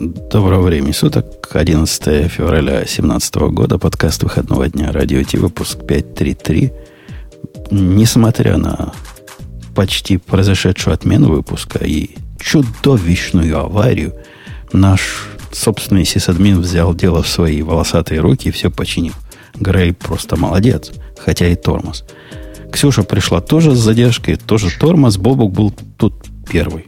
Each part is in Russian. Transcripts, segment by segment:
Доброго времени суток. 11 февраля 2017 года. Подкаст выходного дня. Радио Ти. Выпуск 533. Несмотря на почти произошедшую отмену выпуска и чудовищную аварию, наш собственный сисадмин взял дело в свои волосатые руки и все починил. Грей просто молодец, хотя и тормоз. Ксюша пришла тоже с задержкой, тоже тормоз. Бобок был тут первый.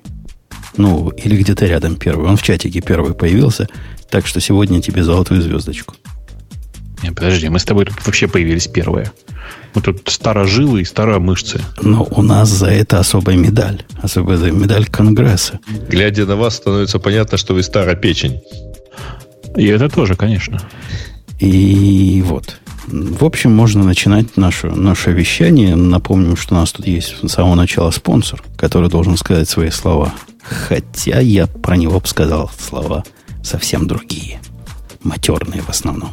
Ну, или где-то рядом первый. Он в чатике первый появился. Так что сегодня тебе золотую звездочку. Не, подожди, мы с тобой тут вообще появились первые. Мы тут старожилы и старомышцы. Но у нас за это особая медаль. Особая медаль Конгресса. Глядя на вас, становится понятно, что вы старопечень. И это тоже, конечно. И вот. В общем, можно начинать наше, наше вещание. Напомним, что у нас тут есть с самого начала спонсор, который должен сказать свои слова. Хотя я про него бы сказал слова совсем другие. Матерные в основном.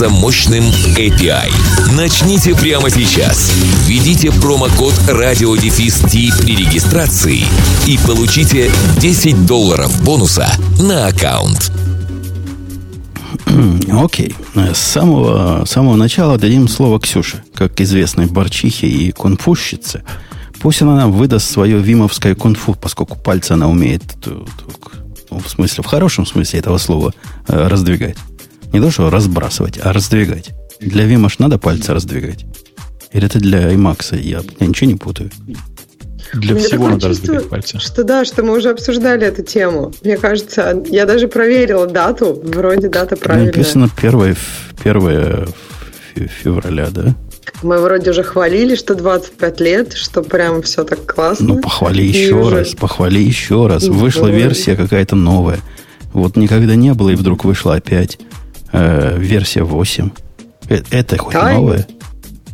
мощным API. Начните прямо сейчас. Введите промокод радиодефис при регистрации и получите 10 долларов бонуса на аккаунт. Окей. С самого, самого начала дадим слово Ксюше, как известной борчихе и конфузщице. Пусть она нам выдаст свое вимовское кунфу, поскольку пальцы она умеет, ну, в смысле, в хорошем смысле этого слова, э, раздвигать. Не то, что разбрасывать, а раздвигать. Для Вима ж надо пальцы раздвигать. Или это для IMAX? Я, я ничего не путаю. Для Мне всего надо чувство, раздвигать пальцы. Что да, что мы уже обсуждали эту тему. Мне кажется, я даже проверила дату. Вроде дата правильная. Написано 1, 1 февраля, да? Мы вроде уже хвалили, что 25 лет, что прям все так классно. Ну, похвали еще уже... раз, похвали еще раз. Вышла версия какая-то новая. Вот никогда не было, и вдруг вышла опять э, версия 8. Э, это хоть да, новая?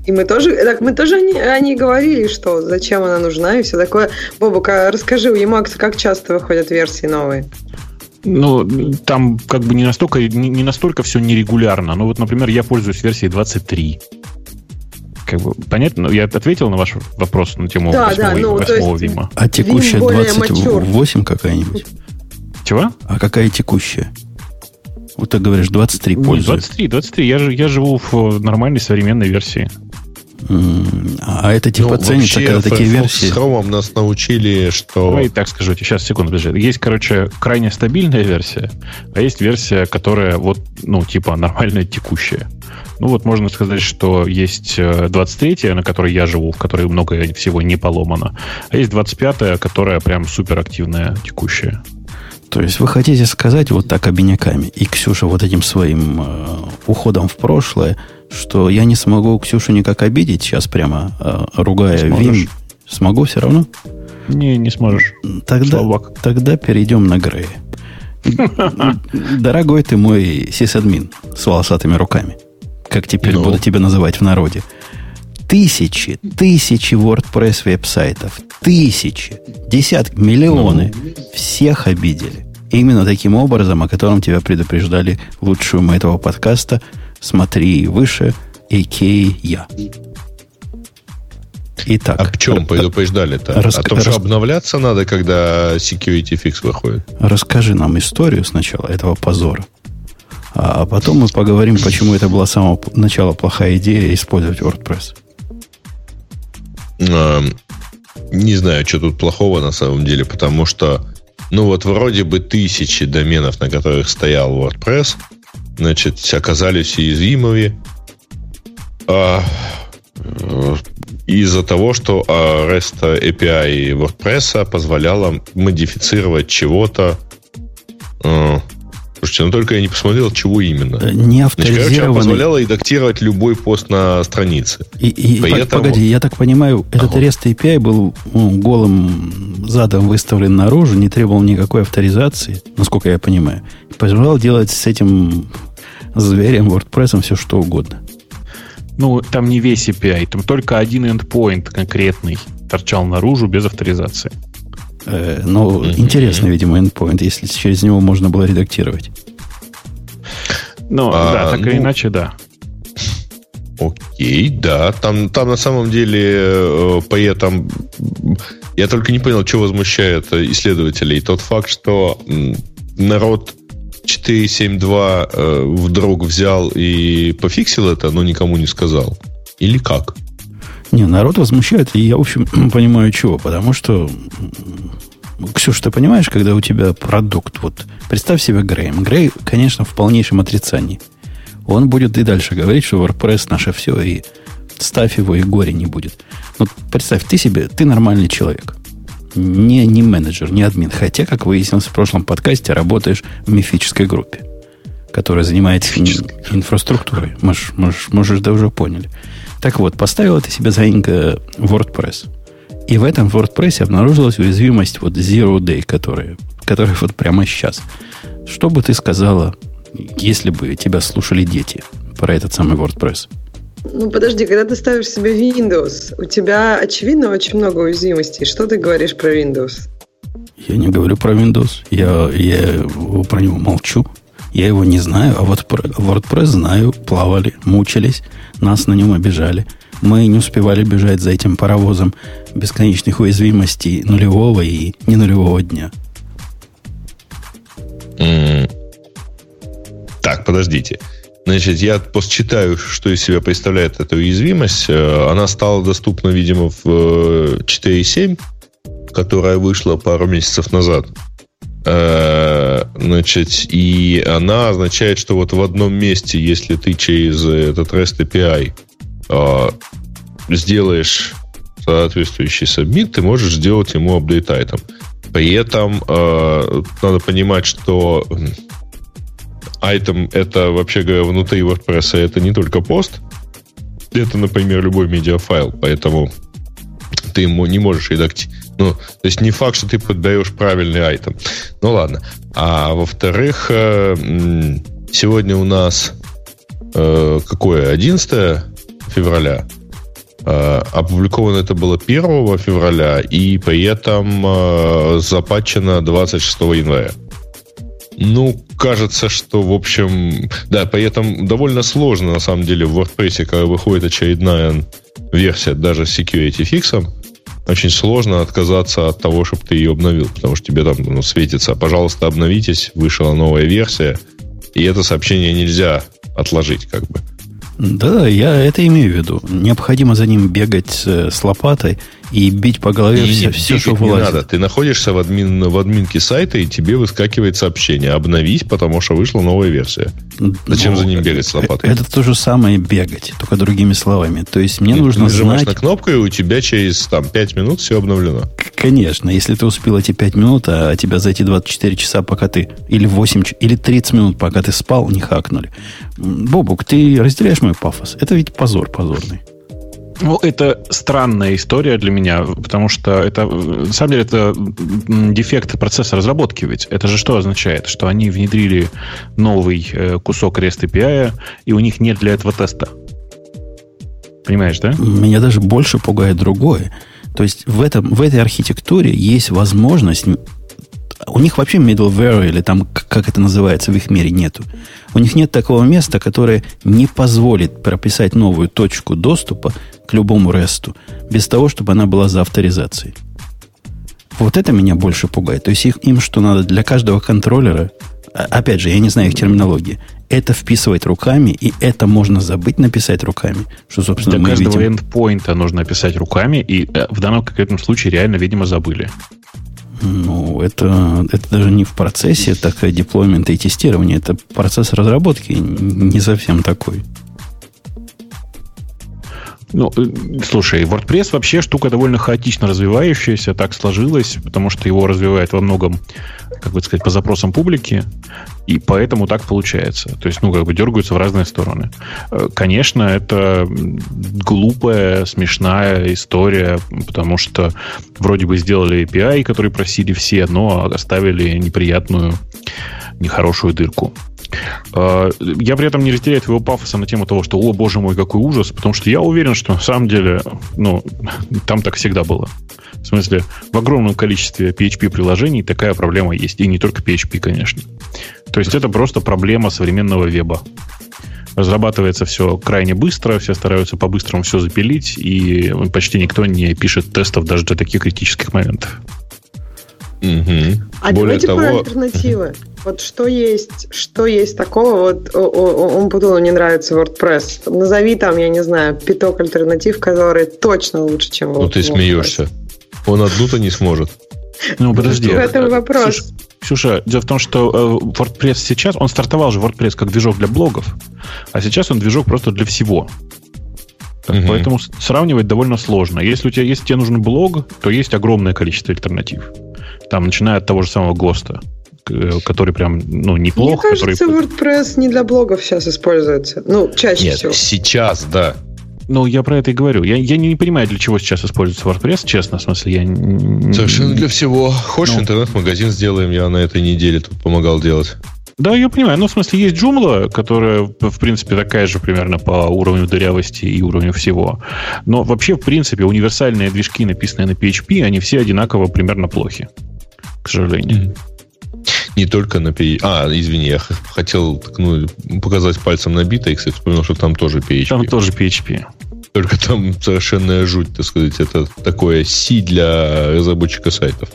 И мы тоже, так мы тоже они, они говорили, что зачем она нужна и все такое. Бобука, расскажи, у Emacs как часто выходят версии новые? Ну, там как бы не настолько, не, не настолько все нерегулярно. Ну, вот, например, я пользуюсь версией 23 как бы понятно, я ответил на ваш вопрос на тему да, 8, да, ну, 8 Вима. А текущая 28 какая-нибудь? Чего? А какая текущая? Вот ты говоришь, 23 ну, пользуюсь. 23, 23. Я, я живу в нормальной современной версии. А это типа ну, ценится, когда такие версии? С Chrome нас научили, что... Давай так скажу. Сейчас, секунду, подожди. Есть, короче, крайне стабильная версия, а есть версия, которая вот, ну, типа нормальная текущая. Ну, вот можно сказать, что есть 23 э, на которой я живу, в которой много всего не поломано, а есть 25 которая прям суперактивная текущая. То есть вы хотите сказать вот так обиняками, и Ксюша вот этим своим э, уходом в прошлое, что я не смогу Ксюшу никак обидеть сейчас прямо, э, ругая Вим. Смогу все равно? Не, не сможешь. Тогда, тогда перейдем на Грея. Дорогой ты мой сисадмин с волосатыми руками, как теперь ну. буду тебя называть в народе. Тысячи, тысячи WordPress веб-сайтов, тысячи, десятки, миллионы всех обидели. Именно таким образом, о котором тебя предупреждали лучшую мы этого подкаста, смотри выше, а.к. я. Итак. А в чем предупреждали-то? Рас... О том, что рас... обновляться надо, когда security fix выходит? Расскажи нам историю сначала этого позора. А потом мы поговорим, почему это была с самого начала плохая идея использовать WordPress. Не знаю, что тут плохого на самом деле, потому что, ну вот вроде бы тысячи доменов, на которых стоял WordPress, значит, оказались уязвимыми а, э, из-за того, что а, REST API WordPress позволяла модифицировать чего-то а, Слушайте, ну только я не посмотрел, чего именно. Э, не авторизированный. Значит, короче, позволяла редактировать любой пост на странице. И, и Поэтому... погоди, я так понимаю, этот ага. REST API был ну, голым задом выставлен наружу, не требовал никакой авторизации, насколько я понимаю. Позволял делать с этим зверем, WordPress все что угодно. Ну, там не весь API, там только один endpoint конкретный торчал наружу без авторизации. Э, ну, mm-hmm. интересно, видимо, endpoint, если через него можно было редактировать. Ну, а, да, так ну, или иначе, да. Окей, да. Там, там на самом деле э, по этом я только не понял, что возмущает исследователей. Тот факт, что народ 4.7.2 э, вдруг взял и пофиксил это, но никому не сказал. Или как? Не, народ возмущает, и я, в общем, понимаю, чего. Потому что, Ксюша, ты понимаешь, когда у тебя продукт, вот, представь себе Грейм. Грей, конечно, в полнейшем отрицании. Он будет и дальше говорить, что WordPress наше все, и ставь его, и горе не будет. Но представь, ты себе, ты нормальный человек. Не, не менеджер, не админ. Хотя, как выяснилось в прошлом подкасте, работаешь в мифической группе, которая занимается инфраструктурой. Можешь, можешь, можешь, да уже поняли. Так вот, поставила ты себе заинька WordPress. И в этом WordPress обнаружилась уязвимость вот Zero Day, которая, которая вот прямо сейчас. Что бы ты сказала, если бы тебя слушали дети про этот самый WordPress? Ну, подожди, когда ты ставишь себе Windows, у тебя, очевидно, очень много уязвимостей. Что ты говоришь про Windows? Я не говорю про Windows. Я, я про него молчу. Я его не знаю, а вот WordPress знаю, плавали, мучились, нас на нем обижали. Мы не успевали бежать за этим паровозом бесконечных уязвимостей нулевого и не нулевого дня. Mm. Так, подождите. Значит, я посчитаю, что из себя представляет эта уязвимость. Э, она стала доступна, видимо, в 4.7, э, которая вышла пару месяцев назад. Э, значит, и она означает, что вот в одном месте, если ты через этот REST API э, сделаешь соответствующий submit, ты можешь сделать ему update item. При этом э, надо понимать, что item это, вообще говоря, внутри WordPress это не только пост, это, например, любой медиафайл, поэтому ты не можешь редактировать ну, то есть не факт, что ты подберешь правильный item. Ну ладно. А во-вторых, э, сегодня у нас э, какое? 11 февраля. Э, опубликовано это было 1 февраля, и при этом запатчено 26 января. Ну, кажется, что, в общем, да, при этом довольно сложно, на самом деле, в WordPress, когда выходит очередная версия даже с security фиксом, очень сложно отказаться от того, чтобы ты ее обновил, потому что тебе там ну, светится, пожалуйста, обновитесь, вышла новая версия, и это сообщение нельзя отложить, как бы. Да, я это имею в виду. Необходимо за ним бегать э, с лопатой и бить по голове и все, все, что вылазит. Не надо. Ты находишься в, админ, в админке сайта, и тебе выскакивает сообщение. Обновись, потому что вышла новая версия. Зачем ну, за ним бегать с лопатой? Это то же самое бегать, только другими словами. То есть мне ты нужно нажимаешь знать... на кнопку, и у тебя через там, 5 минут все обновлено. Конечно. Если ты успел эти 5 минут, а тебя за эти 24 часа, пока ты... Или 8, или 30 минут, пока ты спал, не хакнули. Бобук, ты разделяешь мой пафос? Это ведь позор позорный. Ну, это странная история для меня, потому что это, на самом деле, это дефект процесса разработки ведь. Это же что означает? Что они внедрили новый э, кусок REST API, и у них нет для этого теста. Понимаешь, да? Меня даже больше пугает другое. То есть в, этом, в этой архитектуре есть возможность у них вообще middleware, или там, как это называется, в их мире нету. У них нет такого места, которое не позволит прописать новую точку доступа к любому ресту, без того, чтобы она была за авторизацией. Вот это меня больше пугает. То есть их, им что надо для каждого контроллера, а, опять же, я не знаю их терминологии, это вписывать руками, и это можно забыть написать руками. Что, собственно, Для мы каждого видим. эндпоинта нужно написать руками, и э, в данном конкретном случае реально, видимо, забыли. Ну, это, это даже не в процессе такая деплоймента и тестирование. Это процесс разработки не совсем такой. Ну, э, слушай, WordPress вообще штука довольно хаотично развивающаяся, так сложилось, потому что его развивает во многом, как бы сказать, по запросам публики, и поэтому так получается. То есть, ну, как бы дергаются в разные стороны. Э, конечно, это глупая, смешная история, потому что вроде бы сделали API, который просили все, но оставили неприятную, нехорошую дырку. А, я при этом не разделяю твоего пафоса на тему того, что, о, боже мой, какой ужас, потому что я уверен, что на самом деле, ну, там так всегда было. В смысле, в огромном количестве PHP-приложений такая проблема есть. И не только PHP, конечно. То есть это просто проблема современного веба. Разрабатывается все крайне быстро, все стараются по-быстрому все запилить, и почти никто не пишет тестов даже для таких критических моментов. Угу. А Более давайте того... про альтернативы. Вот что есть, что есть такого, вот он Путуну не нравится WordPress. Назови там, я не знаю, пяток альтернатив, которые точно лучше, чем WordPress. Ну ты смеешься. Он одну-то не сможет. Ну, подожди. В этом вопрос. Ксюша, дело в том, что э, WordPress сейчас, он стартовал же WordPress как движок для блогов, а сейчас он движок просто для всего. Угу. Поэтому сравнивать довольно сложно. Если у тебя если тебе нужен блог, то есть огромное количество альтернатив. Там, начиная от того же самого ГОСТа, который прям, ну, неплох. Мне кажется, который... WordPress не для блогов сейчас используется. Ну, чаще Нет, всего. сейчас, да. Ну, я про это и говорю. Я, я не, не понимаю, для чего сейчас используется WordPress, честно, в смосле, я... Совершенно для всего. Хочешь, ну. интернет-магазин сделаем, я на этой неделе тут помогал делать. Да, я понимаю. Ну, в смысле, есть Joomla, которая, в принципе, такая же примерно по уровню дырявости и уровню всего. Но вообще, в принципе, универсальные движки, написанные на PHP, они все одинаково примерно плохи, к сожалению. Не только на PHP. А, извини, я хотел ну, показать пальцем на Bittrex и вспомнил, что там тоже PHP. Там тоже PHP. Только там совершенная жуть, так сказать. Это такое C для разработчика сайтов.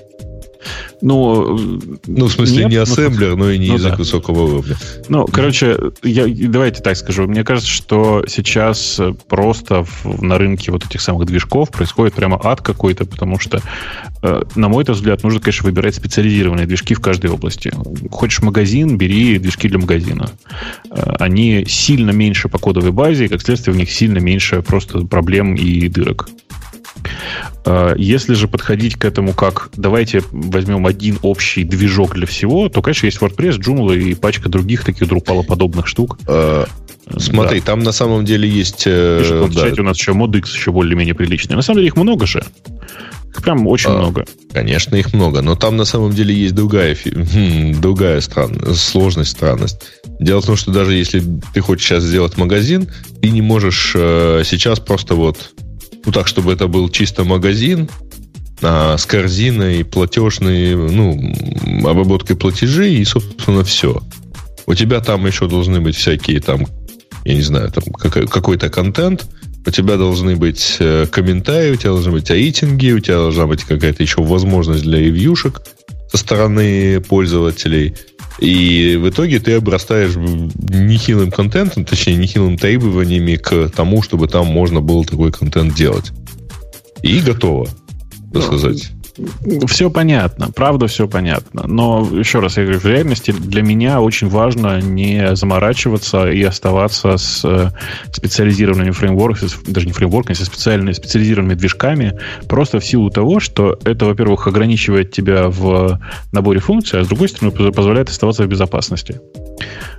Ну, ну, в смысле, нет, не ассемблер, но, но и не ну, язык да. высокого уровня. Ну, короче, я, давайте так скажу. Мне кажется, что сейчас просто в, на рынке вот этих самых движков происходит прямо ад какой-то, потому что, э, на мой взгляд, нужно, конечно, выбирать специализированные движки в каждой области. Хочешь магазин, бери движки для магазина. Э, они сильно меньше по кодовой базе, и, как следствие, у них сильно меньше просто проблем и дырок. А, если же подходить к этому как давайте возьмем один общий движок для всего, то, конечно, есть WordPress, Joomla и пачка других таких Drupal-подобных штук. А, смотри, да. там на самом деле есть... Э, да. у нас еще ModX еще более-менее приличный. На самом деле их много же. Их прям очень а, много. Конечно, их много. Но там на самом деле есть другая, хм, другая стран, сложность, странность. Дело в том, что даже если ты хочешь сейчас сделать магазин, ты не можешь э, сейчас просто вот ну так, чтобы это был чисто магазин, а, с корзиной, платежной, ну, обработкой платежей и, собственно, все. У тебя там еще должны быть всякие там, я не знаю, там какой-то контент, у тебя должны быть э, комментарии, у тебя должны быть рейтинги, у тебя должна быть какая-то еще возможность для ревьюшек со стороны пользователей. И в итоге ты обрастаешь нехилым контентом, точнее, нехилым требованиями к тому, чтобы там можно было такой контент делать. И готово, так сказать. Все понятно, правда, все понятно. Но еще раз, я говорю, в реальности для меня очень важно не заморачиваться и оставаться с э, специализированными фреймворками, даже не фреймворками, а специальными, специализированными движками, просто в силу того, что это, во-первых, ограничивает тебя в наборе функций, а с другой стороны, позволяет оставаться в безопасности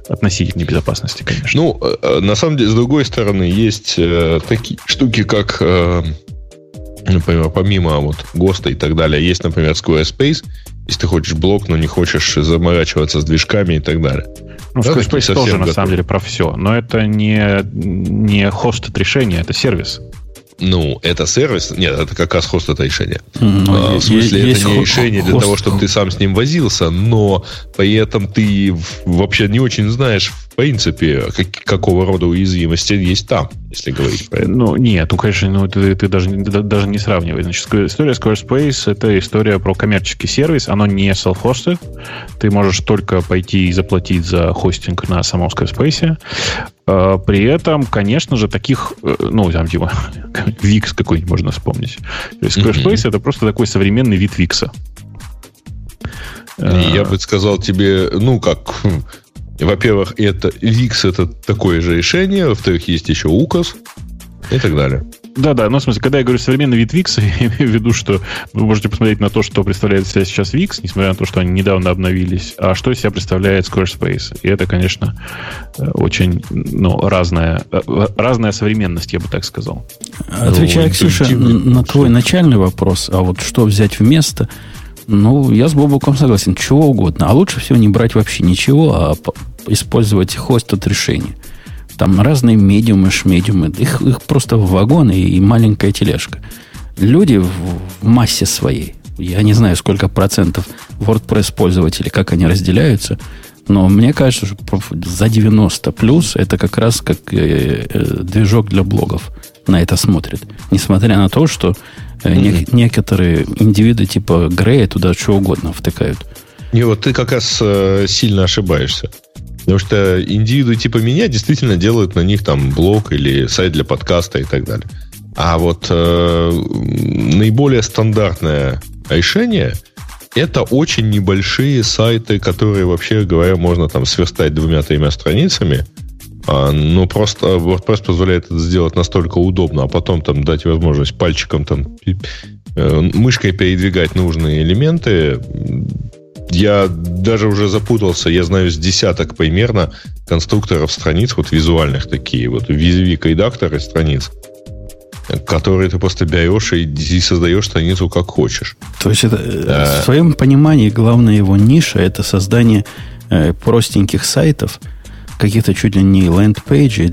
относительной безопасности, конечно. Ну, э, э, на самом деле, с другой стороны, есть э, такие штуки, как например, помимо вот ГОСТа и так далее, есть, например, Squarespace, если ты хочешь блок, но не хочешь заморачиваться с движками и так далее. Ну, да, Squarespace тоже, готов. на самом деле, про все. Но это не, не хост решение, это сервис. Ну, это сервис. Нет, это как раз хост это решение. Ну, а, есть, в смысле, есть это не решение для того, чтобы ты сам с ним возился, но при этом ты вообще не очень знаешь, в принципе, как, какого рода уязвимости есть там, если говорить про это. Ну, нет, ну, конечно, ну, ты, ты даже, даже не сравнивай. Значит, история Squarespace — это история про коммерческий сервис, оно не self-hosted. Ты можешь только пойти и заплатить за хостинг на самом Squarespace. А, при этом, конечно же, таких, э, ну, там, типа, Wix какой-нибудь можно вспомнить. То есть Squarespace mm-hmm. это просто такой современный вид Wix. Я бы сказал тебе, ну, как во-первых, это Wix это такое же решение, во-вторых, есть еще указ и так далее. Да, да, ну, в смысле, когда я говорю современный вид Wix, я имею в виду, что вы можете посмотреть на то, что представляет себя сейчас Wix, несмотря на то, что они недавно обновились, а что из себя представляет Squarespace. И это, конечно, э, очень ну, разная, э, разная современность, я бы так сказал. Отвечая, ну, Ксюша, на твой начальный вопрос, а вот что взять вместо, ну, я с Бобуком согласен, чего угодно. А лучше всего не брать вообще ничего, а использовать хост от решения. Там разные медиумы, шмедиумы. Их, их просто вагоны и маленькая тележка. Люди в, в массе своей, я не знаю, сколько процентов WordPress пользователей, как они разделяются, но мне кажется, что за 90 плюс это как раз как э, э, движок для блогов на это смотрит. Несмотря на то, что э, mm-hmm. некоторые индивиды типа Грея туда что угодно втыкают. Не, вот ты как раз э, сильно ошибаешься. Потому что индивиды типа меня действительно делают на них там блог или сайт для подкаста и так далее. А вот э, наиболее стандартное решение это очень небольшие сайты, которые, вообще говоря, можно там сверстать двумя-тремя страницами. А, но просто WordPress позволяет это сделать настолько удобно, а потом там дать возможность пальчиком там э, мышкой передвигать нужные элементы я даже уже запутался, я знаю с десяток примерно конструкторов страниц, вот визуальных такие, вот визивик-редакторы страниц, которые ты просто берешь и, и создаешь страницу как хочешь. То есть это а... в своем понимании главная его ниша это создание э, простеньких сайтов, каких-то чуть ли не ленд-пейджей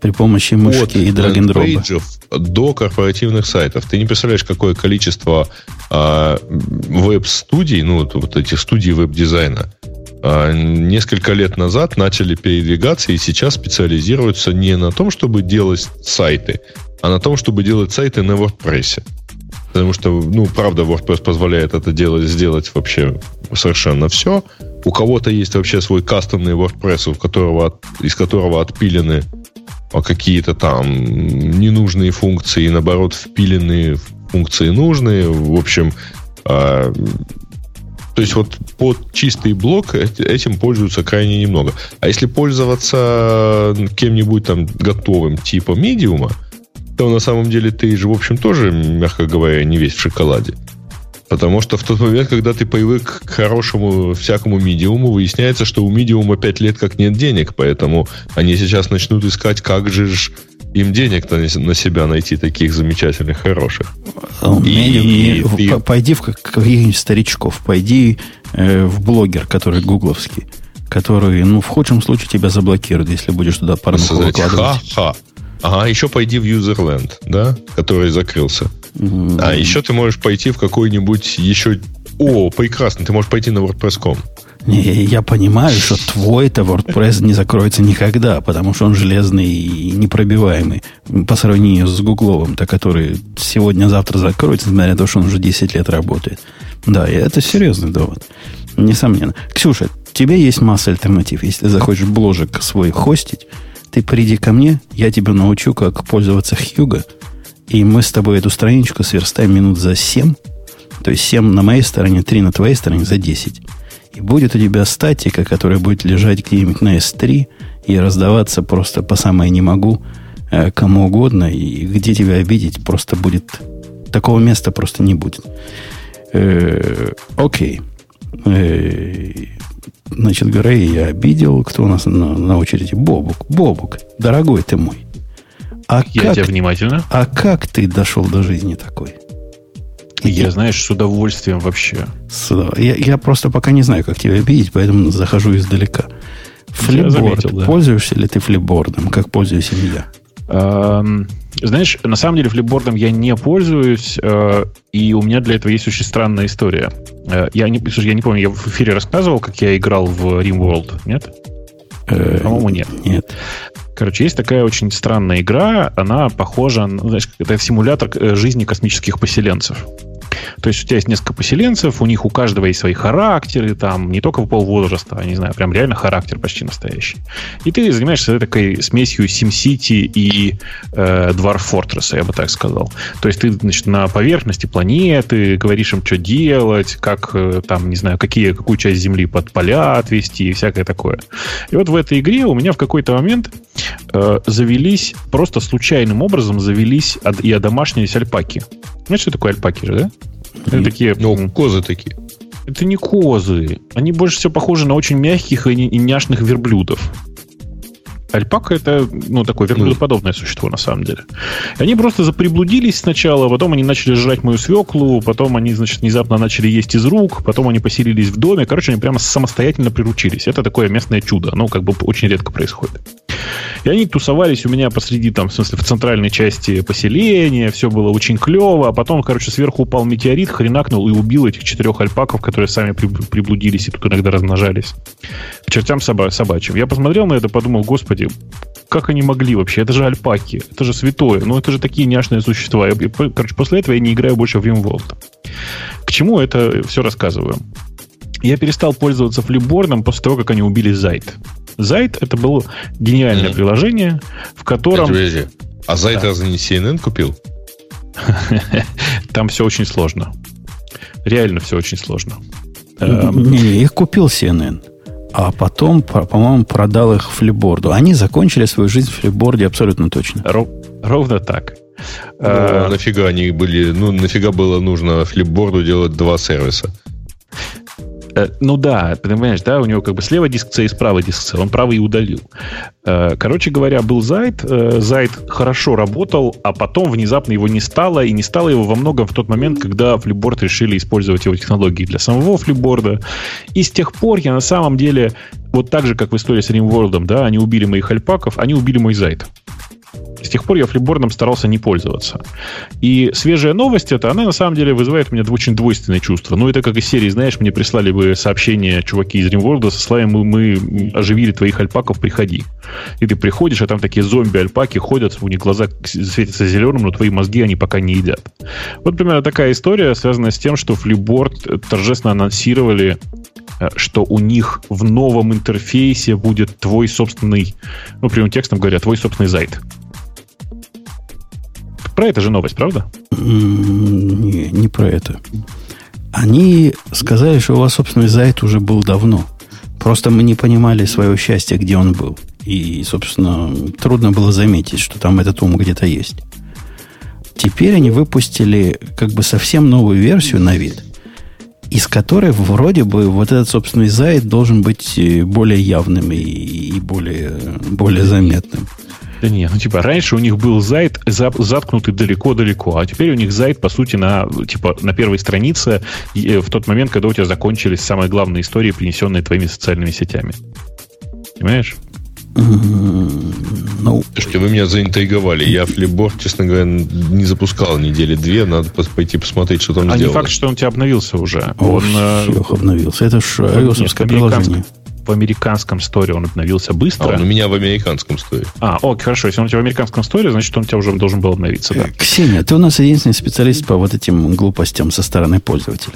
при помощи мышки От и драг-н-дропа до корпоративных сайтов. Ты не представляешь, какое количество э, веб-студий, ну, вот, вот этих студий веб-дизайна, э, несколько лет назад начали передвигаться и сейчас специализируются не на том, чтобы делать сайты, а на том, чтобы делать сайты на WordPress. Потому что, ну, правда, WordPress позволяет это делать, сделать вообще совершенно все. У кого-то есть вообще свой кастомный WordPress, у которого, из которого отпилены а какие-то там ненужные функции, наоборот, впиленные функции нужные. В общем, э, то есть вот под чистый блок этим пользуются крайне немного. А если пользоваться кем-нибудь там готовым типа медиума, то на самом деле ты же, в общем, тоже, мягко говоря, не весь в шоколаде. Потому что в тот момент, когда ты привык к хорошему всякому медиуму, выясняется, что у медиума 5 лет как нет денег, поэтому они сейчас начнут искать, как же ж им денег-то на себя найти таких замечательных, хороших. И, и, и, пойди в каких-нибудь старичков, пойди э, в блогер, который гугловский, который, ну, в худшем случае тебя заблокируют, если будешь туда порнуху выкладывать. Ха-ха. Ага, еще пойди в Userland, да, который закрылся. Mm-hmm. А еще ты можешь пойти в какой-нибудь еще... О, прекрасно, ты можешь пойти на WordPress.com. Не, я понимаю, что твой это WordPress не закроется никогда, потому что он железный и непробиваемый по сравнению с Гугловым-то, который сегодня-завтра закроется, несмотря на то, что он уже 10 лет работает. Да, и это серьезный довод. Несомненно. Ксюша, тебе есть масса альтернатив. Если ты захочешь бложек свой хостить, ты приди ко мне, я тебя научу, как пользоваться Хьюго, и мы с тобой эту страничку сверстаем минут за 7, то есть 7 на моей стороне, 3 на твоей стороне за 10. И будет у тебя статика, которая будет лежать где-нибудь на S3 и раздаваться просто по самое не могу э, кому угодно, и где тебя обидеть просто будет... Такого места просто не будет. Э, окей. Э, Значит, Грей я обидел. Кто у нас на, на очереди? Бобук. Бобук, дорогой ты мой. А я как, тебя внимательно. А как ты дошел до жизни такой? Я, знаешь, с удовольствием вообще. Я, я просто пока не знаю, как тебя обидеть, поэтому захожу издалека. Флипборд. Заметил, да. Пользуешься ли ты флипбордом? Как пользуюсь я? Знаешь, на самом деле флипбордом я не пользуюсь, э, и у меня для этого есть очень странная история. Э, я не, слушай, я не помню, я в эфире рассказывал, как я играл в RimWorld, нет? Э, По-моему, нет. Нет. Короче, есть такая очень странная игра, она похожа, ну, знаешь, это симулятор жизни космических поселенцев. То есть у тебя есть несколько поселенцев, у них у каждого есть свои характеры, там не только в полвозраста, а не знаю, прям реально характер почти настоящий. И ты занимаешься такой смесью SimCity и э, Dwarf Fortress, я бы так сказал. То есть ты, значит, на поверхности планеты говоришь им, что делать, как э, там, не знаю, какие, какую часть Земли под поля отвести и всякое такое. И вот в этой игре у меня в какой-то момент э, завелись, просто случайным образом завелись и одомашнились альпаки. Знаешь, что такое альпаки же, да? Это такие... Ну, козы такие. Это не козы. Они больше всего похожи на очень мягких и няшных верблюдов. Альпака это, ну, такое верблюдоподобное существо, на самом деле. И они просто заприблудились сначала, потом они начали жрать мою свеклу, потом они, значит, внезапно начали есть из рук, потом они поселились в доме. Короче, они прямо самостоятельно приручились. Это такое местное чудо. Ну, как бы очень редко происходит. И они тусовались у меня посреди, там, в смысле, в центральной части поселения, все было очень клево, а потом, короче, сверху упал метеорит, хренакнул и убил этих четырех альпаков, которые сами приблудились и тут иногда размножались. К чертям соба- собачьим. Я посмотрел на это, подумал, господи, как они могли вообще? Это же альпаки, это же святое, ну это же такие няшные существа. Я, короче, после этого я не играю больше в RimWorld. К чему это все рассказываю? Я перестал пользоваться флипбордом после того, как они убили Зайт. Зайт это было гениальное mm-hmm. приложение, в котором... Подожди, а Зайт да. разве не CNN купил? Там все очень сложно. Реально все очень сложно. Эм, не, их купил CNN. А потом, по-моему, продал их флипборду. Они закончили свою жизнь в флипборде абсолютно точно. Ровно так. Ну, а, нафига они были, ну, нафига было нужно флипборду делать два сервиса? Э, ну да, понимаешь, да, у него как бы слева диск C и справа диск C, он правый и удалил. Э, короче говоря, был Зайт, э, Зайт хорошо работал, а потом внезапно его не стало, и не стало его во многом в тот момент, когда Flipboard решили использовать его технологии для самого Flipboard. И с тех пор я на самом деле, вот так же, как в истории с RimWorld, да, они убили моих альпаков, они убили мой Зайт. С тех пор я флипбордом старался не пользоваться. И свежая новость это, она на самом деле вызывает у меня очень двойственное чувство. Ну, это как из серии, знаешь, мне прислали бы сообщение чуваки из RimWorld со словами мы, мы оживили твоих альпаков, приходи. И ты приходишь, а там такие зомби-альпаки ходят, у них глаза светятся зеленым, но твои мозги они пока не едят. Вот примерно такая история, связанная с тем, что Flipboard торжественно анонсировали э, что у них в новом интерфейсе будет твой собственный, ну, прямым текстом говоря, твой собственный сайт. Про это же новость, правда? Не, не про это. Они сказали, что у вас собственный сайт уже был давно. Просто мы не понимали своего счастья, где он был. И, собственно, трудно было заметить, что там этот ум где-то есть. Теперь они выпустили как бы совсем новую версию на вид, из которой вроде бы вот этот собственный зайд должен быть э, более явным и, и более, более заметным. Да не, ну типа раньше у них был зайт заткнутый далеко-далеко, а теперь у них зайт, по сути, на, типа, на первой странице э, в тот момент, когда у тебя закончились самые главные истории, принесенные твоими социальными сетями. Понимаешь? Ну, Слушайте, вы меня заинтриговали. Я флипборд, честно говоря, не запускал недели две. Надо пойти посмотреть, что там а сделано. А не факт, что он у тебя обновился уже. Он, он э, обновился. Это же ios приложение в американском сторе он обновился быстро. А он у меня в американском сторе. А, о, хорошо. Если он у тебя в американском сторе, значит, он у тебя уже должен был обновиться, да. Ксения, ты у нас единственный специалист по вот этим глупостям со стороны пользователя.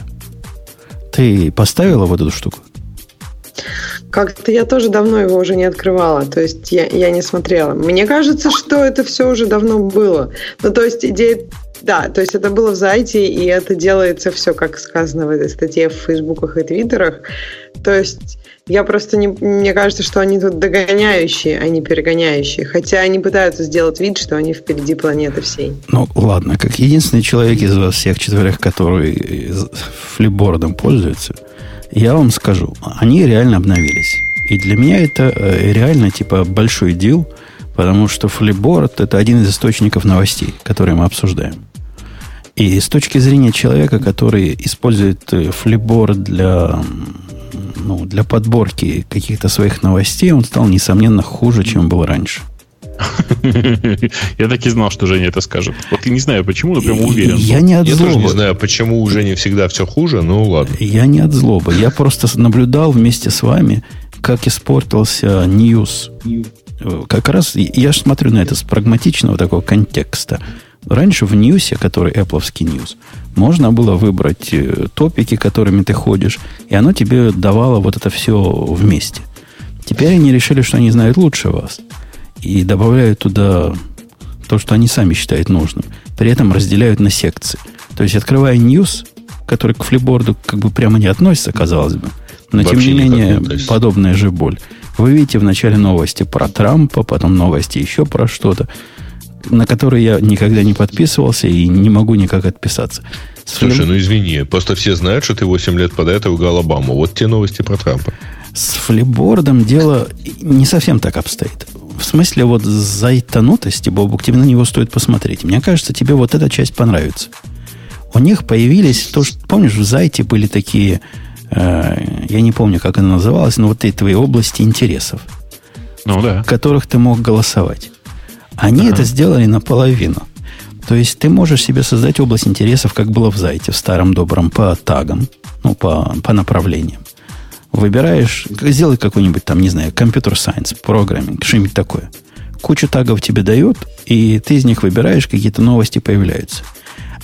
Ты поставила вот эту штуку? Как-то я тоже давно его уже не открывала, то есть я, я не смотрела. Мне кажется, что это все уже давно было. Ну, то есть идея да, то есть это было в Зайте, и это делается все, как сказано в этой статье в Фейсбуках и Твиттерах. То есть я просто не... Мне кажется, что они тут догоняющие, а не перегоняющие. Хотя они пытаются сделать вид, что они впереди планеты всей. Ну, ладно, как единственный человек из вас всех четверых, который флипбордом пользуется, я вам скажу, они реально обновились. И для меня это э, реально типа большой дел, потому что флипборд это один из источников новостей, которые мы обсуждаем. И с точки зрения человека, который использует э, флипборд для ну, для подборки каких-то своих новостей он стал, несомненно, хуже, чем был раньше. Я так и знал, что Женя это скажет. Вот не знаю почему, но прям уверен. Я не от злобы. Я тоже не знаю, почему у Жени всегда все хуже, ну ладно. Я не от злобы. Я просто наблюдал вместе с вами, как испортился News. Как раз я же смотрю на это с прагматичного такого контекста. Раньше в Ньюсе, который Apple News, можно было выбрать э, топики, которыми ты ходишь, и оно тебе давало вот это все вместе. Теперь они решили, что они знают лучше вас. И добавляют туда то, что они сами считают нужным. При этом разделяют на секции. То есть, открывая News, который к флипборду как бы прямо не относится, казалось бы, но Вообще тем не менее не подобная же боль. Вы видите в начале новости про Трампа, потом новости еще про что-то на который я никогда не подписывался и не могу никак отписаться. Слушай, флип... ну извини, просто все знают, что ты 8 лет под это ругал Обаму. Вот те новости про Трампа. С флипбордом дело не совсем так обстоит. В смысле, вот зайтанутости, Бобук, тебе на него стоит посмотреть. Мне кажется, тебе вот эта часть понравится. У них появились, то, что, помнишь, в Зайте были такие, я не помню, как она называлась, но вот эти твои области интересов. Ну да. В которых ты мог голосовать. Они ага. это сделали наполовину. То есть ты можешь себе создать область интересов, как было в Зайте, в старом добром, по тагам, ну, по, по направлениям. Выбираешь, сделай какой-нибудь там, не знаю, компьютер сайенс, программинг, что-нибудь такое. Кучу тагов тебе дают, и ты из них выбираешь, какие-то новости появляются.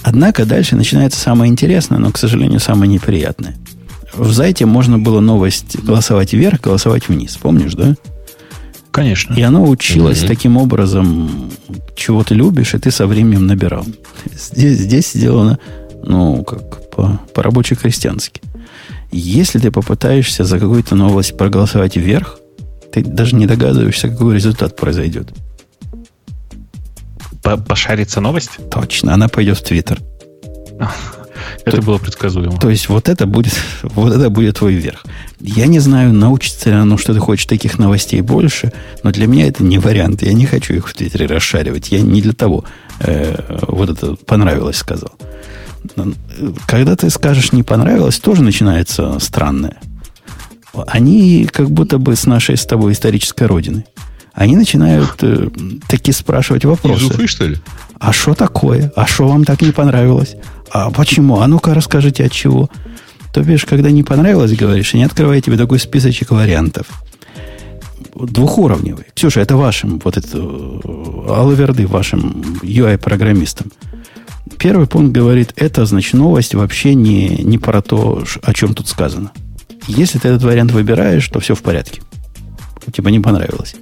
Однако дальше начинается самое интересное, но, к сожалению, самое неприятное. В Зайте можно было новость голосовать вверх, голосовать вниз. Помнишь, да? Конечно. И оно училось mm-hmm. таким образом, чего ты любишь, и ты со временем набирал. Здесь, здесь сделано, ну, как по, по-рабоче-крестьянски. Если ты попытаешься за какую-то новость проголосовать вверх, ты даже не догадываешься, какой результат произойдет. Пошарится новость? Точно, она пойдет в Твиттер. Это то, было предсказуемо. То есть вот это будет, вот это будет твой верх. Я не знаю, научится ли оно, что ты хочешь таких новостей больше, но для меня это не вариант. Я не хочу их в Твиттере расшаривать. Я не для того э, вот это понравилось сказал. Когда ты скажешь не понравилось, тоже начинается странное. Они как будто бы с нашей с тобой исторической родины. Они начинают э, таки спрашивать вопросы. Из Уфы, что ли? А что такое? А что вам так не понравилось? А почему? А ну-ка расскажите, от чего. То бишь, когда не понравилось, говоришь, они открывают тебе такой списочек вариантов. Двухуровневый. Ксюша, это вашим, вот это, алаверды вашим UI-программистам. Первый пункт говорит, это, значит, новость вообще не, не про то, о чем тут сказано. Если ты этот вариант выбираешь, то все в порядке. Типа не понравилось.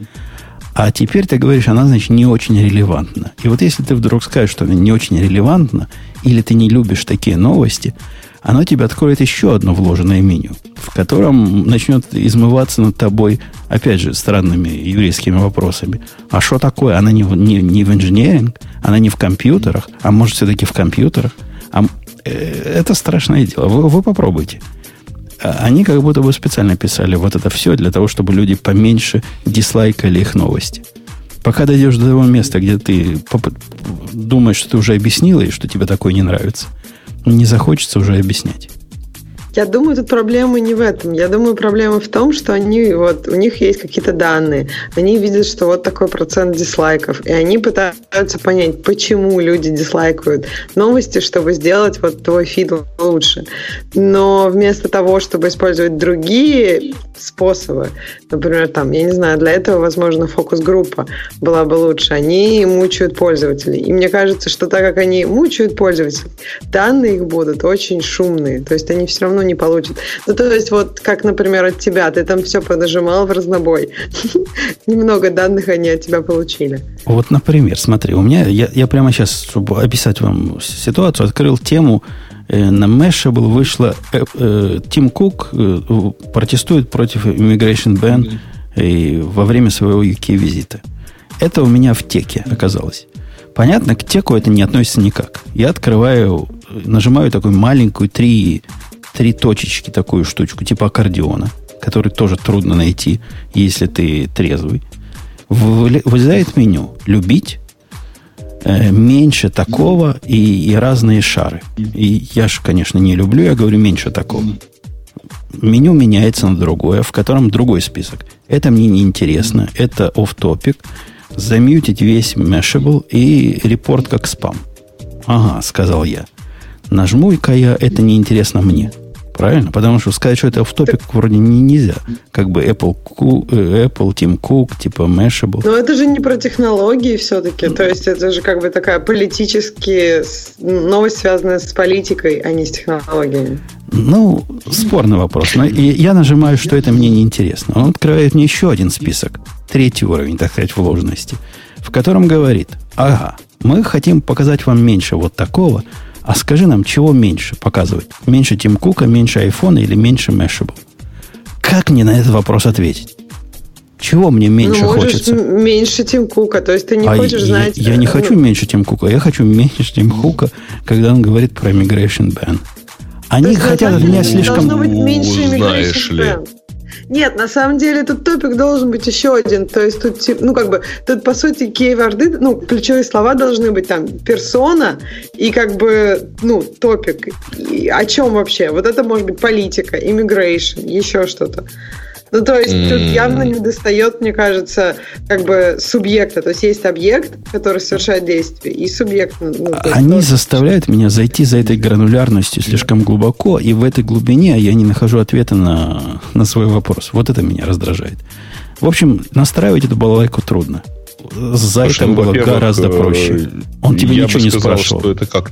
А теперь ты говоришь, она, значит, не очень релевантна. И вот если ты вдруг скажешь, что она не очень релевантна, или ты не любишь такие новости, оно тебе откроет еще одно вложенное меню, в котором начнет измываться над тобой, опять же, странными еврейскими вопросами. А что такое? Она не, в, не, не в инженеринг, она не в компьютерах, а может, все-таки в компьютерах? А, э, это страшное дело. Вы, вы попробуйте. А они как будто бы специально писали вот это все для того, чтобы люди поменьше дизлайкали их новости. Пока дойдешь до того места, где ты думаешь, что ты уже объяснила и что тебе такое не нравится, не захочется уже объяснять. Я думаю, тут проблема не в этом. Я думаю, проблема в том, что они вот у них есть какие-то данные, они видят, что вот такой процент дизлайков, и они пытаются понять, почему люди дизлайкают новости, чтобы сделать вот твой фид лучше. Но вместо того, чтобы использовать другие способы, например, там, я не знаю, для этого, возможно, фокус-группа была бы лучше. Они мучают пользователей. И мне кажется, что так как они мучают пользователей, данные их будут очень шумные. То есть они все равно не получат. Ну, то есть вот как, например, от тебя. Ты там все подожимал в разнобой. Немного данных они от тебя получили. Вот, например, смотри, у меня, я, я прямо сейчас, чтобы описать вам ситуацию, открыл тему Э, на Mashable вышло э, э, Тим Кук протестует против immigration ban и во время своего UK-визита. Это у меня в теке оказалось. Понятно, к теку это не относится никак. Я открываю, нажимаю такую маленькую три, три точечки, такую штучку, типа аккордеона, который тоже трудно найти, если ты трезвый. Вылезает меню «Любить», Э, меньше такого и, и разные шары. И я же, конечно, не люблю, я говорю меньше такого. Меню меняется на другое, в котором другой список. Это мне не интересно, это off topic Замьютить весь Mashable и репорт как спам. Ага, сказал я. Нажму-ка я, это неинтересно мне. Правильно? Потому что сказать, что это в топик вроде не, нельзя. Как бы Apple, э, Apple, Tim Cook, типа Mashable. Но это же не про технологии все-таки. То есть это же как бы такая политические новость, связанная с политикой, а не с технологиями. Ну, спорный вопрос. Но я нажимаю, что это мне не интересно. Он открывает мне еще один список. Третий уровень, так сказать, вложенности. В котором говорит, ага, мы хотим показать вам меньше вот такого, а скажи нам, чего меньше показывать? Меньше Тим Кука, меньше айфона или меньше Mashable? Как мне на этот вопрос ответить? Чего мне меньше ну, хочется? меньше Тим Кука, то есть ты не а хочешь я, знать... Я, не хочу меньше Тим Кука, я хочу меньше Тим Кука, когда он говорит про Migration Ban. Они хотят от меня слишком... Должно быть меньше Migration Ban. Нет, на самом деле тут топик должен быть еще один. То есть тут, ну, как бы, тут, по сути, кейворды, ну, ключевые слова должны быть там персона и, как бы, ну, топик. И о чем вообще? Вот это может быть политика, immigration, еще что-то. Ну, то есть тут явно не достает, мне кажется, как бы субъекта. То есть есть объект, который совершает действие, и субъект. Ну, Они тоже... заставляют меня зайти за этой гранулярностью слишком глубоко, и в этой глубине я не нахожу ответа на, на свой вопрос. Вот это меня раздражает. В общем, настраивать эту балалайку трудно. За Слушай, это ну, было гораздо проще. Он тебе ничего не сказал, спрашивал. Что это как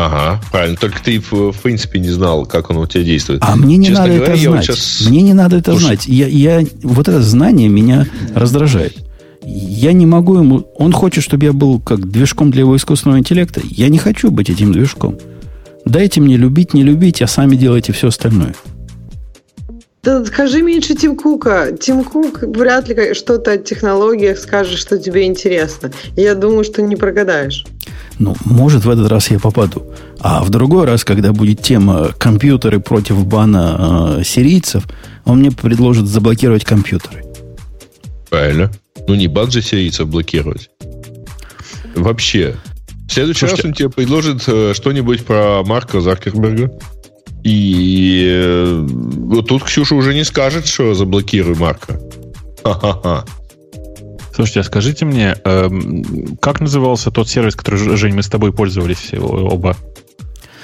Ага, правильно. Только ты, в, в принципе, не знал, как он у тебя действует. А мне не Честно надо говоря, это знать. сейчас... Мне не надо это Слушай... знать. Я, я, вот это знание меня раздражает. Я не могу ему... Он хочет, чтобы я был как движком для его искусственного интеллекта. Я не хочу быть этим движком. Дайте мне любить, не любить, а сами делайте все остальное. Да скажи меньше Тим Кука. Тим Кук вряд ли что-то о технологиях скажет, что тебе интересно. Я думаю, что не прогадаешь. Ну, может, в этот раз я попаду. А в другой раз, когда будет тема компьютеры против бана э, сирийцев, он мне предложит заблокировать компьютеры. Правильно. Ну, не бан же сирийцев блокировать. Вообще. В следующий Слушайте, раз он тебе предложит э, что-нибудь про Марка Закерберга. И э, вот тут Ксюша уже не скажет, что заблокируй Марка. Ха-ха-ха. Слушайте, а скажите мне, э, как назывался тот сервис, который, Жень, мы с тобой пользовались оба?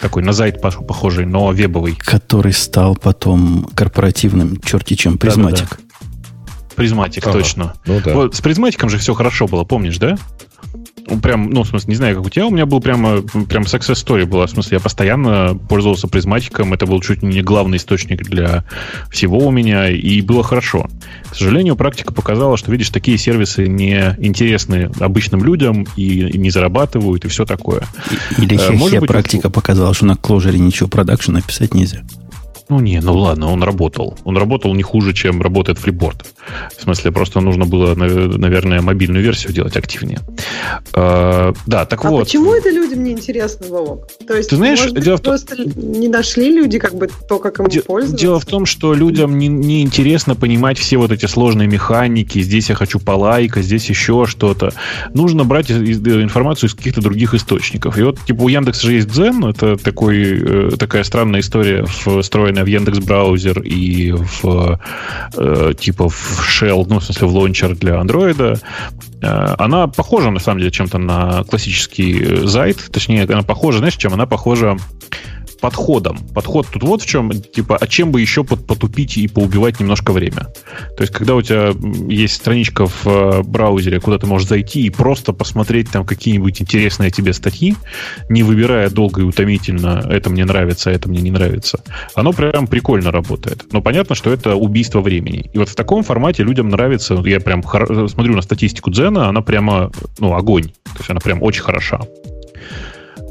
Такой на Zite похожий, но вебовый. Который стал потом корпоративным, черти чем, Prismatic. Да, да, да. Prismatic, ага. точно. Ну, да. Вот с призматиком же все хорошо было, помнишь, да? Прям, ну, в смысле, не знаю, как у тебя, у меня был прямо, прям success story была. В смысле, я постоянно пользовался призматиком, это был чуть не главный источник для всего у меня, и было хорошо. К сожалению, практика показала, что, видишь, такие сервисы не интересны обычным людям и не зарабатывают, и все такое. Или э, Может быть, практика показала, что на кложере ничего продакшн написать нельзя. Ну не, ну ладно, он работал. Он работал не хуже, чем работает флипборд. В смысле, просто нужно было, наверное, мобильную версию делать активнее. А, да, так а вот. почему это людям не интересно, Вовок? То есть, Ты знаешь, может быть, просто в... не нашли люди как бы то, как им Де... пользоваться? Дело в том, что людям не, не интересно понимать все вот эти сложные механики. Здесь я хочу полайка, здесь еще что-то. Нужно брать информацию из каких-то других источников. И вот, типа, у Яндекса же есть Zen, это такой, э, такая странная история, в Яндекс браузер и в э, типа в Shell, ну, в смысле, в лаунчер для Android, э, она похожа, на самом деле, чем-то на классический Zite. Точнее, она похожа, знаешь, чем? Она похожа подходом. Подход тут вот в чем, типа, а чем бы еще потупить и поубивать немножко время. То есть, когда у тебя есть страничка в э, браузере, куда ты можешь зайти и просто посмотреть там какие-нибудь интересные тебе статьи, не выбирая долго и утомительно, это мне нравится, это мне не нравится, оно прям прикольно работает. Но понятно, что это убийство времени. И вот в таком формате людям нравится, я прям смотрю на статистику Дзена, она прямо, ну, огонь. То есть она прям очень хороша.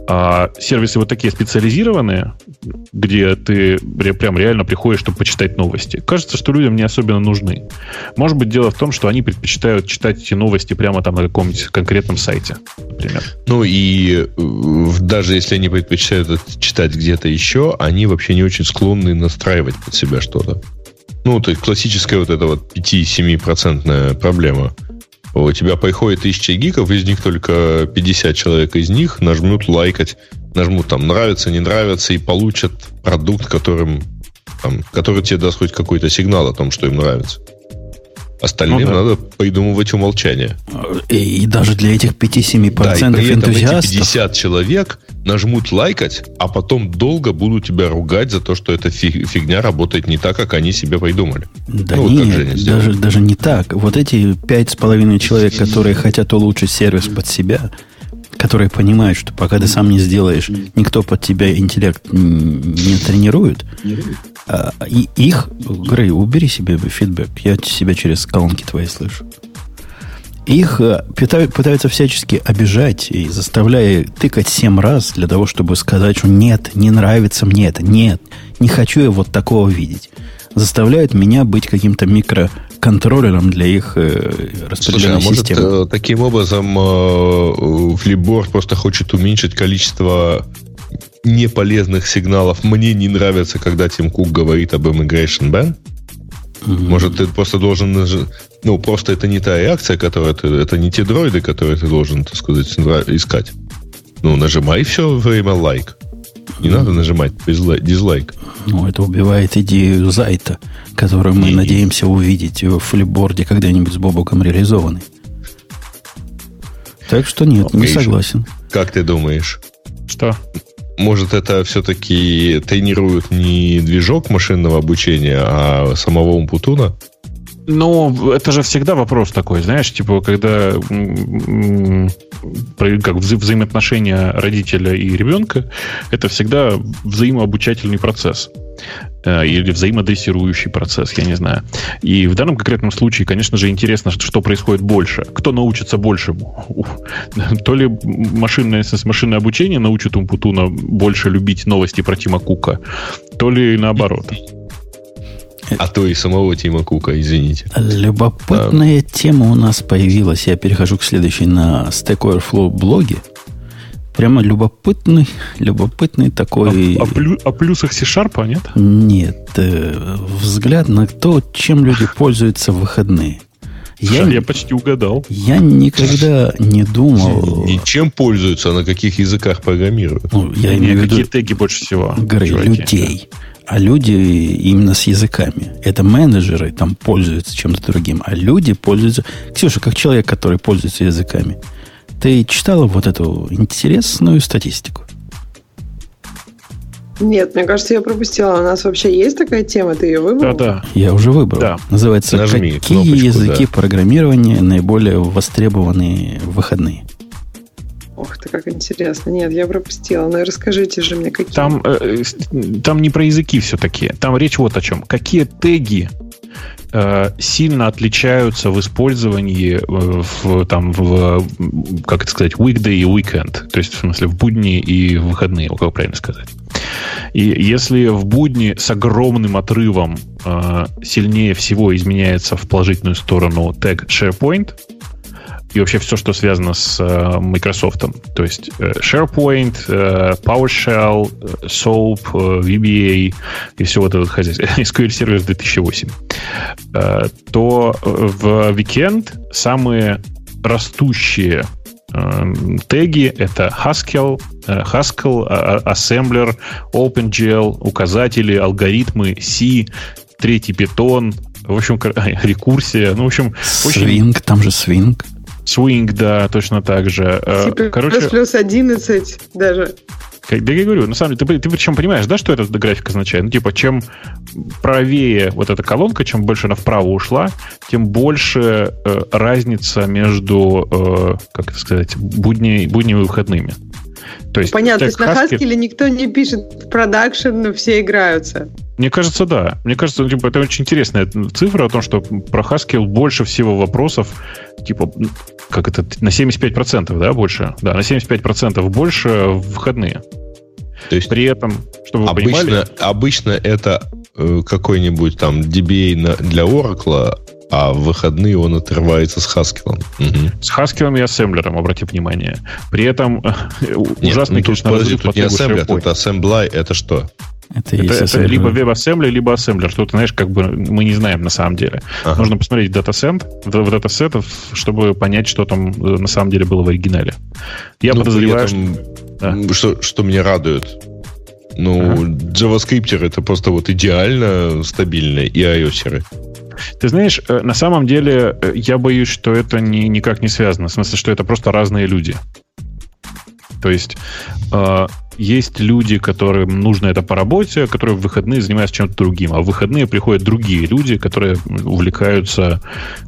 А сервисы вот такие специализированные, где ты прям реально приходишь, чтобы почитать новости, кажется, что людям не особенно нужны. Может быть, дело в том, что они предпочитают читать эти новости прямо там на каком-нибудь конкретном сайте, например. Ну и э, даже если они предпочитают это читать где-то еще, они вообще не очень склонны настраивать под себя что-то. Ну, то есть классическая вот эта вот 5-7% проблема – у тебя приходит 1000 гигов, из них только 50 человек из них нажмут лайкать, нажмут там нравится, не нравится и получат продукт, которым, там, который тебе даст хоть какой-то сигнал о том, что им нравится. Остальным ну, да. надо придумывать умолчание. И, и даже для этих 5-7% да, и при энтузиастов... Этом эти 50 человек нажмут лайкать, а потом долго будут тебя ругать за то, что эта фигня работает не так, как они себе придумали. Да ну, нет, вот даже, даже не так. Вот эти пять с половиной человек, которые хотят улучшить сервис под себя, которые понимают, что пока ты сам не сделаешь, никто под тебя интеллект не тренирует, а, и их, Грей, убери себе фидбэк. Я себя через колонки твои слышу. Их э, пытаются всячески обижать и заставляя тыкать семь раз для того, чтобы сказать, что нет, не нравится мне это, нет, не хочу я вот такого видеть. Заставляют меня быть каким-то микроконтроллером для их э, распределенной Слушай, а системы. Может, э, таким образом э, Флипборд просто хочет уменьшить количество неполезных сигналов. Мне не нравится, когда Тим Кук говорит об immigration ban. Может, ты просто должен... Ну, просто это не та реакция, которая ты... Это не те дроиды, которые ты должен, так сказать, искать. Ну, нажимай все время лайк. Не надо нажимать дизлайк. Ну, это убивает идею Зайта, которую мы и... надеемся увидеть в флипборде когда-нибудь с Бобоком реализованной. Так что нет, не согласен. Как ты думаешь? Что? Может, это все-таки тренирует не движок машинного обучения, а самого Умпутуна? Ну, это же всегда вопрос такой, знаешь, типа, когда как вза взаимоотношения родителя и ребенка, это всегда взаимообучательный процесс. Э, или взаимодрессирующий процесс, я не знаю. И в данном конкретном случае, конечно же, интересно, что происходит больше. Кто научится большему? То ли машинное, машинное обучение научит Умпутуна больше любить новости про Тима Кука, то ли наоборот. А то и самого Тима Кука, извините. Любопытная да. тема у нас появилась. Я перехожу к следующей на Stack Overflow блоге. Прямо любопытный, любопытный такой... А, а, плю, о плюсах C-Sharp, нет? Нет. Э, взгляд на то, чем люди пользуются в выходные. Я, я почти угадал. Я никогда не думал... Не чем пользуются, а на каких языках программируют. Ну, я имею в виду... Какие теги больше всего? Грей, людей. А люди именно с языками. Это менеджеры там пользуются чем-то другим. А люди пользуются... Ксюша, как человек, который пользуется языками, ты читала вот эту интересную статистику? Нет, мне кажется, я пропустила. У нас вообще есть такая тема, ты ее выбрал? Да, да. Я уже выбрал. Да. Называется Нажми «Какие кнопочку, языки да. программирования наиболее востребованы в выходные?» Ох ты, как интересно. Нет, я пропустила. Ну и расскажите же мне, какие. Там, э, там не про языки все-таки. Там речь вот о чем. Какие теги Э, сильно отличаются в использовании э, в, там, в, как это сказать, weekday и weekend. То есть, в смысле, в будни и в выходные, как правильно сказать. И если в будни с огромным отрывом э, сильнее всего изменяется в положительную сторону тег SharePoint, и вообще все, что связано с э, Microsoft. То есть э, SharePoint, э, PowerShell, э, SOAP, VBA и все вот это хозяйство. SQL Server 2008. Э, то в Weekend самые растущие теги это Haskell, Haskell, Assembler, OpenGL, указатели, алгоритмы, C, третий Python, в общем, рекурсия. Ну, в общем, Swing, очень... там же Swing. Swing, да, точно так же. Э, C++ Короче, плюс 11 даже. Как, да я говорю, на самом деле, ты, ты причем понимаешь, да, что эта графика означает? Ну, типа, чем правее вот эта колонка, чем больше она вправо ушла, тем больше э, разница между, э, как это сказать, будни, будними и выходными. То есть, Понятно, то есть на Haskell никто не пишет продакшн, но все играются. Мне кажется, да. Мне кажется, типа, это очень интересная цифра о том, что про Haskell больше всего вопросов, типа, как это, на 75%, да, больше? Да, на 75% больше в выходные. То есть При этом, чтобы вы обычно, понимали... Обычно это э, какой-нибудь там DBA для Oracle, а в выходные он отрывается с Haskell. Угу. С Haskell и ассемблером, обрати внимание. При этом э, ужасный, ну, тут, подожди, тут не ассемблер, тут ассемблай, это что? Это, это, это либо WebAssembly, либо ассемблер. Что-то, знаешь, как бы мы не знаем на самом деле. Ага. Нужно посмотреть датасет, в датасетов, чтобы понять, что там э, на самом деле было в оригинале. Я ну, подозреваю, этом, что, да. что... Что меня радует. Ну, ага. JavaScript это просто вот идеально стабильные и iOS. Ты знаешь, э, на самом деле э, я боюсь, что это ни, никак не связано. В смысле, что это просто разные люди. То есть э, есть люди, которым нужно это по работе, которые в выходные занимаются чем-то другим, а в выходные приходят другие люди, которые увлекаются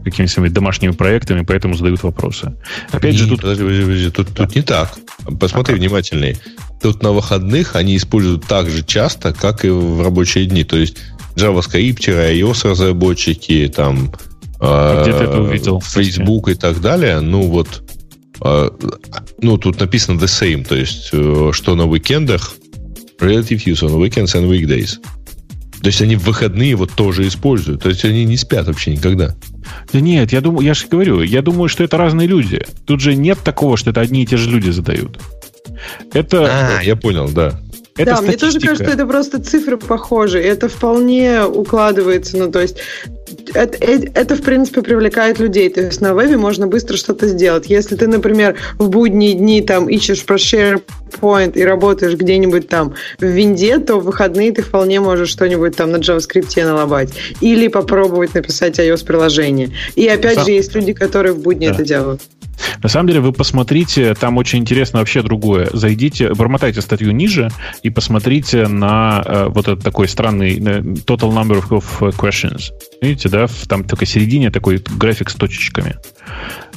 какими-то домашними проектами, поэтому задают вопросы. Опять не, же, тут... Подожди, подожди, подожди, тут, тут не так. Посмотри а внимательней. Тут на выходных они используют так же часто, как и в рабочие дни. То есть JavaScript, iOS разработчики, там, а где ты это увидел? Facebook и так далее. Ну вот ну, тут написано the same, то есть, э, что на уикендах relative use on weekends and weekdays. То есть они в выходные вот тоже используют. То есть они не спят вообще никогда. Да нет, я думаю, я же говорю, я думаю, что это разные люди. Тут же нет такого, что это одни и те же люди задают. Это... А, я понял, да. Это да, статистика. мне тоже кажется, что это просто цифры похожи. И это вполне укладывается. Ну, то есть это, это, в принципе, привлекает людей. То есть на вебе можно быстро что-то сделать. Если ты, например, в будние дни там ищешь про SharePoint и работаешь где-нибудь там в винде, то в выходные ты вполне можешь что-нибудь там на JavaScript налобать. Или попробовать написать iOS-приложение. И опять Сам... же, есть люди, которые в будни да. это делают. На самом деле, вы посмотрите, там очень интересно вообще другое. Зайдите, промотайте статью ниже и посмотрите на э, вот этот такой странный э, total number of questions. Видите, да, в, там только середине такой график с точечками.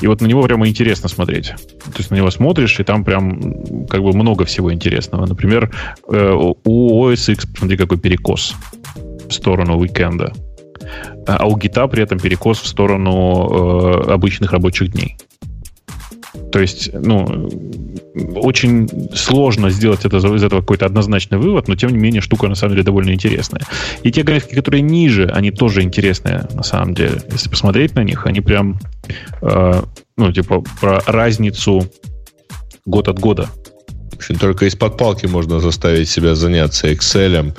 И вот на него прямо интересно смотреть. То есть на него смотришь, и там прям как бы много всего интересного. Например, э, у OS X, смотри, какой перекос в сторону уикенда. А у гита при этом перекос в сторону э, обычных рабочих дней. То есть, ну, очень сложно сделать это, из этого какой-то однозначный вывод, но тем не менее штука на самом деле довольно интересная. И те графики, которые ниже, они тоже интересные на самом деле. Если посмотреть на них, они прям, э, ну, типа, про разницу год от года. В общем, только из-под палки можно заставить себя заняться Excel,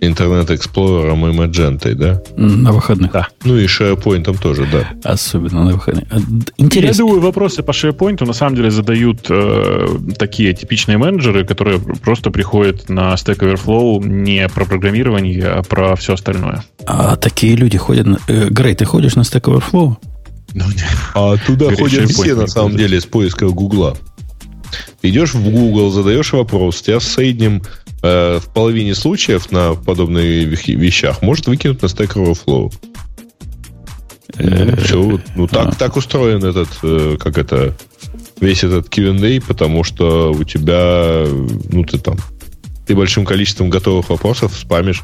Интернет Эксплорером и Маджентой, да? На выходных. Да. Ну и SharePoint тоже, да. Особенно на выходных. А, интересно. Я думаю, вопросы по SharePoint на самом деле задают э, такие типичные менеджеры, которые просто приходят на Stack Overflow не про программирование, а про все остальное. А такие люди ходят... На... Э, Грей, ты ходишь на Stack Overflow? Ну, а туда Говорит, ходят все, на самом деле, с поиска Гугла. Идешь в Google, задаешь вопрос, тебя в среднем э, в половине случаев на подобных вещах может выкинуть на Stack Overflow. Ну, все, ну так, а. так устроен этот, э, как это, весь этот Q&A, потому что у тебя, ну ты там, ты большим количеством готовых вопросов спамишь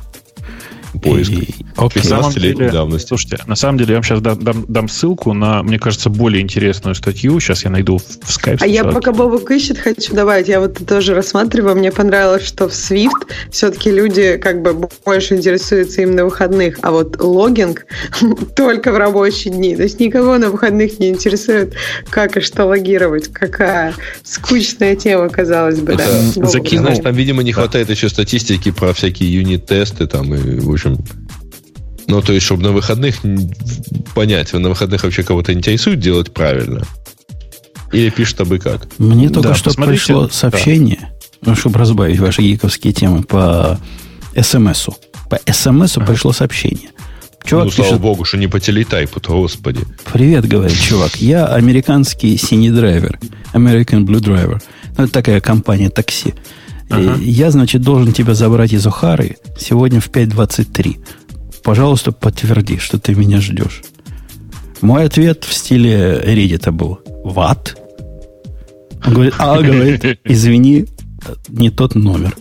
поиск. И, окей. 15 давности. Слушайте, на самом деле я вам сейчас дам, дам, дам ссылку на, мне кажется, более интересную статью. Сейчас я найду в Skype. А я пока Бобок ищет, хочу добавить. Я вот тоже рассматриваю. Мне понравилось, что в Swift все-таки люди как бы больше интересуются им на выходных, а вот логинг только в рабочие дни. То есть никого на выходных не интересует, как и что логировать. Какая скучная тема, казалось бы. Это, да. Закинул. Знаешь, там, видимо, не хватает еще статистики про всякие юнит-тесты там и, в общем, ну, то есть, чтобы на выходных понять, на выходных вообще кого-то интересует делать правильно? Или пишет абы как? Мне только да, что пришло сообщение, да. ну, чтобы разбавить ваши гиковские темы по СМСу. По СМСу а. пришло сообщение. Чувак ну, слава пишет, богу, что не по телетайпу-то, господи. Привет, говорит чувак. Я американский синий драйвер. American Blue Driver. Ну, это такая компания такси. Ага. Я, значит, должен тебя забрать из Охары сегодня в 5.23. Пожалуйста, подтверди, что ты меня ждешь. Мой ответ в стиле Reddit был. What? Он говорит, а, говорит, извини, не тот номер.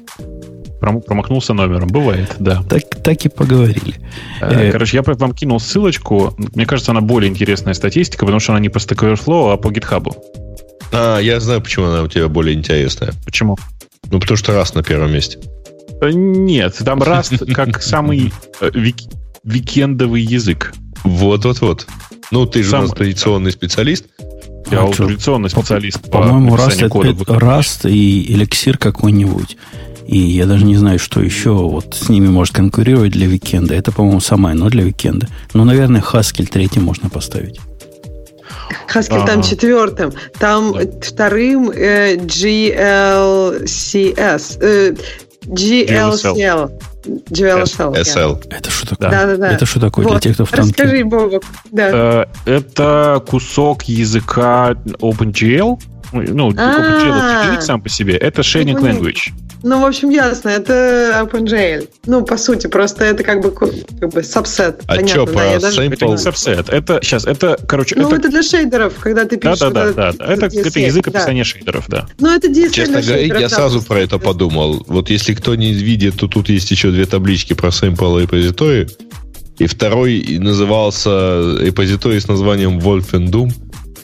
Промахнулся номером. Бывает, да. Так, так и поговорили. Э, э, короче, я вам кинул ссылочку. Мне кажется, она более интересная статистика, потому что она не по Stack Overflow, а по GitHub. А, я знаю, почему она у тебя более интересная. Почему? Ну, потому что раз на первом месте. Э, нет, там Rust как самый э, вик, викендовый язык. Вот-вот-вот. Ну, ты же Сам... у нас традиционный специалист. Я а традиционный специалист по По-моему, Rust, это, Rust и эликсир какой-нибудь. И я даже не знаю, что еще вот с ними может конкурировать для викенда. Это, по-моему, самое, но для викенда. Ну, наверное, Haskell третий можно поставить. Haskell ага. там четвертым. Там да. вторым э, GLCS. Э, GLCL. GLSL. SL. Это что такое? Да, да, да. Это что такое вот. для тех, кто в танке? Расскажи, Бобок. Да. Э, это кусок языка OpenGL, ну, OpenGL сам по себе, это sharing language. Ну, в общем, ясно, это OpenGL. Ну, по сути, просто это как бы, как бы subset. А что, по да, даже... Это не subset, это, сейчас, это, короче... Ну, это, это для шейдеров, когда ты пишешь... Да-да-да, да, да. это, это язык описания да. шейдеров, да. Ну, это DSL Честно говоря, я сразу про это подумал. Вот если кто не видит, то тут есть еще две таблички про sample репозиторий. И второй назывался репозиторий с названием Wolfendum.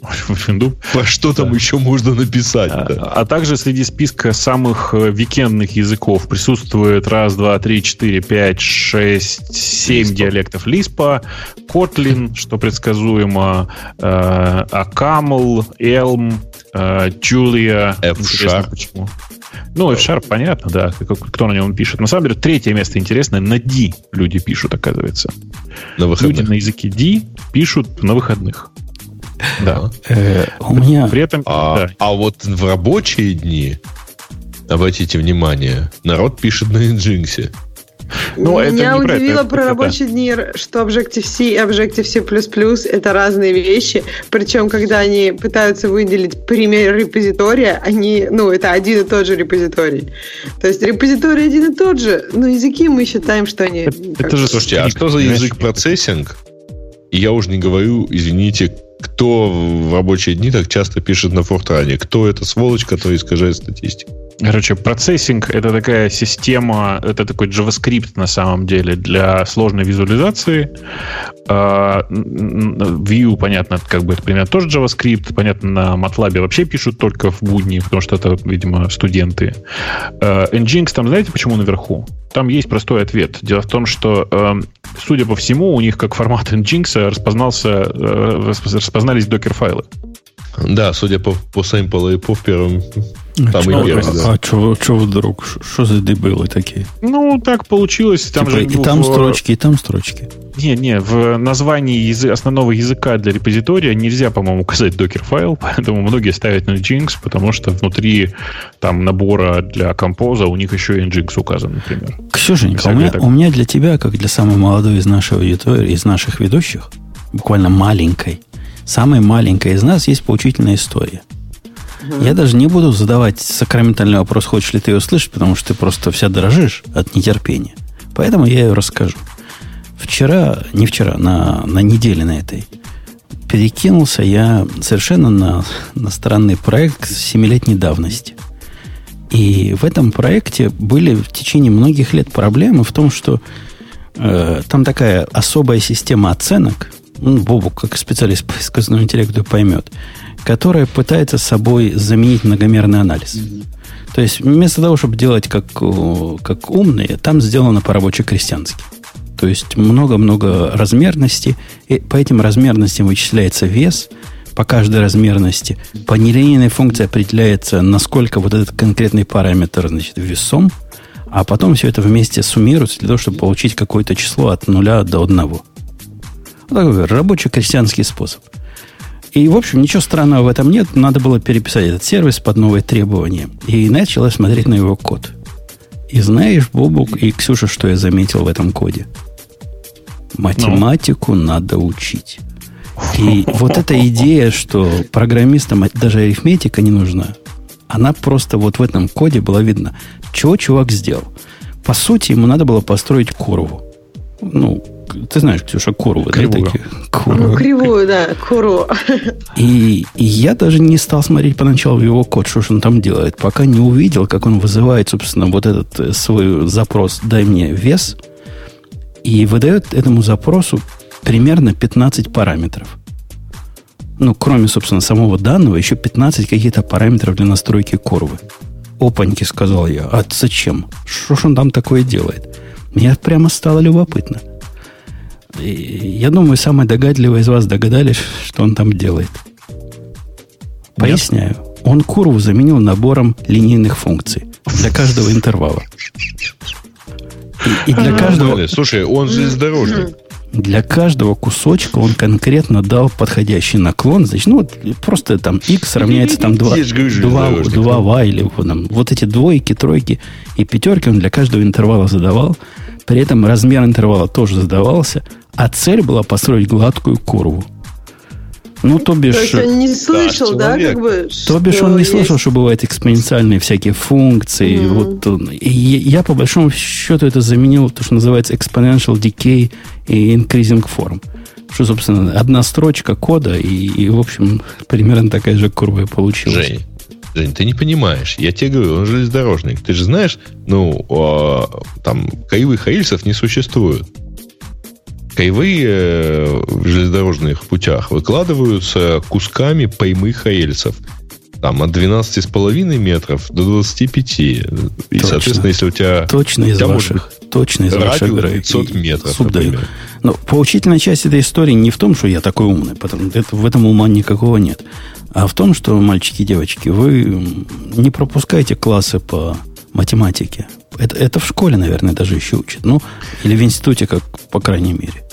Windows. По что там еще можно написать? А, да. а также среди списка самых э, викендных языков присутствует раз, два, три, четыре, пять, шесть, семь диалектов Лиспа, Kotlin, что предсказуемо, э, Акамл, Elm, Julia. F-Sharp. Почему? Ну, F-Sharp, понятно, да, кто на нем пишет. На самом деле, третье место интересное, на D люди пишут, оказывается. На выходных. Люди на языке D пишут на выходных. Да. Э, у меня... При этом, а, да. а вот в рабочие дни, обратите внимание, народ пишет на Nginx. Ну, Меня это удивило про, про рабочие дни, что Objective-C и Objective-C++ это разные вещи. Причем, когда они пытаются выделить пример репозитория, они, ну, это один и тот же репозиторий. То есть репозиторий один и тот же, но языки мы считаем, что они... Это, это же, слушайте, а что за язык процессинг? я уже не говорю, извините, кто в рабочие дни так часто пишет на Фортране? Кто эта сволочь, которая искажает статистику? Короче, процессинг — это такая система, это такой JavaScript на самом деле для сложной визуализации. А, Vue, понятно, как бы это примерно тоже JavaScript. Понятно, на MATLAB вообще пишут только в будни, потому что это, видимо, студенты. А, Nginx там, знаете, почему наверху? Там есть простой ответ. Дело в том, что, эм, судя по всему, у них как формат Nginx распознался, э, распознались докер-файлы. Да, судя по, по сэмплу и по первым там чё, и первый, да. А что вдруг? Что за дебилы такие? Ну, так получилось. Там типа, же и там в... строчки, и там строчки. Не, не, в названии язы... основного языка для репозитория нельзя, по-моему, указать докер-файл, поэтому многие ставят на Nginx, потому что внутри там набора для композа у них еще и Nginx указан, например. Ксюшенька, у меня, у меня для тебя, как для самой молодой из нашей аудитории, из наших ведущих, буквально маленькой, самой маленькой из нас есть поучительная история. Я даже не буду задавать сакраментальный вопрос, хочешь ли ты ее услышать, потому что ты просто вся дрожишь от нетерпения. Поэтому я ее расскажу. Вчера, не вчера, на, на неделе на этой, перекинулся я совершенно на, на странный проект семилетней давности. И в этом проекте были в течение многих лет проблемы в том, что э, там такая особая система оценок, ну, Бобу, как специалист по искусственному интеллекту, поймет, которая пытается собой заменить многомерный анализ. Mm-hmm. То есть вместо того, чтобы делать как, как умные, там сделано по-рабоче-крестьянски. То есть много-много размерности, и по этим размерностям вычисляется вес, по каждой размерности, по нелинейной функции определяется, насколько вот этот конкретный параметр значит, весом, а потом все это вместе суммируется для того, чтобы получить какое-то число от нуля до одного. Вот такой рабочий крестьянский способ. И, в общем, ничего странного в этом нет. Надо было переписать этот сервис под новые требования. И начал я смотреть на его код. И знаешь, Бобук и Ксюша, что я заметил в этом коде? Математику ну. надо учить. И вот эта идея, что программистам даже арифметика не нужна, она просто вот в этом коде была видна. Чего чувак сделал? По сути, ему надо было построить курву. Ну, ты знаешь, Ксюша, курвы, кривую. да, такие? Курвы. Ну, кривую, да, курву. И, и я даже не стал смотреть поначалу в его код, что же он там делает, пока не увидел, как он вызывает, собственно, вот этот э, свой запрос «дай мне вес», и выдает этому запросу примерно 15 параметров. Ну, кроме, собственно, самого данного, еще 15 каких-то параметров для настройки курвы. Опаньки, сказал я. А зачем? Что ж он там такое делает? Мне прямо стало любопытно. Я думаю, самые догадливые из вас догадались, что он там делает. Поясняю. Нет. Он курву заменил набором линейных функций для каждого интервала. И, и для каждого... Слушай, он же здоровый. Для каждого кусочка он конкретно дал подходящий наклон. Значит, ну, вот просто там x равняется там 2, 2, 2 y или там, вот эти двойки, тройки и пятерки он для каждого интервала задавал. При этом размер интервала тоже задавался, а цель была построить гладкую курву. Ну, то бишь... То есть он не слышал, да, как бы... То бишь он не есть... слышал, что бывают экспоненциальные всякие функции. Mm-hmm. Вот, и я, по большому счету, это заменил то, что называется exponential decay и increasing form. Что, собственно, одна строчка кода, и, и в общем, примерно такая же курва получилась. Жень, Жень, ты не понимаешь. Я тебе говорю, он железнодорожник. Ты же знаешь, ну, а, там, каевых рельсов не существует. Каевые э, в железнодорожных путях выкладываются кусками прямых рельсов. Там от 12,5 метров до 25. И, точно. соответственно, если у тебя... Точно из ваших. Точно из ваших. 500 метров, суд например. Но поучительная часть этой истории не в том, что я такой умный, потому что в этом ума никакого нет. А в том, что, мальчики и девочки, вы не пропускаете классы по математике. Это, это в школе, наверное, даже еще учат. Ну, или в институте, как по крайней мере.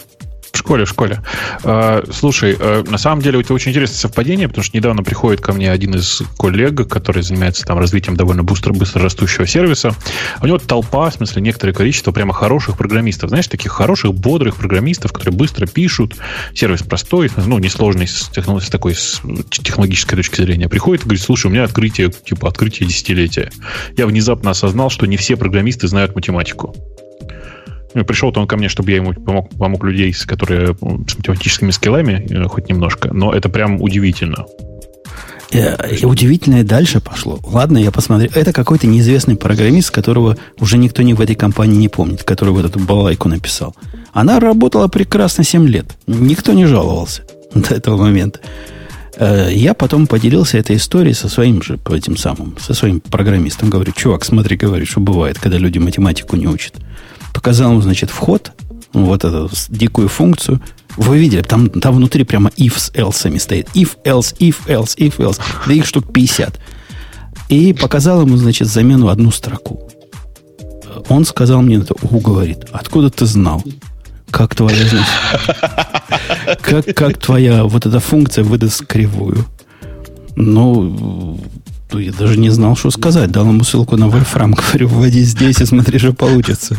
Школе, в школе. А, слушай, а, на самом деле это очень интересное совпадение, потому что недавно приходит ко мне один из коллег, который занимается там развитием довольно быстро, быстро растущего сервиса. У него толпа, в смысле, некоторое количество прямо хороших программистов. Знаешь, таких хороших, бодрых программистов, которые быстро пишут. Сервис простой, ну, несложный с, техно, с такой с технологической точки зрения. Приходит и говорит, слушай, у меня открытие, типа, открытие десятилетия. Я внезапно осознал, что не все программисты знают математику. Пришел-то он ко мне, чтобы я ему помог, помог людей, которые с математическими скиллами, э, хоть немножко. Но это прям удивительно. Э, и удивительное дальше пошло. Ладно, я посмотрю. Это какой-то неизвестный программист, которого уже никто не в этой компании не помнит, который вот эту балайку написал. Она работала прекрасно 7 лет. Никто не жаловался до этого момента. Э, я потом поделился этой историей со своим же, этим самым, со своим программистом. Говорю, чувак, смотри, говорит, что бывает, когда люди математику не учат показал ему, значит, вход, вот эту дикую функцию. Вы видели, там, там внутри прямо if с else стоит. If, else, if, else, if, else. Да их штук 50. И показал ему, значит, замену одну строку. Он сказал мне это, у, говорит, откуда ты знал? Как твоя, значит, как, как твоя вот эта функция выдаст кривую? Ну, я даже не знал, что сказать. Дал ему ссылку на Wolfram. Говорю, вводи здесь и смотри, что получится.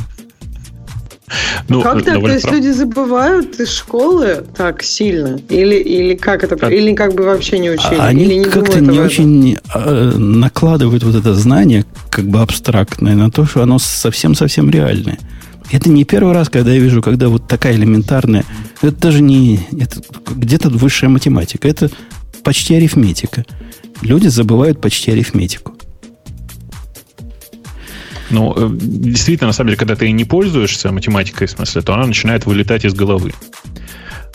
Ну, как так? То есть прав... люди забывают из школы так сильно? Или, или как это? А... Или как бы вообще не учили? Они или не как-то не очень э, накладывают вот это знание, как бы абстрактное, на то, что оно совсем-совсем реальное. Это не первый раз, когда я вижу, когда вот такая элементарная, это даже не это где-то высшая математика, это почти арифметика. Люди забывают почти арифметику. Ну, э, действительно, на самом деле, когда ты не пользуешься математикой, в смысле, то она начинает вылетать из головы.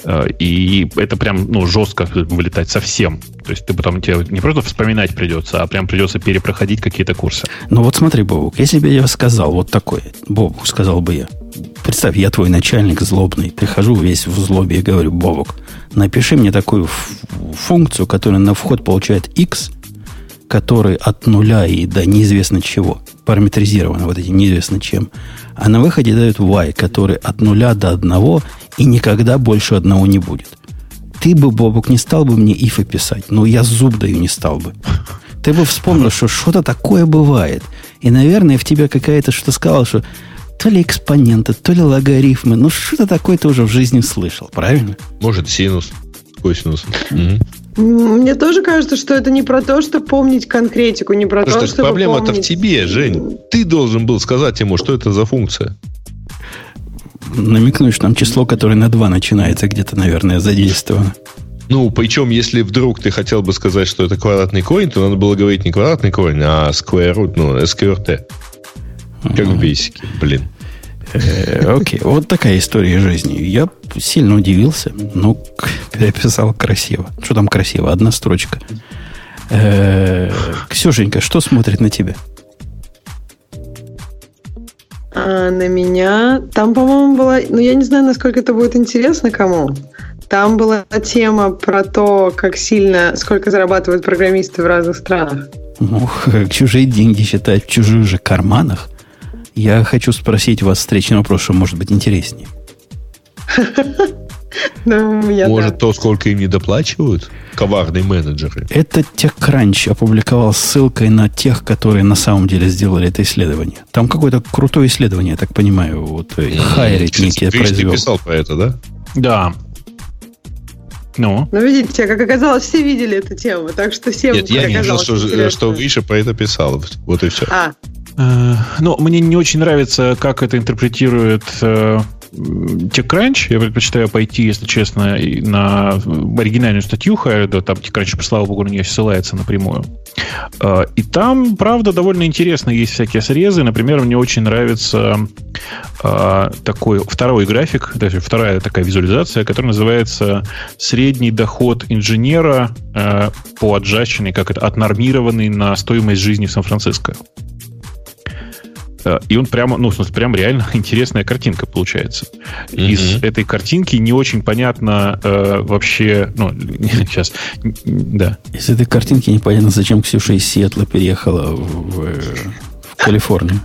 Э, и это прям, ну, жестко вылетать совсем. То есть ты потом тебе не просто вспоминать придется, а прям придется перепроходить какие-то курсы. Ну вот смотри, Бобук, если бы я сказал вот такое, Бобук, сказал бы я, представь, я твой начальник злобный, прихожу весь в злобе и говорю, Бобук, напиши мне такую функцию, которая на вход получает x, который от нуля и до неизвестно чего параметризировано вот этим неизвестно чем. А на выходе дают y, который от нуля до одного и никогда больше одного не будет. Ты бы, Бобок, не стал бы мне ифы писать. Ну, я зуб даю не стал бы. Ты бы вспомнил, что что-то такое бывает. И, наверное, в тебе какая-то что сказала, что то ли экспоненты, то ли логарифмы. Ну, что-то такое ты уже в жизни слышал, правильно? Может, синус, косинус. Угу. Мне тоже кажется, что это не про то, что помнить конкретику, не про Потому то, что проблема-то помнить... в тебе, Жень. Ты должен был сказать ему, что это за функция. Намекнуть, что там число, которое на 2 начинается, где-то, наверное, задействовано. Ну, причем, если вдруг ты хотел бы сказать, что это квадратный корень, то надо было говорить не квадратный корень, а square root, ну, SQRT. Как в Basic, блин. Э, окей, вот такая история жизни. Я сильно удивился, но переписал красиво. Что там красиво? Одна строчка. Э, Ксюшенька, что смотрит на тебя? А, на меня. Там, по-моему, была. Ну, я не знаю, насколько это будет интересно кому. Там была тема про то, как сильно, сколько зарабатывают программисты в разных странах. Ух, чужие деньги считать в чужих же карманах. Я хочу спросить вас встречный вопрос, что может быть интереснее. Ну, может, то, сколько им не доплачивают? Коварные менеджеры. Это TechCrunch опубликовал ссылкой на тех, которые на самом деле сделали это исследование. Там какое-то крутое исследование, я так понимаю, вот э, хайрит некий произвел. писал про это, да? Да. Ну? Ну, видите, как оказалось, все видели эту тему, так что всем Нет, я не видел, что, что Виша про это писал. Вот и все. А. Э, ну, мне не очень нравится, как это интерпретирует э, TechCrunch. Я предпочитаю пойти, если честно, на оригинальную статью Хайреда. Там TechCrunch, слава богу, на нее ссылается напрямую. Э, и там, правда, довольно интересно есть всякие срезы. Например, мне очень нравится такой второй график, вторая такая визуализация, которая называется «Средний доход инженера по отжащенной, как это, отнормированный на стоимость жизни в Сан-Франциско». Э, и он прямо, ну, в смысле, прям реально интересная картинка получается. Mm-hmm. Из этой картинки не очень понятно э, вообще, ну, сейчас, да. Из этой картинки непонятно, зачем Ксюша из Сиэтла переехала в, в Калифорнию.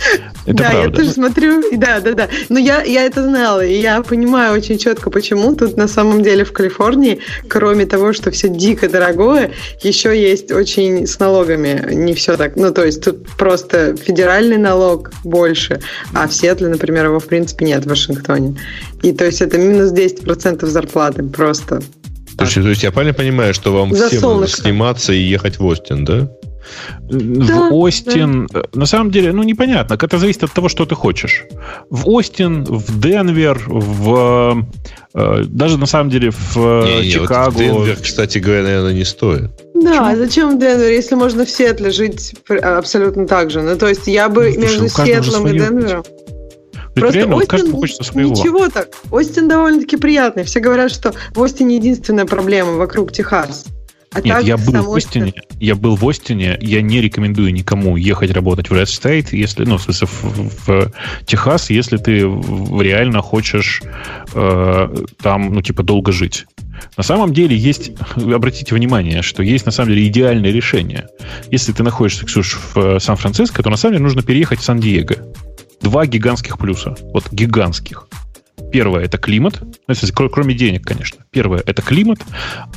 Это да, правда. я тоже смотрю, да, да, да. Но я, я это знала, и я понимаю очень четко, почему тут на самом деле в Калифорнии, кроме того, что все дико дорогое, еще есть очень с налогами не все так. Ну, то есть тут просто федеральный налог больше, а в Сиэтле, например, его в принципе нет в Вашингтоне. И то есть это минус 10% зарплаты просто. Слушайте, то есть я правильно понимаю, что вам За всем нужно сниматься и ехать в Остин, да? Да, в Остин. Да. На самом деле, ну, непонятно. Это зависит от того, что ты хочешь. В Остин, в Денвер, в... Э, даже на самом деле в не, не, Чикаго. Вот Денвер, кстати говоря, наверное, не стоит. Да, Почему? зачем в Денвере, если можно в Сиэтле жить абсолютно так же? Ну, то есть я бы ну, между Сиэтлом и Денвером... Просто реально, Остин хочется своего. ничего так. Остин довольно-таки приятный. Все говорят, что в Остине единственная проблема вокруг Техаса. А Нет, я был в Остине, я был в Остине, я не рекомендую никому ехать работать в Red State, если, ну, в смысле, в, в, в Техас, если ты реально хочешь э, там, ну, типа, долго жить. На самом деле есть, обратите внимание, что есть на самом деле идеальное решение. Если ты находишься, Ксюш, в Сан-Франциско, то на самом деле нужно переехать в Сан-Диего. Два гигантских плюса. Вот гигантских. Первое – это климат. Ну, кроме денег, конечно. Первое – это климат.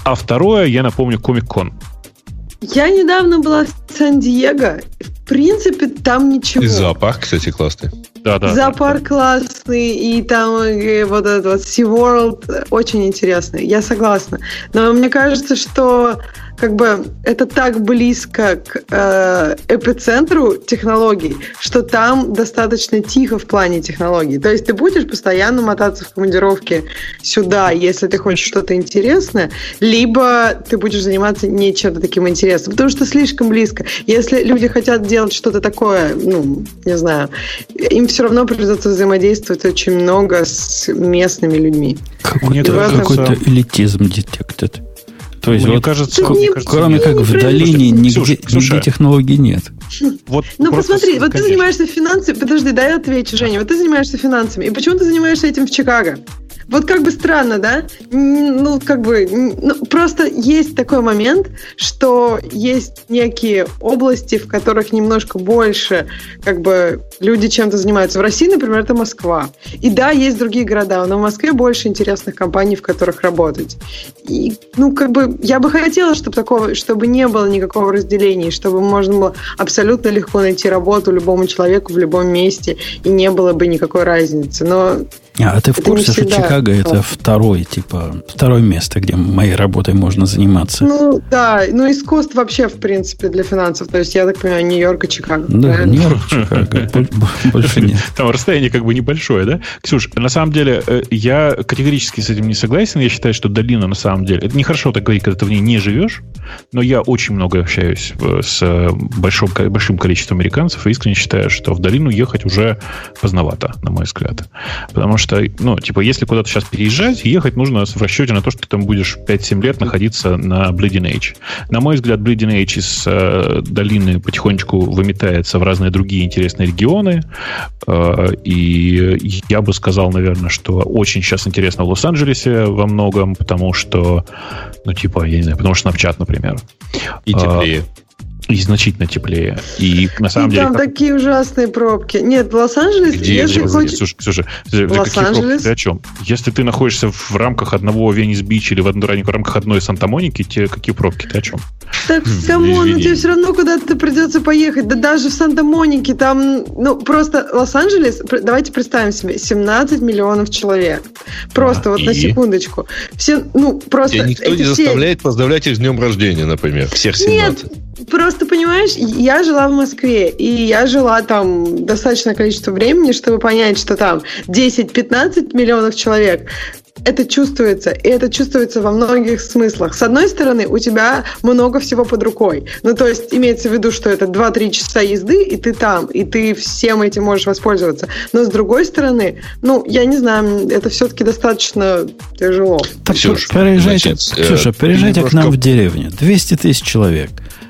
А второе, я напомню, Комик-кон. Я недавно была в Сан-Диего. В принципе, там ничего. И зоопарк, кстати, классный. Да, да. Зоопарк да, классный, и там и вот этот вот SeaWorld очень интересный. Я согласна. Но мне кажется, что как бы это так близко к э, эпицентру технологий, что там достаточно тихо в плане технологий. То есть ты будешь постоянно мотаться в командировке сюда, если ты хочешь что-то интересное, либо ты будешь заниматься не чем-то таким интересным, потому что слишком близко. Если люди хотят делать что-то такое, ну, не знаю, им все равно придется взаимодействовать очень много с местными людьми. Какой-то, какой-то элитизм детектед. То есть, мне вот, кажется, мне кажется, кроме как в долине, нигде, Ксюша, нигде технологий нет. Вот ну, посмотри, вот ты занимаешься финансами. Подожди, дай я отвечу, Женя. Вот ты занимаешься финансами. И почему ты занимаешься этим в Чикаго? Вот как бы странно, да? Ну, как бы, ну, просто есть такой момент, что есть некие области, в которых немножко больше, как бы, люди чем-то занимаются. В России, например, это Москва. И да, есть другие города, но в Москве больше интересных компаний, в которых работать. И, ну, как бы, я бы хотела, чтобы такого, чтобы не было никакого разделения, чтобы можно было абсолютно легко найти работу любому человеку в любом месте, и не было бы никакой разницы. Но а, а ты в курсе, что Чикаго это второй, типа, второе место, где моей работой можно заниматься? Ну, да, ну и кост вообще, в принципе, для финансов. То есть, я так понимаю, Нью-Йорк и Чикаго. Да, Нью-Йорк, Чикаго. Больше нет. Там расстояние как бы небольшое, да? Ксюш, на самом деле, э, я категорически с этим не согласен. Я считаю, что долина, на самом деле, это нехорошо так говорить, когда ты в ней не живешь, но я очень много общаюсь э, с э, большим, большим количеством американцев и искренне считаю, что в долину ехать уже поздновато, на мой взгляд. Потому что, ну, типа, если куда-то сейчас переезжать, ехать нужно в расчете на то, что ты там будешь 5-7 лет находиться на Bleeding Edge. На мой взгляд, Bleeding Edge из э, долины потихонечку выметается в разные другие интересные регионы. Э, и я бы сказал, наверное, что очень сейчас интересно в Лос-Анджелесе во многом, потому что, ну, типа, я не знаю, потому что Snapchat, например. И теплее. А, и значительно теплее. И на самом и деле... Там как... такие ужасные пробки. Нет, в Лос-Анджелесе, Где? если Где? хочешь... Слушай, слушай, Лос-Анджелес? Ты о чем? Если ты находишься в рамках одного Венис-Бич или в, в рамках одной Санта-Моники, те какие пробки? Ты о чем? Так, come on, ну тебе все равно куда-то придется поехать. Да даже в Санта-Монике там, ну, просто Лос-Анджелес, давайте представим себе, 17 миллионов человек. Просто а, вот и? на секундочку. Все, ну, просто... Тебя никто не все... заставляет поздравлять их с днем рождения, например, всех 17. Нет, Просто, понимаешь, я жила в Москве, и я жила там достаточное количество времени, чтобы понять, что там 10-15 миллионов человек это чувствуется, и это чувствуется во многих смыслах. С одной стороны, у тебя много всего под рукой. Ну, то есть, имеется в виду, что это 2-3 часа езды, и ты там, и ты всем этим можешь воспользоваться. Но с другой стороны, ну, я не знаю, это все-таки достаточно тяжело. Так, Ксюш, переезжайте, значит, э, Ксюша, переезжайте немножко... к нам в деревню. 200 тысяч человек.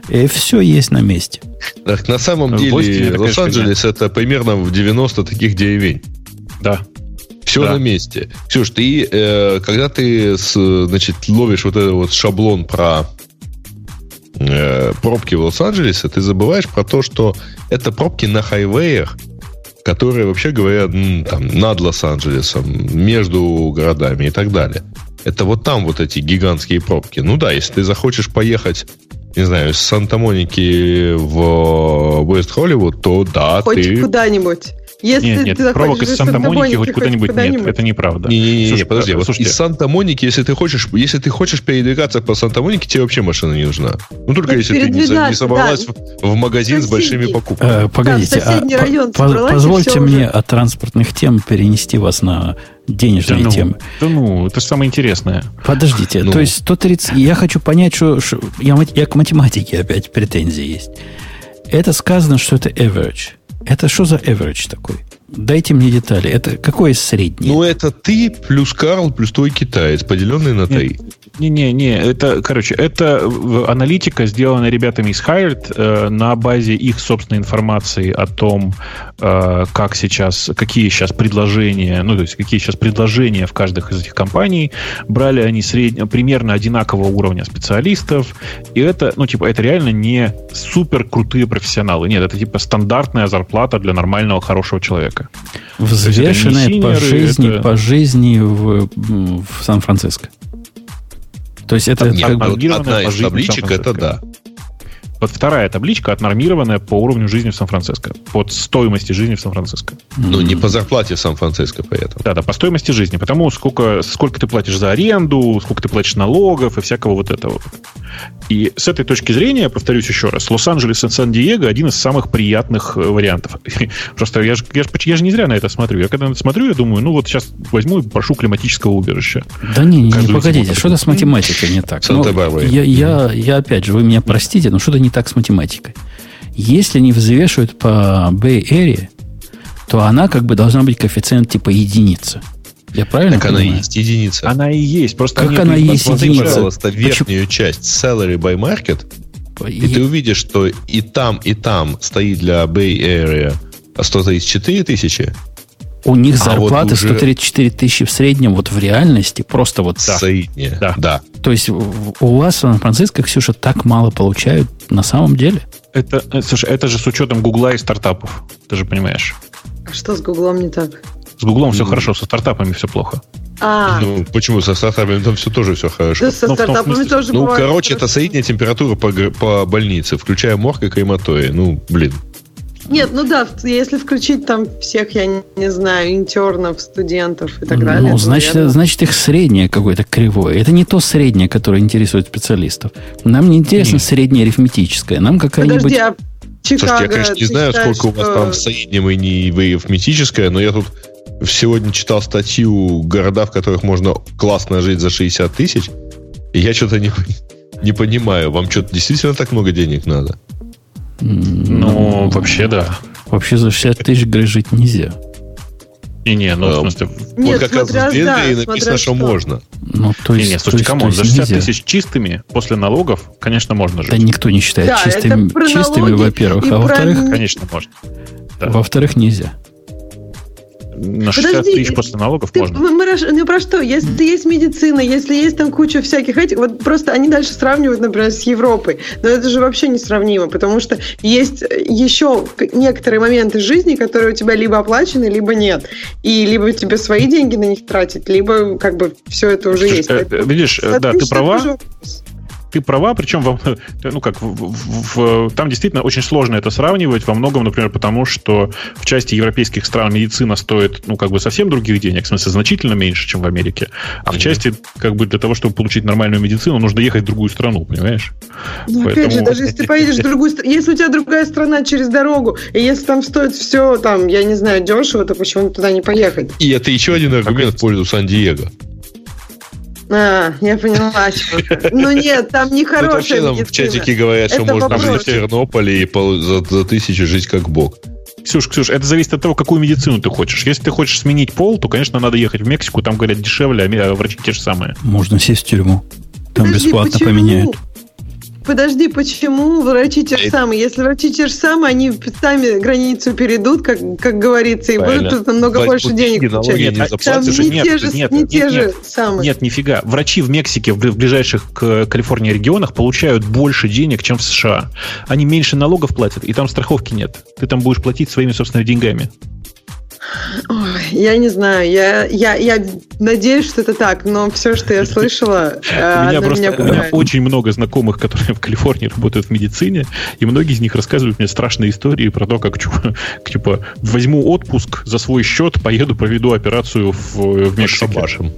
И все есть на месте. Так, на самом деле, Лос-Анджелес это примерно в 90 таких деревень. Да. Все да. на месте. Ксюш, ты, э, когда ты с, значит, ловишь вот этот вот шаблон про э, пробки в Лос-Анджелесе, ты забываешь про то, что это пробки на хайвеях, которые, вообще говоря, там, над Лос-Анджелесом, между городами и так далее. Это вот там вот эти гигантские пробки. Ну да, если ты захочешь поехать не знаю, из Санта-Моники в Вест Холливуд, то да, Хоть ты... куда-нибудь. Если нет, нет, ты пробок из Санта-Моники хоть куда-нибудь куда нет, это неправда. Не, не, не, Слушай, подожди, вот из Санта-Моники, если ты хочешь, если ты хочешь передвигаться по Санта-Монике, тебе вообще машина не нужна. Ну только если ты не, не собралась да. в, в магазин Соседи. с большими покупками. Э, погодите, да, а, район по, позвольте мне уже. от транспортных тем перенести вас на денежные да ну, темы. Да ну, это самое интересное. Подождите, ну. то есть 130... Я хочу понять, что... что я, я к математике опять претензии есть. Это сказано, что это average. Это что за average такой? Дайте мне детали. Это какое среднее? Ну, это ты плюс Карл плюс твой китаец, поделенный на три. Не-не-не, это, короче, это аналитика, сделана ребятами из Hired э, на базе их собственной информации о том, э, как сейчас, какие сейчас предложения, ну, то есть, какие сейчас предложения в каждых из этих компаний. Брали они средне, примерно одинакового уровня специалистов, и это, ну, типа, это реально не супер крутые профессионалы. Нет, это, типа, стандартная зарплата для нормального, хорошего человека. Взвешенная по жизни, это... по жизни в, в Сан-Франциско. То есть это Нет, как бы одна из табличек, это да. Вот вторая табличка отнормированная по уровню жизни в Сан-Франциско. Под стоимости жизни в Сан-Франциско. Ну, не по зарплате в Сан-Франциско поэтому. Да, да, по стоимости жизни. Потому сколько, сколько ты платишь за аренду, сколько ты платишь налогов и всякого вот этого. И с этой точки зрения, повторюсь еще раз, Лос-Анджелес и Сан-Диего один из самых приятных э, вариантов. Просто я же, я, же, я же не зря на это смотрю. Я когда на это смотрю, я думаю, ну вот сейчас возьму и прошу климатического убежища. Да не, не, не погодите, что-то с математикой не так. Ну, я, я, я опять же, вы меня простите, но что-то не так с математикой. Если не взвешивают по Bay Area, то она как бы должна быть коэффициент типа единица. Я правильно Так понимаю? она и есть единица. Она и есть. Просто как она и есть единица? пожалуйста, верхнюю Почему? часть Salary by Market, и, и ты увидишь, что и там, и там стоит для Bay Area 134 тысячи, у них зарплаты вот уже... 134 тысячи в среднем вот в реальности, просто вот да. Средние, да. да. То есть у вас в Сан-Франциско, Ксюша, так мало получают на самом деле? Это, э, слушай, это же с учетом Гугла и стартапов, ты же понимаешь. А что с Гуглом не так? С Гуглом все хорошо, со стартапами все плохо. А. Ну, почему? Со стартапами там все тоже все хорошо. Да, со ну, стартапами смысле, тоже Ну, короче, хорошо. это средняя температура по, по больнице, включая морг и крематорий. Ну, блин. Нет, ну да, если включить там всех, я не, не знаю, интернов, студентов и так ну, далее. Ну, значит, наверное... значит, их среднее какое-то кривое. Это не то среднее, которое интересует специалистов. Нам не интересно Нет. среднее арифметическое. Нам какая-нибудь... Подожди, а Чикаго, Слушайте, я, конечно, не знаю, считаешь, сколько что... у вас там в среднем и не арифметическое, но я тут сегодня читал статью города, в которых можно классно жить за 60 тысяч, и я что-то не, не понимаю. Вам что-то действительно так много денег надо? Ну, вообще да. Вообще за 60 тысяч жить нельзя. Не, не, ну, в смысле... Нет, вот как раз в Бельгии да, написано, что, что можно. Ну, то есть, не, не, слушайте, come on, за 60 нельзя. тысяч чистыми после налогов, конечно, можно жить. Да никто не считает да, чистыми, чистыми во-первых. А во-вторых... Конечно, можно. Да. Во-вторых, нельзя на 60 Подожди, тысяч после налогов ты, можно. Мы, мы, ну про что? Если mm. есть медицина, если есть там куча всяких этих, вот просто они дальше сравнивают, например, с Европой. Но это же вообще не сравнимо, потому что есть еще некоторые моменты жизни, которые у тебя либо оплачены, либо нет. И либо тебе свои деньги на них тратить, либо как бы все это уже Слушай, есть. Э, видишь, это, да, ты права. Ты права, причем вам, ну как, в, в, в, там действительно очень сложно это сравнивать во многом, например, потому что в части европейских стран медицина стоит, ну как бы совсем других денег, в смысле значительно меньше, чем в Америке, а mm-hmm. в части как бы для того, чтобы получить нормальную медицину, нужно ехать в другую страну, понимаешь? Ну Поэтому... опять же, даже если ты поедешь в другую страну, если у тебя другая страна через дорогу, и если там стоит все, там, я не знаю, дешево, то почему туда не поехать? И это еще один аргумент в пользу Сан-Диего. А, я поняла. Ну нет, там не хорошая медицина. в чатике говорят, что можно жить в Тернополе и за, за тысячу жить как бог. Ксюш, Ксюш, это зависит от того, какую медицину ты хочешь. Если ты хочешь сменить пол, то, конечно, надо ехать в Мексику, там, говорят, дешевле, а врачи те же самые. Можно сесть в тюрьму. Там Подожди, бесплатно почему? поменяют. Подожди, почему врачи те же самые? Если врачи те же самые, они сами границу перейдут, как, как говорится, и Правильно. будут намного Плать больше денег получать. Нет, а там не нет, те же, нет, не нет, те нет, же самые. Нет, нифига. Врачи в Мексике, в ближайших к Калифорнии регионах получают больше денег, чем в США. Они меньше налогов платят, и там страховки нет. Ты там будешь платить своими собственными деньгами. Ой, я не знаю, я, я, я надеюсь, что это так, но все, что я слышала, у меня просто меня у меня очень много знакомых, которые в Калифорнии работают в медицине, и многие из них рассказывают мне страшные истории про то, как типа возьму отпуск за свой счет, поеду, проведу операцию в, в Мексике.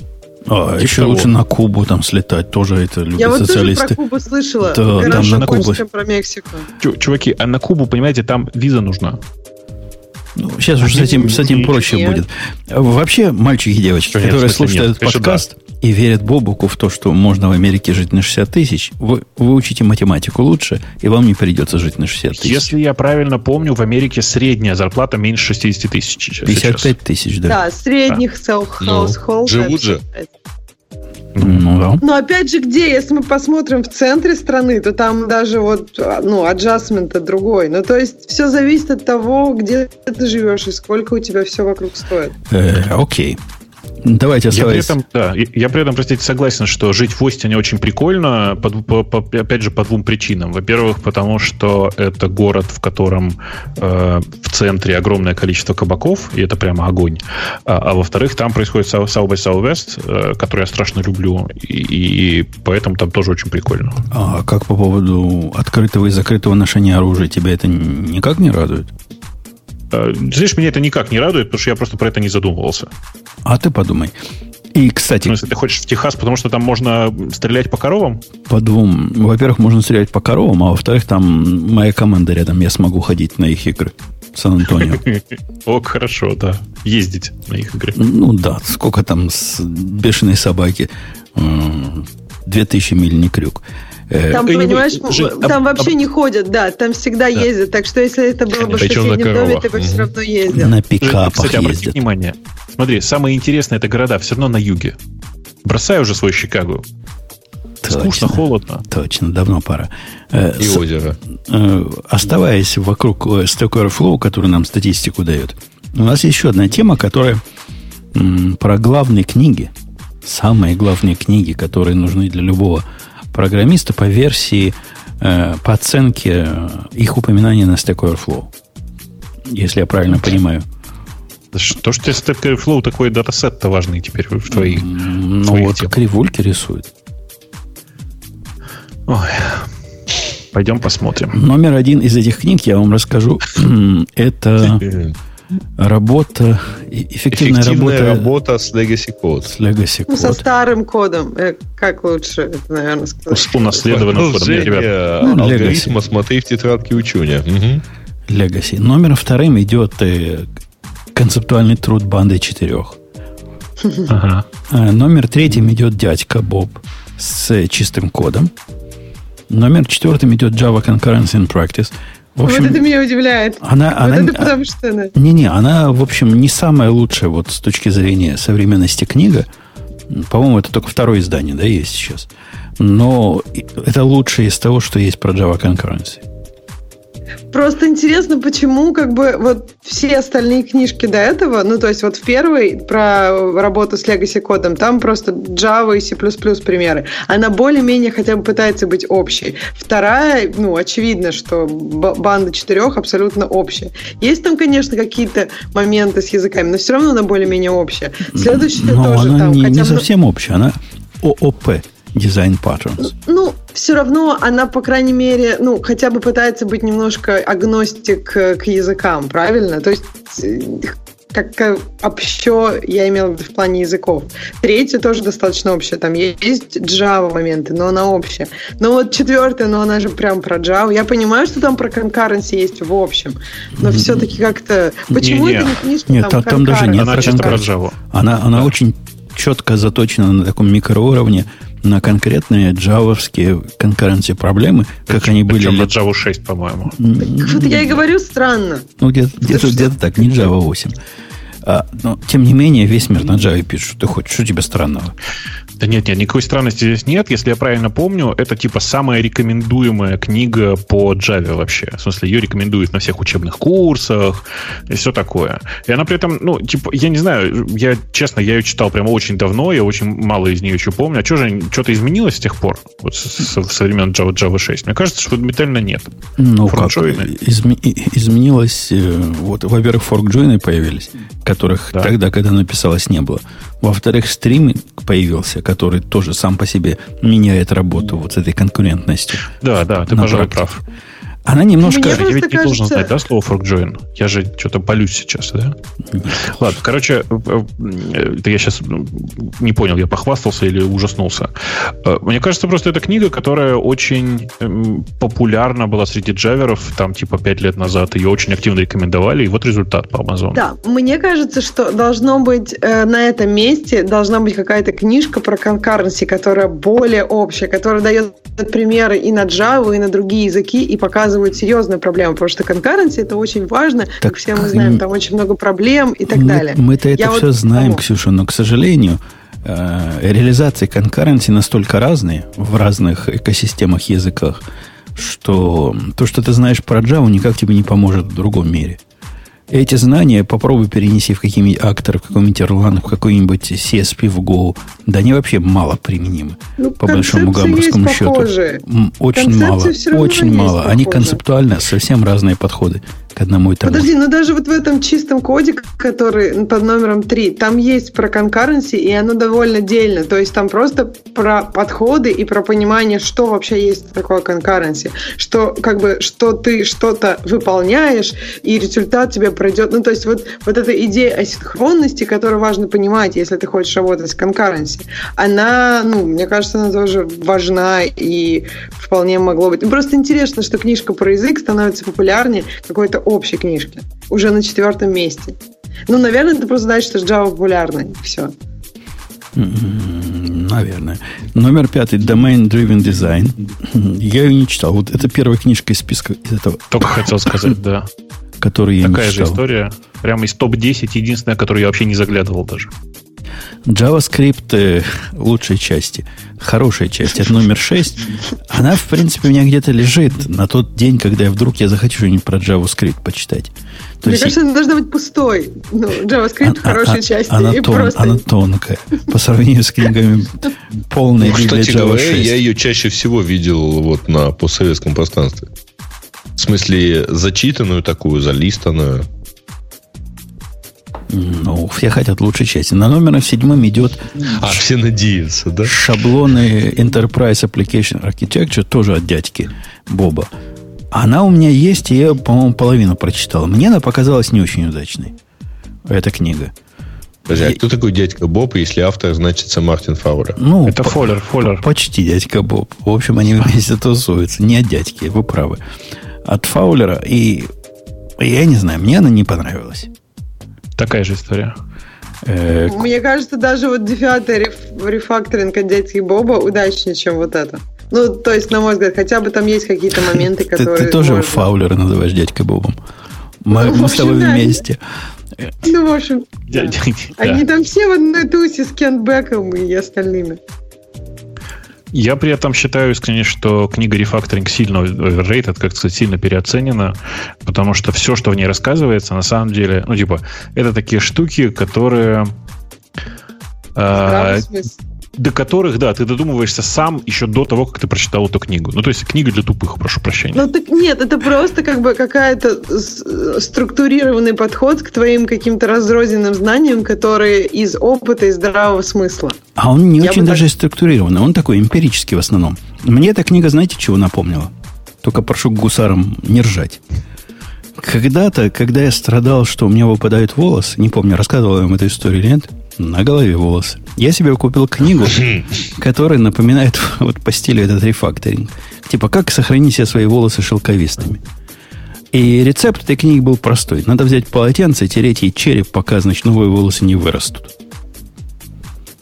А, типа еще того. лучше на Кубу там слетать, тоже это любят Я вот тоже про Кубу слышала. Да, там на Кубу. про Мексику. Чуваки, а на Кубу, понимаете, там виза нужна. Ну, сейчас уже с этим, с этим проще нет. будет. Вообще, мальчики и девочки, что которые слушают нет. этот подкаст да. и верят Бобуку в то, что можно в Америке жить на 60 тысяч, вы, вы учите математику лучше, и вам не придется жить на 60 тысяч. Если я правильно помню, в Америке средняя зарплата меньше 60 тысяч. 55 тысяч, да. Да, средних да. household. Ну, живут же. Ну, да. Но опять же, где, если мы посмотрим в центре страны, то там даже вот, ну, аджастмент другой. Ну, то есть, все зависит от того, где ты живешь и сколько у тебя все вокруг стоит. Э, окей. Давайте оставайтесь. Я при этом, да, я при этом, простите, согласен, что жить в Остине очень прикольно, по, по, по, опять же, по двум причинам. Во-первых, потому что это город, в котором э, в центре огромное количество кабаков, и это прямо огонь. А, а во-вторых, там происходит South by Southwest, э, который я страшно люблю, и, и поэтому там тоже очень прикольно. А как по поводу открытого и закрытого ношения оружия? Тебя это никак не радует? Э, знаешь, меня это никак не радует, потому что я просто про это не задумывался. А ты подумай. И, кстати... Ну, если ты хочешь в Техас, потому что там можно стрелять по коровам? По двум. Во-первых, можно стрелять по коровам, а во-вторых, там моя команда рядом, я смогу ходить на их игры. Сан-Антонио. О, хорошо, да. Ездить на их игры. Ну да, сколько там с бешеной собаки. Две тысячи миль не крюк. Э, там, понимаешь, Жень, там об, вообще об... не ходят, да, там всегда да. ездят. Так что если это было бы в соседнем доме, ты бы все равно ездил. На пикапах Кстати, обрати внимание. Смотри, самое интересное это города все равно на юге. Бросай уже свой Чикаго. Точно, Скучно, холодно. Точно, давно пора. Э, И С, озеро. Э, оставаясь вокруг Stack Overflow, который нам статистику дает, у нас есть еще одна тема, которая м, про главные книги. Самые главные книги, которые нужны для любого программиста по версии, э, по оценке э, их упоминания на Stack Overflow. Если я правильно понимаю. То, что Stack Overflow такой датасет-то важный теперь в твоих Ну, твоих вот темах. кривульки рисует. Ой. Пойдем посмотрим. Номер один из этих книг, я вам расскажу, это Работа, эффективная, эффективная работа, работа с Legacy Code. С Legacy Code. Ну, со старым кодом. Э, как лучше это, наверное, сказать? С унаследованным кодом. Ребят. Ну, алгоритма смотри в тетрадке учуня. Угу. Legacy. Номером вторым идет э, концептуальный труд банды четырех. Ага. Э, номер третьим идет дядька Боб с чистым кодом. Номер четвертым идет Java Concurrency in Practice. В общем, вот это меня удивляет. Она, вот она, это потому что она... Не-не, она, в общем, не самая лучшая вот с точки зрения современности книга. По-моему, это только второе издание, да, есть сейчас. Но это лучшее из того, что есть про Java Concurrency. Просто интересно, почему как бы вот все остальные книжки до этого, ну, то есть вот в первой про работу с Legacy кодом, там просто Java и C++ примеры. Она более-менее хотя бы пытается быть общей. Вторая, ну, очевидно, что банда четырех абсолютно общая. Есть там, конечно, какие-то моменты с языками, но все равно она более-менее общая. Следующая но тоже она там. Не, хотя не совсем общая, она ООП design patterns. Ну, все равно она, по крайней мере, ну, хотя бы пытается быть немножко агностик к языкам, правильно? То есть как общо, я имела в виду в плане языков. Третья тоже достаточно общая. Там есть Java моменты, но она общая. Но вот четвертая, но она же прям про Java. Я понимаю, что там про concurrency есть в общем, но все-таки как-то... Почему не, не. это не книжка Нет, там, там даже нет она чисто про Java. Она, она да. очень четко заточена на таком микроуровне, на конкретные джавовские конкуренции проблемы, как причем, они были... Причем на Java 6, по-моему. Вот я и говорю, странно. Ну, где-то, где-то, где-то так, не Java 8. А, но, тем не менее, весь мир на Java пишет, что ты хочешь, что тебе странного? Да нет, нет, никакой странности здесь нет. Если я правильно помню, это типа самая рекомендуемая книга по Java вообще. В смысле, ее рекомендуют на всех учебных курсах и все такое. И она при этом, ну, типа, я не знаю, я, честно, я ее читал прямо очень давно, я очень мало из нее еще помню. А что же, что-то изменилось с тех пор? Вот со, со времен Java, Java 6? Мне кажется, что фундаментально нет. Ну, как? Изме- изменилось, э, вот, во-первых, форк-джойны появились, которых да. тогда, когда написалось, не было. Во-вторых, стриминг появился, который тоже сам по себе меняет работу вот с этой конкурентностью. Да, да, ты, пожалуй, прав. Она немножко... Я ведь не должен знать, да, слово fork Я же что-то полюсь сейчас, да? Ладно, короче, это э, я сейчас не понял, я похвастался или ужаснулся. Э, мне кажется, просто это книга, которая очень эм, популярна была среди джаверов, там, типа, пять лет назад. Ее очень активно рекомендовали, и вот результат по Amazon. Да, мне кажется, что должно быть э, на этом месте, должна быть какая-то книжка про конкуренции, которая более общая, которая дает примеры и на Java, и на другие языки, и показывает показывают серьезную проблему, потому что конкуренция это очень важно, так, как все мы знаем, там очень много проблем и так мы, далее. Мы-то это Я все вот знаем, тому. Ксюша, но, к сожалению, э, реализации конкуренции настолько разные в разных экосистемах, языках, что то, что ты знаешь про Java, никак тебе не поможет в другом мире. Эти знания попробуй перенеси в какие-нибудь акторы, в какой-нибудь Erlang, в какой-нибудь CSP в Go. Да они вообще мало применимы. Ну, по большому гамбургскому счету. Очень мало. Очень мало. Они концептуально совсем разные подходы к одному и тому Подожди, но даже вот в этом чистом коде, который под номером 3, там есть про concurrency, и оно довольно отдельно. То есть там просто про подходы и про понимание, что вообще есть такое concurrency. Что как бы, что ты что-то выполняешь, и результат тебе пройдет. Ну, то есть вот, вот эта идея асинхронности, которую важно понимать, если ты хочешь работать с concurrency, она, ну, мне кажется, она тоже важна и вполне могло быть. Просто интересно, что книжка про язык становится популярнее какой-то общей книжки. Уже на четвертом месте. Ну, наверное, это просто значит, что Java популярный. Все. Наверное. Номер пятый Domain Driven Design. Я ее не читал. Вот это первая книжка из списка из этого. Только хотел сказать, да. Которую я Такая не читал. же история. Прямо из топ-10, единственная, которую я вообще не заглядывал даже. JavaScript э, лучшей части, хорошей части, это номер 6, она, в принципе, у меня где-то лежит на тот день, когда я вдруг я захочу что-нибудь про JavaScript почитать. То Мне есть, кажется, она должна быть пустой. Ну, JavaScript а, хорошей а, части. Она, тон, просто... она тонкая. По сравнению с книгами полной ну, Кстати говоря, я ее чаще всего видел вот на постсоветском пространстве. В смысле, зачитанную такую, залистанную. Ну, все хотят лучшей части. На номером седьмом идет... А, все надеются, да? Шаблоны Enterprise Application Architecture, тоже от дядьки Боба. Она у меня есть, и я, по-моему, половину прочитал. Мне она показалась не очень удачной. Эта книга. Подожди, а кто такой дядька Боб, если автор значится Мартин Фаулер? Ну, это Фоллер, Фоллер. Почти дядька Боб. В общем, они вместе тусуются. Не от дядьки, вы правы. От Фаулера. И я не знаю, мне она не понравилась. Такая же история. Э, Мне кажется, даже вот девятый рефакторинг от дядьки Боба удачнее, чем вот это. Ну, то есть, на мой взгляд, хотя бы там есть какие-то моменты, которые... Ты, ты тоже можно... Фаулера называешь дядькой Бобом. Мы, ну, мы с тобой да. вместе. Ну, в общем, да. они там все в одной тусе с Кентбеком и остальными. Я при этом считаю искренне, что книга рефакторинг сильно overrated, как сказать, сильно переоценена, потому что все, что в ней рассказывается, на самом деле, ну, типа, это такие штуки, которые... Э, до которых, да, ты додумываешься сам еще до того, как ты прочитал эту книгу. Ну, то есть книга для тупых, прошу прощения. Ну, так нет, это просто как бы какая-то структурированный подход к твоим каким-то разрозненным знаниям, которые из опыта и здравого смысла. А он не Я очень даже так... структурированный, он такой эмпирический в основном. Мне эта книга, знаете, чего напомнила? Только прошу гусарам не ржать. Когда-то, когда я страдал, что у меня выпадают волосы, не помню, рассказывал я вам эту историю или нет, на голове волосы. Я себе купил книгу, которая напоминает вот по стилю этот рефакторинг. Типа, как сохранить себе свои волосы шелковистыми. И рецепт этой книги был простой. Надо взять полотенце, тереть ей череп, пока, значит, новые волосы не вырастут.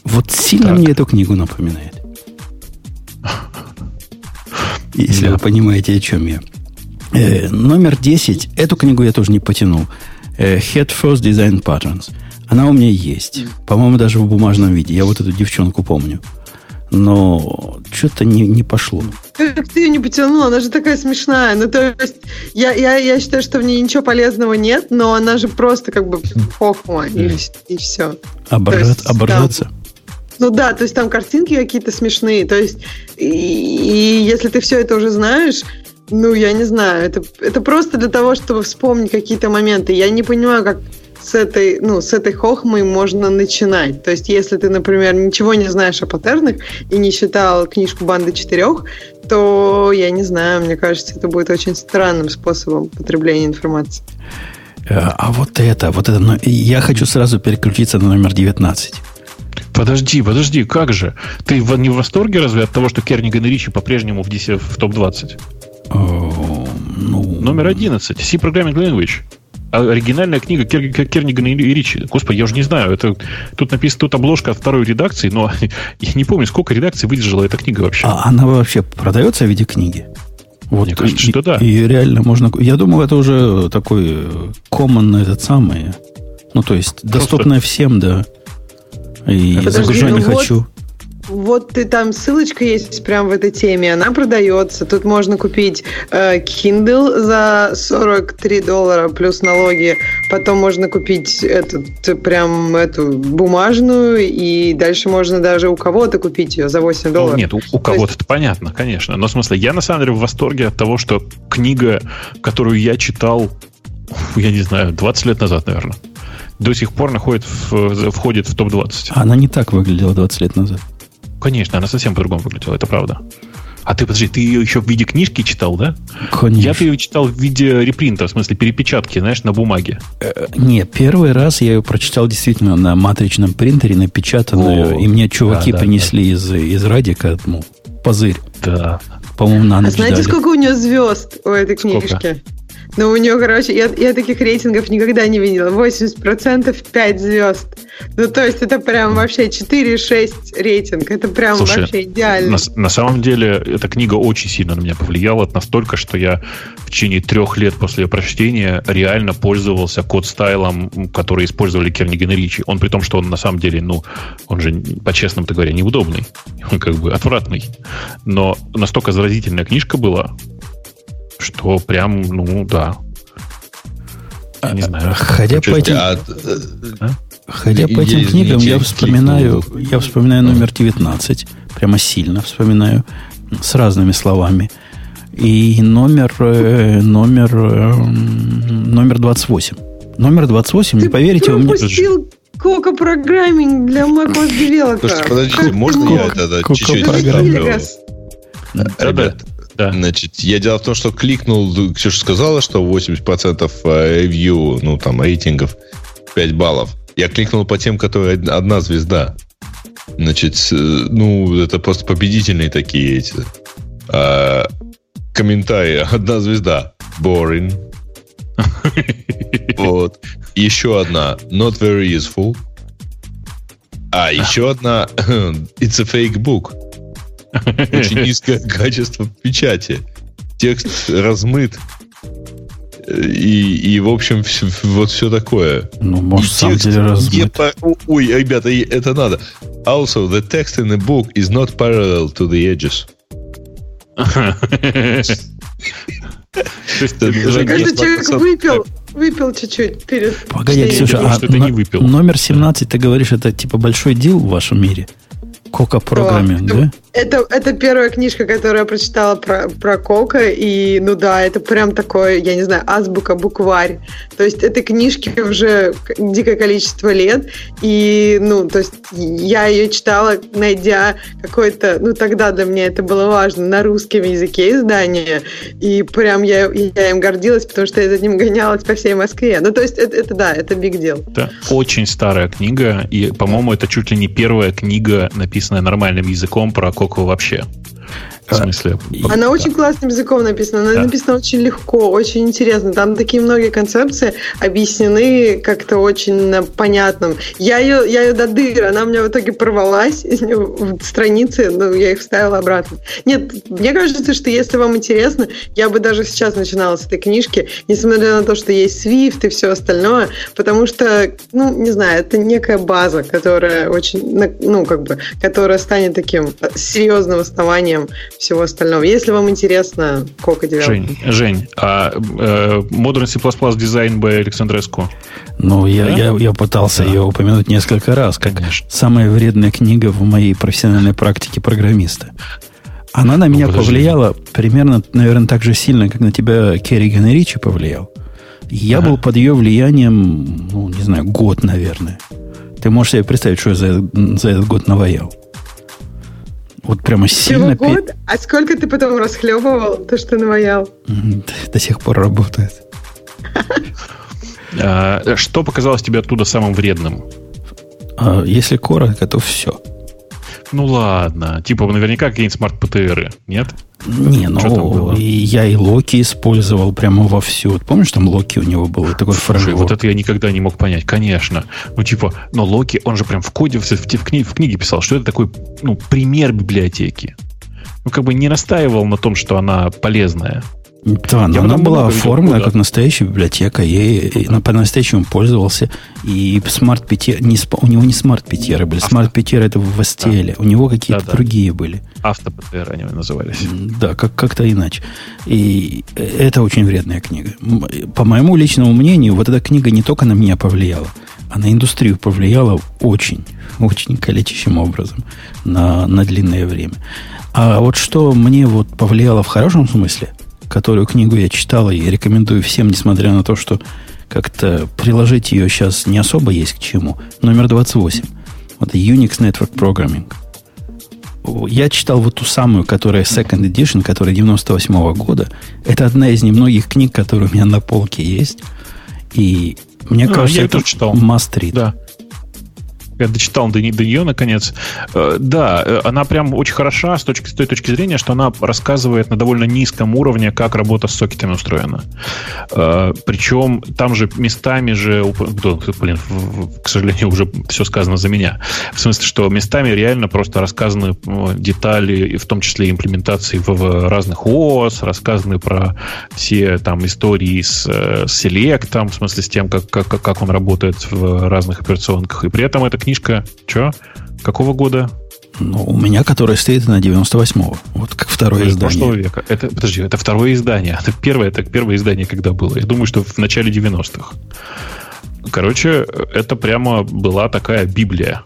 Вот сильно так. мне эту книгу напоминает. Если да. вы понимаете, о чем я. Э, номер 10. Эту книгу я тоже не потянул. Э, Head First Design Patterns. Она у меня есть. По-моему, даже в бумажном виде. Я вот эту девчонку помню. Но что-то не, не пошло. Как ты ее не потянула? Она же такая смешная. Ну, то есть, я, я, я считаю, что в ней ничего полезного нет, но она же просто как бы хохма, и, и все. Оборжат, есть, оборжаться? Там, ну да, то есть там картинки какие-то смешные. То есть, и, и если ты все это уже знаешь, ну, я не знаю, это, это просто для того, чтобы вспомнить какие-то моменты. Я не понимаю, как с этой, ну, с этой хохмой можно начинать. То есть, если ты, например, ничего не знаешь о паттернах и не читал книжку «Банды четырех», то, я не знаю, мне кажется, это будет очень странным способом потребления информации. Э, а вот это, вот это, ну, я хочу сразу переключиться на номер 19. Подожди, подожди, как же? Ты не в восторге разве от того, что Керниган и Ричи по-прежнему в, в топ-20? ну... Номер 11. C-Programming Language. А оригинальная книга Кер, Кернигана и Ричи. Господи, я уже не знаю. Это, тут написано, тут обложка от второй редакции, но я не помню, сколько редакций выдержала эта книга вообще. А она вообще продается в виде книги? Вот, Мне кажется, и, что да. И реально можно... Я думаю, это уже такой common этот самый... Ну, то есть, Просто... доступное всем, да. И а загружать не ну хочу. Вот ты там ссылочка есть прямо в этой теме, она продается. Тут можно купить э, Kindle за 43 доллара плюс налоги. Потом можно купить этот прям эту бумажную, и дальше можно даже у кого-то купить ее за 8 ну, долларов. Ну, нет, у, у кого-то есть... это понятно, конечно. Но в смысле, я на самом деле в восторге от того, что книга, которую я читал, я не знаю, 20 лет назад, наверное, до сих пор находит в, входит в топ-20. Она не так выглядела 20 лет назад. Конечно, она совсем по-другому выглядела, это правда. А ты, подожди, ты ее еще в виде книжки читал, да? Конечно. Я ее читал в виде репринта, в смысле перепечатки, знаешь, на бумаге. Э, не, первый раз я ее прочитал действительно на матричном принтере, напечатанную, О, и мне чуваки да, принесли да. Из, из радика ну, позырь. Да. По-моему, на ночь А знаете, дали. сколько у нее звезд у этой книжки? Ну, у нее, короче, я, я таких рейтингов никогда не видела. 80% 5 звезд. Ну, то есть это прям вообще 4-6 рейтинг. Это прям Слушай, вообще идеально. На, на самом деле, эта книга очень сильно на меня повлияла. Настолько, что я в течение трех лет после ее прочтения реально пользовался код-стайлом, который использовали Керниген и Ричи. Он при том, что он на самом деле, ну, он же, по-честному-то говоря, неудобный. Он как бы отвратный. Но настолько заразительная книжка была, что прям, ну, да. не знаю. Ходя по этим... А, а? Ходя по этим книгам, я вспоминаю, я вспоминаю номер 19, прямо сильно вспоминаю, с разными словами. И номер, э, номер, э, номер 28. Номер 28, Ты не поверите, у меня... Кока программинг для macOS. Слушайте, подождите, можно я это чуть-чуть Ребят, да. Значит, я дело в том, что кликнул, Ксюша сказала, что 80% э, ревью, ну, там, рейтингов 5 баллов. Я кликнул по тем, которые одна звезда. Значит, ну, это просто победительные такие эти. А, комментарии. Одна звезда. Boring. Вот. Еще одна. Not very useful. А, еще одна. It's a fake book. Очень низкое качество печати. Текст размыт. И, и в общем, все, вот все такое. Ну, может, и сам деле размыт. По... Ой, ребята, это надо. Also, the text in the book is not parallel to the edges. Каждый человек выпил, выпил чуть-чуть перед... Погоди, Ксюша, а номер 17, ты говоришь, это типа большой дел в вашем мире? Кока программинг, да? Это, это первая книжка, которую я прочитала про, про Кока, и, ну да, это прям такое, я не знаю, азбука, букварь. То есть этой книжке уже дикое количество лет, и, ну, то есть я ее читала, найдя какой-то, ну, тогда для меня это было важно, на русском языке издание, и прям я, я им гордилась, потому что я за ним гонялась по всей Москве. Ну, то есть это, это да, это big deal. Это очень старая книга, и, по-моему, это чуть ли не первая книга, написанная нормальным языком про Коко вообще. В смысле? Она да. очень классным языком написана. Она да. написана очень легко, очень интересно. Там такие многие концепции объяснены как-то очень понятным. Я ее, я ее до дыр, она у меня в итоге порвалась в странице, но я их вставила обратно. Нет, мне кажется, что если вам интересно, я бы даже сейчас начинала с этой книжки, несмотря на то, что есть Swift и все остальное, потому что, ну, не знаю, это некая база, которая очень, ну, как бы, которая станет таким серьезным основанием всего остального. Если вам интересно, Кока Жень, Жень, а э, Modern C++ дизайн by Александреску? Ну, я, да? я, я пытался да. ее упомянуть несколько раз, как Конечно. самая вредная книга в моей профессиональной практике программиста. Она на ну, меня подожди. повлияла примерно, наверное, так же сильно, как на тебя Керриган и Ричи повлиял. Я ага. был под ее влиянием, ну, не знаю, год, наверное. Ты можешь себе представить, что я за, за этот год наваял. Вот прямо сильно... Всего год? А сколько ты потом расхлебывал то, что наваял? До сих пор работает. А, что показалось тебе оттуда самым вредным? А, если коротко, то все. Ну ладно. Типа наверняка какие-нибудь смарт-ПТРы, нет? Не, ну, я и Локи использовал прямо вовсю. Помнишь, там Локи у него был такой фреймворк? вот это я никогда не мог понять, конечно. Ну, типа, но Локи, он же прям в коде, в, в, в, книге, в книге писал, что это такой, ну, пример библиотеки. Ну, как бы не настаивал на том, что она полезная. Да, но она была оформлена как настоящая библиотека. Я, я по-настоящему пользовался. И smart не, у него не smart pointer ы были. Smart pointer ы это в STL. Да. У него какие-то да, да. другие были. auto_ptr они назывались. Да, как- как-то иначе. И это очень вредная книга. По моему личному мнению, вот эта книга не только на меня повлияла, а на индустрию повлияла очень, очень калечащим образом на, на длинное время. А вот что мне вот повлияло в хорошем смысле – которую книгу я читал и рекомендую всем, несмотря на то, что как-то приложить ее сейчас не особо есть к чему. Номер 28. Вот Unix Network Programming. Я читал вот ту самую, которая Second Edition, которая 98 -го года. Это одна из немногих книг, которые у меня на полке есть. И мне а, кажется, я это читал. must read. Да я дочитал до, до нее, наконец. Э, да, э, она прям очень хороша с, точки, с той точки зрения, что она рассказывает на довольно низком уровне, как работа с сокетами устроена. Э, Причем там же местами же... Блин, к сожалению, уже все сказано за меня. В смысле, что местами реально просто рассказаны детали, в том числе имплементации в разных ОС, рассказаны про все там истории с, с Select, в смысле с тем, как, как, как он работает в разных операционках. И при этом эта книжка, что? Какого года? Ну, у меня, которая стоит на 98-го. Вот как второе издание. Прошлого века. Это, подожди, это второе издание. Это первое, это первое издание, когда было. Я думаю, что в начале 90-х. Короче, это прямо была такая Библия.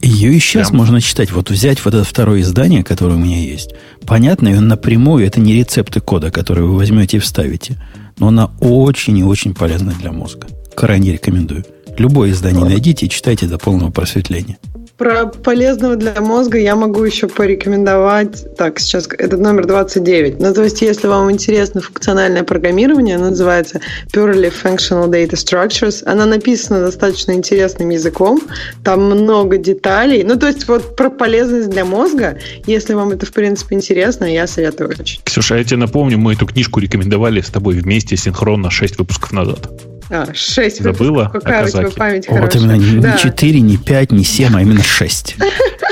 Ее и сейчас Прям. можно читать. Вот взять вот это второе издание, которое у меня есть. Понятно, и напрямую это не рецепты кода, которые вы возьмете и вставите. Но она очень и очень полезна для мозга. Крайне рекомендую. Любое издание найдите и читайте до полного просветления. Про полезного для мозга я могу еще порекомендовать. Так, сейчас это номер 29. Ну, то есть, если вам интересно функциональное программирование, оно называется Purely Functional Data Structures. Она написана достаточно интересным языком. Там много деталей. Ну, то есть, вот про полезность для мозга, если вам это, в принципе, интересно, я советую очень. Ксюша, я тебе напомню, мы эту книжку рекомендовали с тобой вместе синхронно 6 выпусков назад. А, 6 Забыла Какая у тебя память Вот хорошая. именно не, да. 4, не 5, не 7, а именно 6.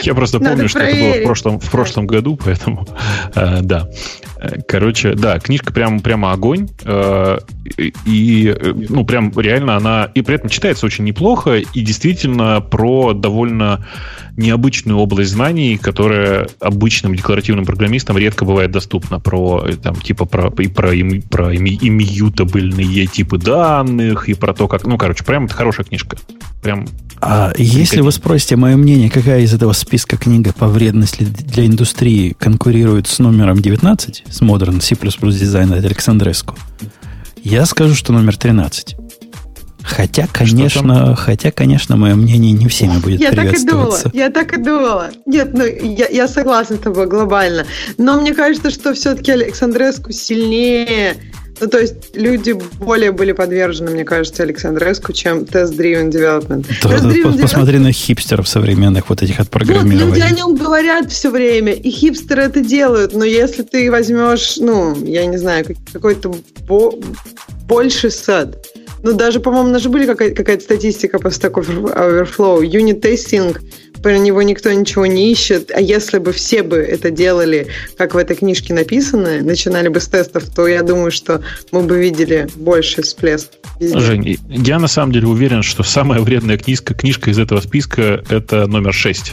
Я просто помню, что это было в прошлом, в прошлом году, поэтому э, да. Короче, да, книжка прям, прямо огонь. Э, и, ну, прям реально она... И при этом читается очень неплохо. И действительно про довольно необычную область знаний, которая обычным декларативным программистам редко бывает доступна. Про, там, типа, про, и про, и, про иммютабельные типы данных, и про то, как... Ну, короче, прям это хорошая книжка. Прям... А если вы спросите мое мнение, какая из этого списка книга по вредности для индустрии конкурирует с номером 19, с Modern C++ Design от Александреску, я скажу, что номер 13. Хотя, конечно, хотя, конечно, мое мнение не всеми будет я так и думала, я так и думала. Нет, ну, я, я согласна с тобой глобально. Но мне кажется, что все-таки Александреску сильнее ну, то есть люди более были подвержены, мне кажется, Александреску, чем Test-Driven Development. Да, Test-driven Посмотри на хипстеров современных, вот этих от программирования. Вот, люди о нем говорят все время, и хипстеры это делают, но если ты возьмешь, ну, я не знаю, какой-то бо- больший сад, ну, даже, по-моему, у нас же были какая-то, какая-то статистика по Stack Overflow. Unit testing, про него никто ничего не ищет. А если бы все бы это делали, как в этой книжке написано, начинали бы с тестов, то я думаю, что мы бы видели больше всплеск. Везде. Жень, я на самом деле уверен, что самая вредная книжка, книжка из этого списка это номер 6.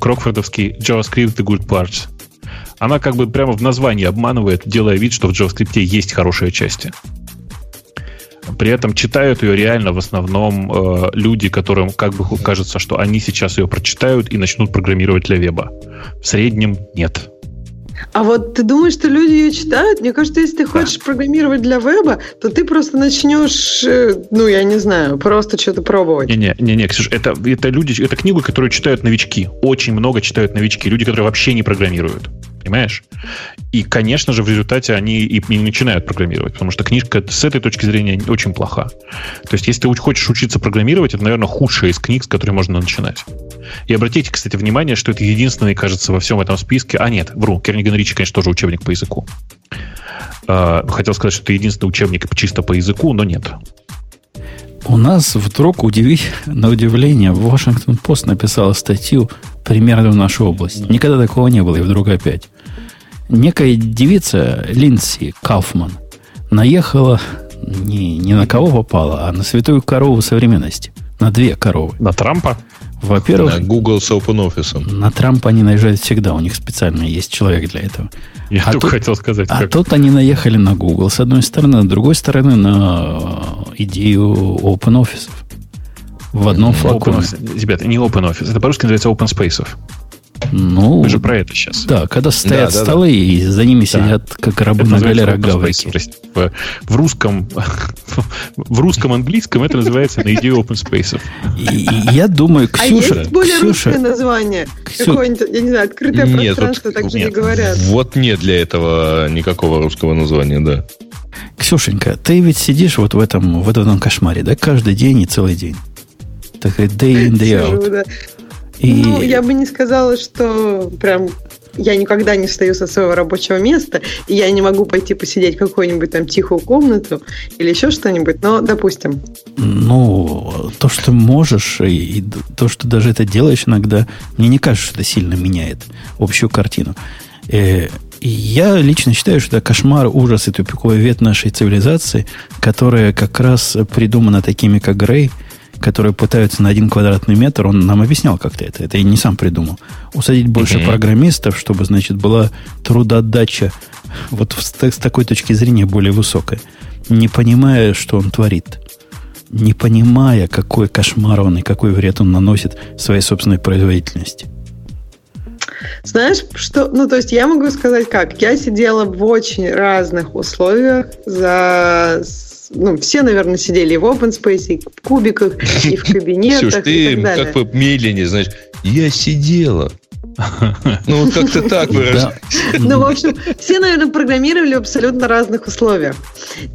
Крокфордовский JavaScript The Good Parts. Она как бы прямо в названии обманывает, делая вид, что в JavaScript есть хорошие части. При этом читают ее реально в основном э, люди, которым как бы кажется, что они сейчас ее прочитают и начнут программировать для веба. В среднем нет. А вот ты думаешь, что люди ее читают? Мне кажется, если ты хочешь да. программировать для веба, то ты просто начнешь, э, ну, я не знаю, просто что-то пробовать. Не-не, не-не, Ксюш, это, это люди, это книгу, которую читают новички. Очень много читают новички. Люди, которые вообще не программируют. Понимаешь? И, конечно же, в результате они и не начинают программировать, потому что книжка с этой точки зрения очень плоха. То есть, если ты хочешь учиться программировать, это, наверное, худшая из книг, с которой можно начинать. И обратите, кстати, внимание, что это единственный, кажется, во всем этом списке... А, нет, вру, Керниган Ричи, конечно, тоже учебник по языку. А, хотел сказать, что это единственный учебник чисто по языку, но нет. У нас вдруг удивить, на удивление, Вашингтон Пост написала статью примерно в нашу область. Никогда такого не было, и вдруг опять некая девица Линдси Кауфман наехала не, не на кого попала, а на святую корову современности. На две коровы. На Трампа? Во-первых... На Google с OpenOffice. На Трампа они наезжают всегда. У них специально есть человек для этого. Я а только тут, хотел сказать. А как. тут они наехали на Google, с одной стороны. С другой стороны, на идею OpenOffice. В одном флаконе. Open, ребята, не OpenOffice. Это по-русски называется Open Spaces. Ну, Мы же про это сейчас. Да, когда стоят да, столы, да, да. и за ними да. сидят, как рабы на галерах гавайки. В, в, русском, в русском английском это называется на идею open space. Я думаю, Ксюша... А есть более Ксюша, русское название? Какое-нибудь, я не знаю, открытое пространство, так же не говорят. Вот нет для этого никакого русского названия, да. Ксюшенька, ты ведь сидишь вот в этом, в этом кошмаре, да, каждый день и целый день. Так сказать, day in, day out. И... Ну, я бы не сказала, что прям я никогда не встаю со своего рабочего места, и я не могу пойти посидеть в какую-нибудь там тихую комнату или еще что-нибудь, но допустим. Ну, то, что можешь, и, и то, что даже это делаешь иногда, мне не кажется, что это сильно меняет общую картину. Э, я лично считаю, что это кошмар, ужас и тупиковый вет нашей цивилизации, которая как раз придумана такими, как Грей – которые пытаются на один квадратный метр, он нам объяснял как-то это, это я не сам придумал, усадить больше uh-huh. программистов, чтобы, значит, была трудоотдача вот с, с такой точки зрения более высокая, не понимая, что он творит, не понимая, какой кошмар он и какой вред он наносит своей собственной производительности. Знаешь, что, ну, то есть я могу сказать как, я сидела в очень разных условиях за ну, все, наверное, сидели и в open space, и в кубиках, и в кабинетах. Ксюш, ты как бы медленнее, знаешь, я сидела ну, вот как-то так выражается. Ну, в общем, все, наверное, программировали в абсолютно разных условиях.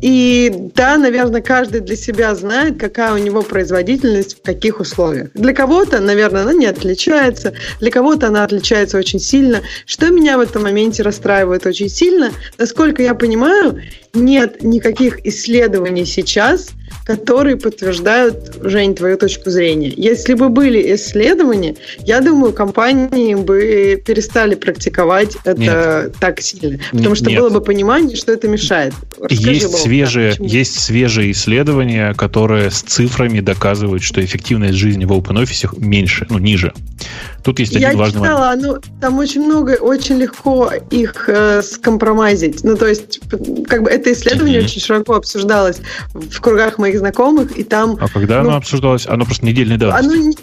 И да, наверное, каждый для себя знает, какая у него производительность в каких условиях. Для кого-то, наверное, она не отличается, для кого-то она отличается очень сильно. Что меня в этом моменте расстраивает очень сильно, насколько я понимаю, нет никаких исследований сейчас, которые подтверждают, Жень, твою точку зрения. Если бы были исследования, я думаю, компании бы перестали практиковать это Нет. так сильно. Потому что Нет. было бы понимание, что это мешает. Расскажи, есть, Бог, свежие, да, есть свежие исследования, которые с цифрами доказывают, что эффективность жизни в OpenOffice меньше, ну, ниже. Тут есть один Я важный читала, момент. Ну, там очень много, очень легко их э, скомпромазить. Ну, то есть, как бы это исследование mm-hmm. очень широко обсуждалось в кругах моих знакомых, и там... А когда ну, оно обсуждалось? Оно просто недельной давности. Оно,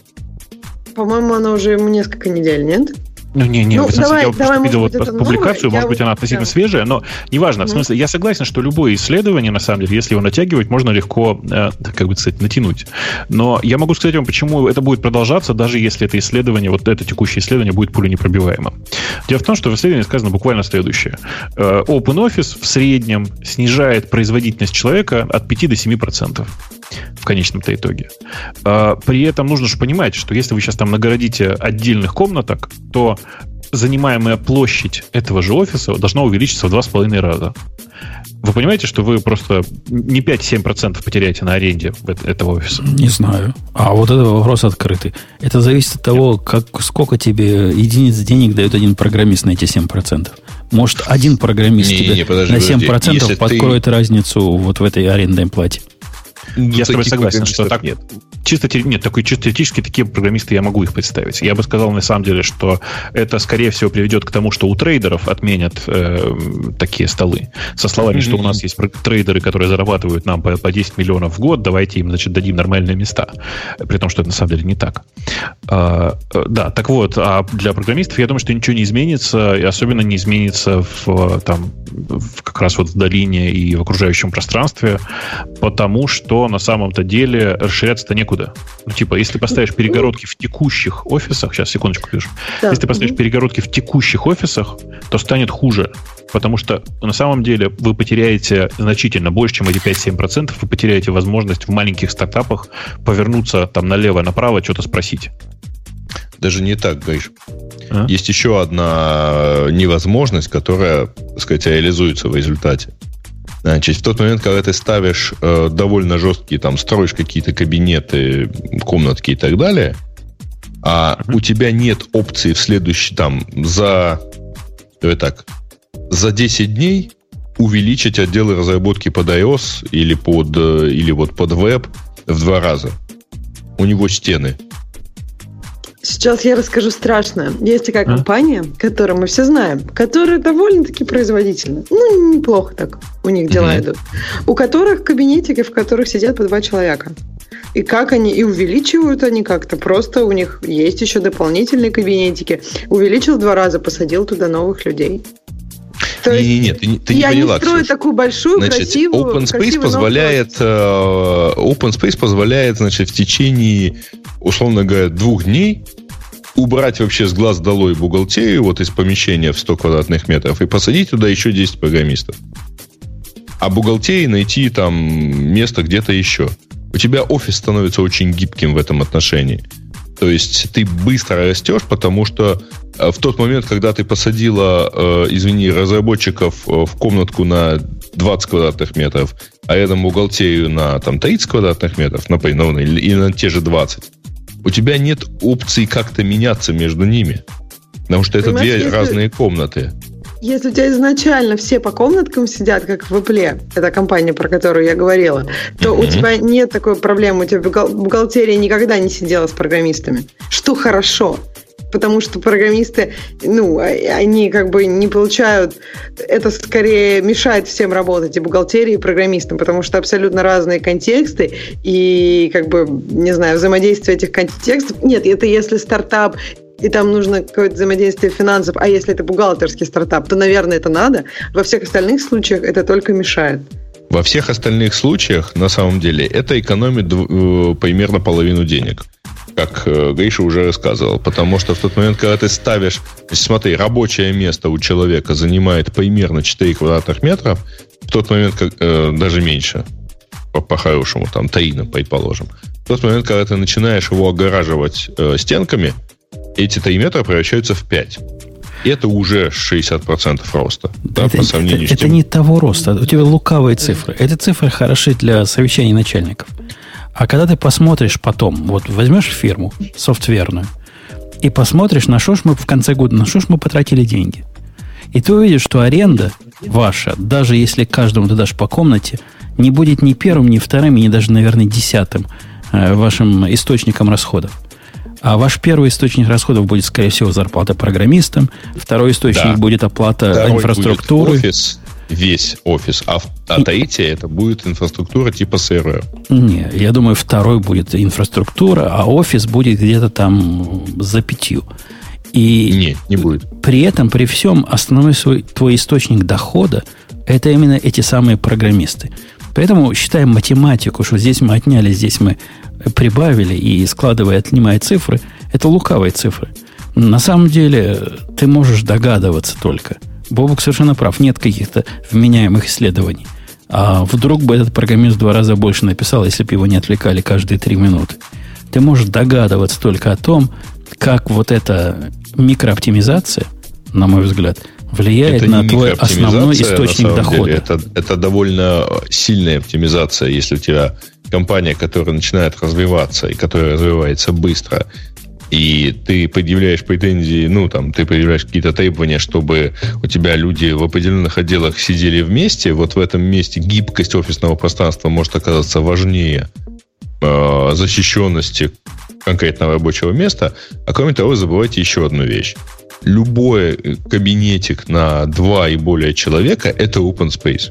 по-моему, оно уже ему несколько недель, нет? Ну, не, не, ну, давай, я давай, видел вот публикацию, новое, может быть, она относительно да. свежая, но неважно. Mm-hmm. В смысле, я согласен, что любое исследование, на самом деле, если его натягивать, можно легко, э, как бы сказать, натянуть. Но я могу сказать вам, почему это будет продолжаться, даже если это исследование, вот это текущее исследование будет пуленепробиваемым. Дело в том, что в исследовании сказано буквально следующее. Э, OpenOffice в среднем снижает производительность человека от 5 до 7% в конечном-то итоге. Э, при этом нужно же понимать, что если вы сейчас там нагородите отдельных комнаток, то занимаемая площадь этого же офиса должна увеличиться в 2,5 раза. Вы понимаете, что вы просто не 5-7% потеряете на аренде этого офиса? Не знаю. А вот этот вопрос открытый. Это зависит от того, как, сколько тебе единиц денег дает один программист на эти 7%. Может, один программист не, тебе не, подожди, на 7% подожди. подкроет ты... разницу вот в этой арендной плате. Ну, я с тобой согласен, что так нет. Чисто, нет, такой чисто теоретически такие программисты я могу их представить. Я бы сказал на самом деле, что это скорее всего приведет к тому, что у трейдеров отменят э, такие столы со словами, mm-hmm. что у нас есть трейдеры, которые зарабатывают нам по, по 10 миллионов в год, давайте им, значит, дадим нормальные места. При том, что это на самом деле не так. А, э, да, так вот, а для программистов я думаю, что ничего не изменится, и особенно не изменится в, там, в, как раз вот в долине и в окружающем пространстве, потому что на самом-то деле расширяться-то некуда. Ну, типа, если поставишь перегородки в текущих офисах, сейчас, секундочку, пишу. Да. Если ты поставишь угу. перегородки в текущих офисах, то станет хуже. Потому что на самом деле вы потеряете значительно больше, чем эти 5-7%, вы потеряете возможность в маленьких стартапах повернуться там налево-направо, что-то спросить. Даже не так, Гайш. А? Есть еще одна невозможность, которая, так сказать, реализуется в результате. Значит, в тот момент, когда ты ставишь э, довольно жесткие, там, строишь какие-то кабинеты, комнатки и так далее, а uh-huh. у тебя нет опции в следующий, там, за, давай так, за 10 дней увеличить отделы разработки под iOS или под, э, или вот под веб в два раза. У него стены. Сейчас я расскажу страшное. Есть такая а? компания, которую мы все знаем, которая довольно-таки производительна. Ну, неплохо так у них дела mm-hmm. идут. У которых кабинетики, в которых сидят по два человека. И как они, и увеличивают они как-то. Просто у них есть еще дополнительные кабинетики. Увеличил два раза, посадил туда новых людей. То не, не, не, ты, ты не поняла. Я строю Ксюша. такую большую, значит, красивую, Open Space позволяет, э, Open Space позволяет, значит, в течение, условно говоря, двух дней убрать вообще с глаз долой бухгалтерию вот из помещения в 100 квадратных метров и посадить туда еще 10 программистов. А бухгалтерии найти там место где-то еще. У тебя офис становится очень гибким в этом отношении. То есть ты быстро растешь, потому что э, в тот момент, когда ты посадила, э, извини, разработчиков э, в комнатку на 20 квадратных метров, а рядом бухгалтерию на там, 30 квадратных метров, например, ну, или, или на те же 20, у тебя нет опции как-то меняться между ними. Потому что это Понимаешь, две если... разные комнаты. Если у тебя изначально все по комнаткам сидят, как в Apple, это компания, про которую я говорила, то mm-hmm. у тебя нет такой проблемы. У тебя бухгалтерия никогда не сидела с программистами. Что хорошо потому что программисты, ну, а, они как бы не получают, это скорее мешает всем работать, и бухгалтерии, и программистам, потому что абсолютно разные контексты, и как бы, не знаю, взаимодействие этих контекстов. Нет, это если стартап, и там нужно какое-то взаимодействие финансов, а если это бухгалтерский стартап, то, наверное, это надо. Во всех остальных случаях это только мешает. Во всех остальных случаях, на самом деле, это экономит э, примерно половину денег как э, Гриша уже рассказывал. Потому что в тот момент, когда ты ставишь... Смотри, рабочее место у человека занимает примерно 4 квадратных метра, в тот момент, как, э, даже меньше, по-хорошему, там, таина, предположим. В тот момент, когда ты начинаешь его огораживать э, стенками, эти 3 метра превращаются в 5 это уже 60% роста. Да, это, по сравнению это, с тем... это не того роста. У тебя лукавые цифры. Эти цифры хороши для совещаний начальников. А когда ты посмотришь потом, вот возьмешь фирму софтверную и посмотришь, на что ж мы в конце года, на что ж мы потратили деньги. И ты увидишь, что аренда ваша, даже если каждому ты дашь по комнате, не будет ни первым, ни вторым, и не даже, наверное, десятым э, вашим источником расходов. А ваш первый источник расходов будет, скорее всего, зарплата программистам, второй источник да. будет оплата Второй инфраструктуры. Будет офис, весь офис, а, а третье это будет инфраструктура типа сервера. Не, я думаю, второй будет инфраструктура, а офис будет где-то там за пятью. И не, не будет. При этом, при всем, основной свой, твой источник дохода это именно эти самые программисты. Поэтому считаем математику, что здесь мы отняли, здесь мы прибавили, и складывая, отнимая цифры, это лукавые цифры. На самом деле, ты можешь догадываться только. Бобук совершенно прав, нет каких-то вменяемых исследований. А вдруг бы этот программист два раза больше написал, если бы его не отвлекали каждые три минуты. Ты можешь догадываться только о том, как вот эта микрооптимизация, на мой взгляд, влияет это на твой основной источник дохода. Деле. Это, это довольно сильная оптимизация, если у тебя компания, которая начинает развиваться и которая развивается быстро, и ты предъявляешь претензии, ну, там, ты предъявляешь какие-то требования, чтобы у тебя люди в определенных отделах сидели вместе, вот в этом месте гибкость офисного пространства может оказаться важнее э, защищенности конкретного рабочего места. А кроме того, вы забываете еще одну вещь. Любой кабинетик на два и более человека – это open space.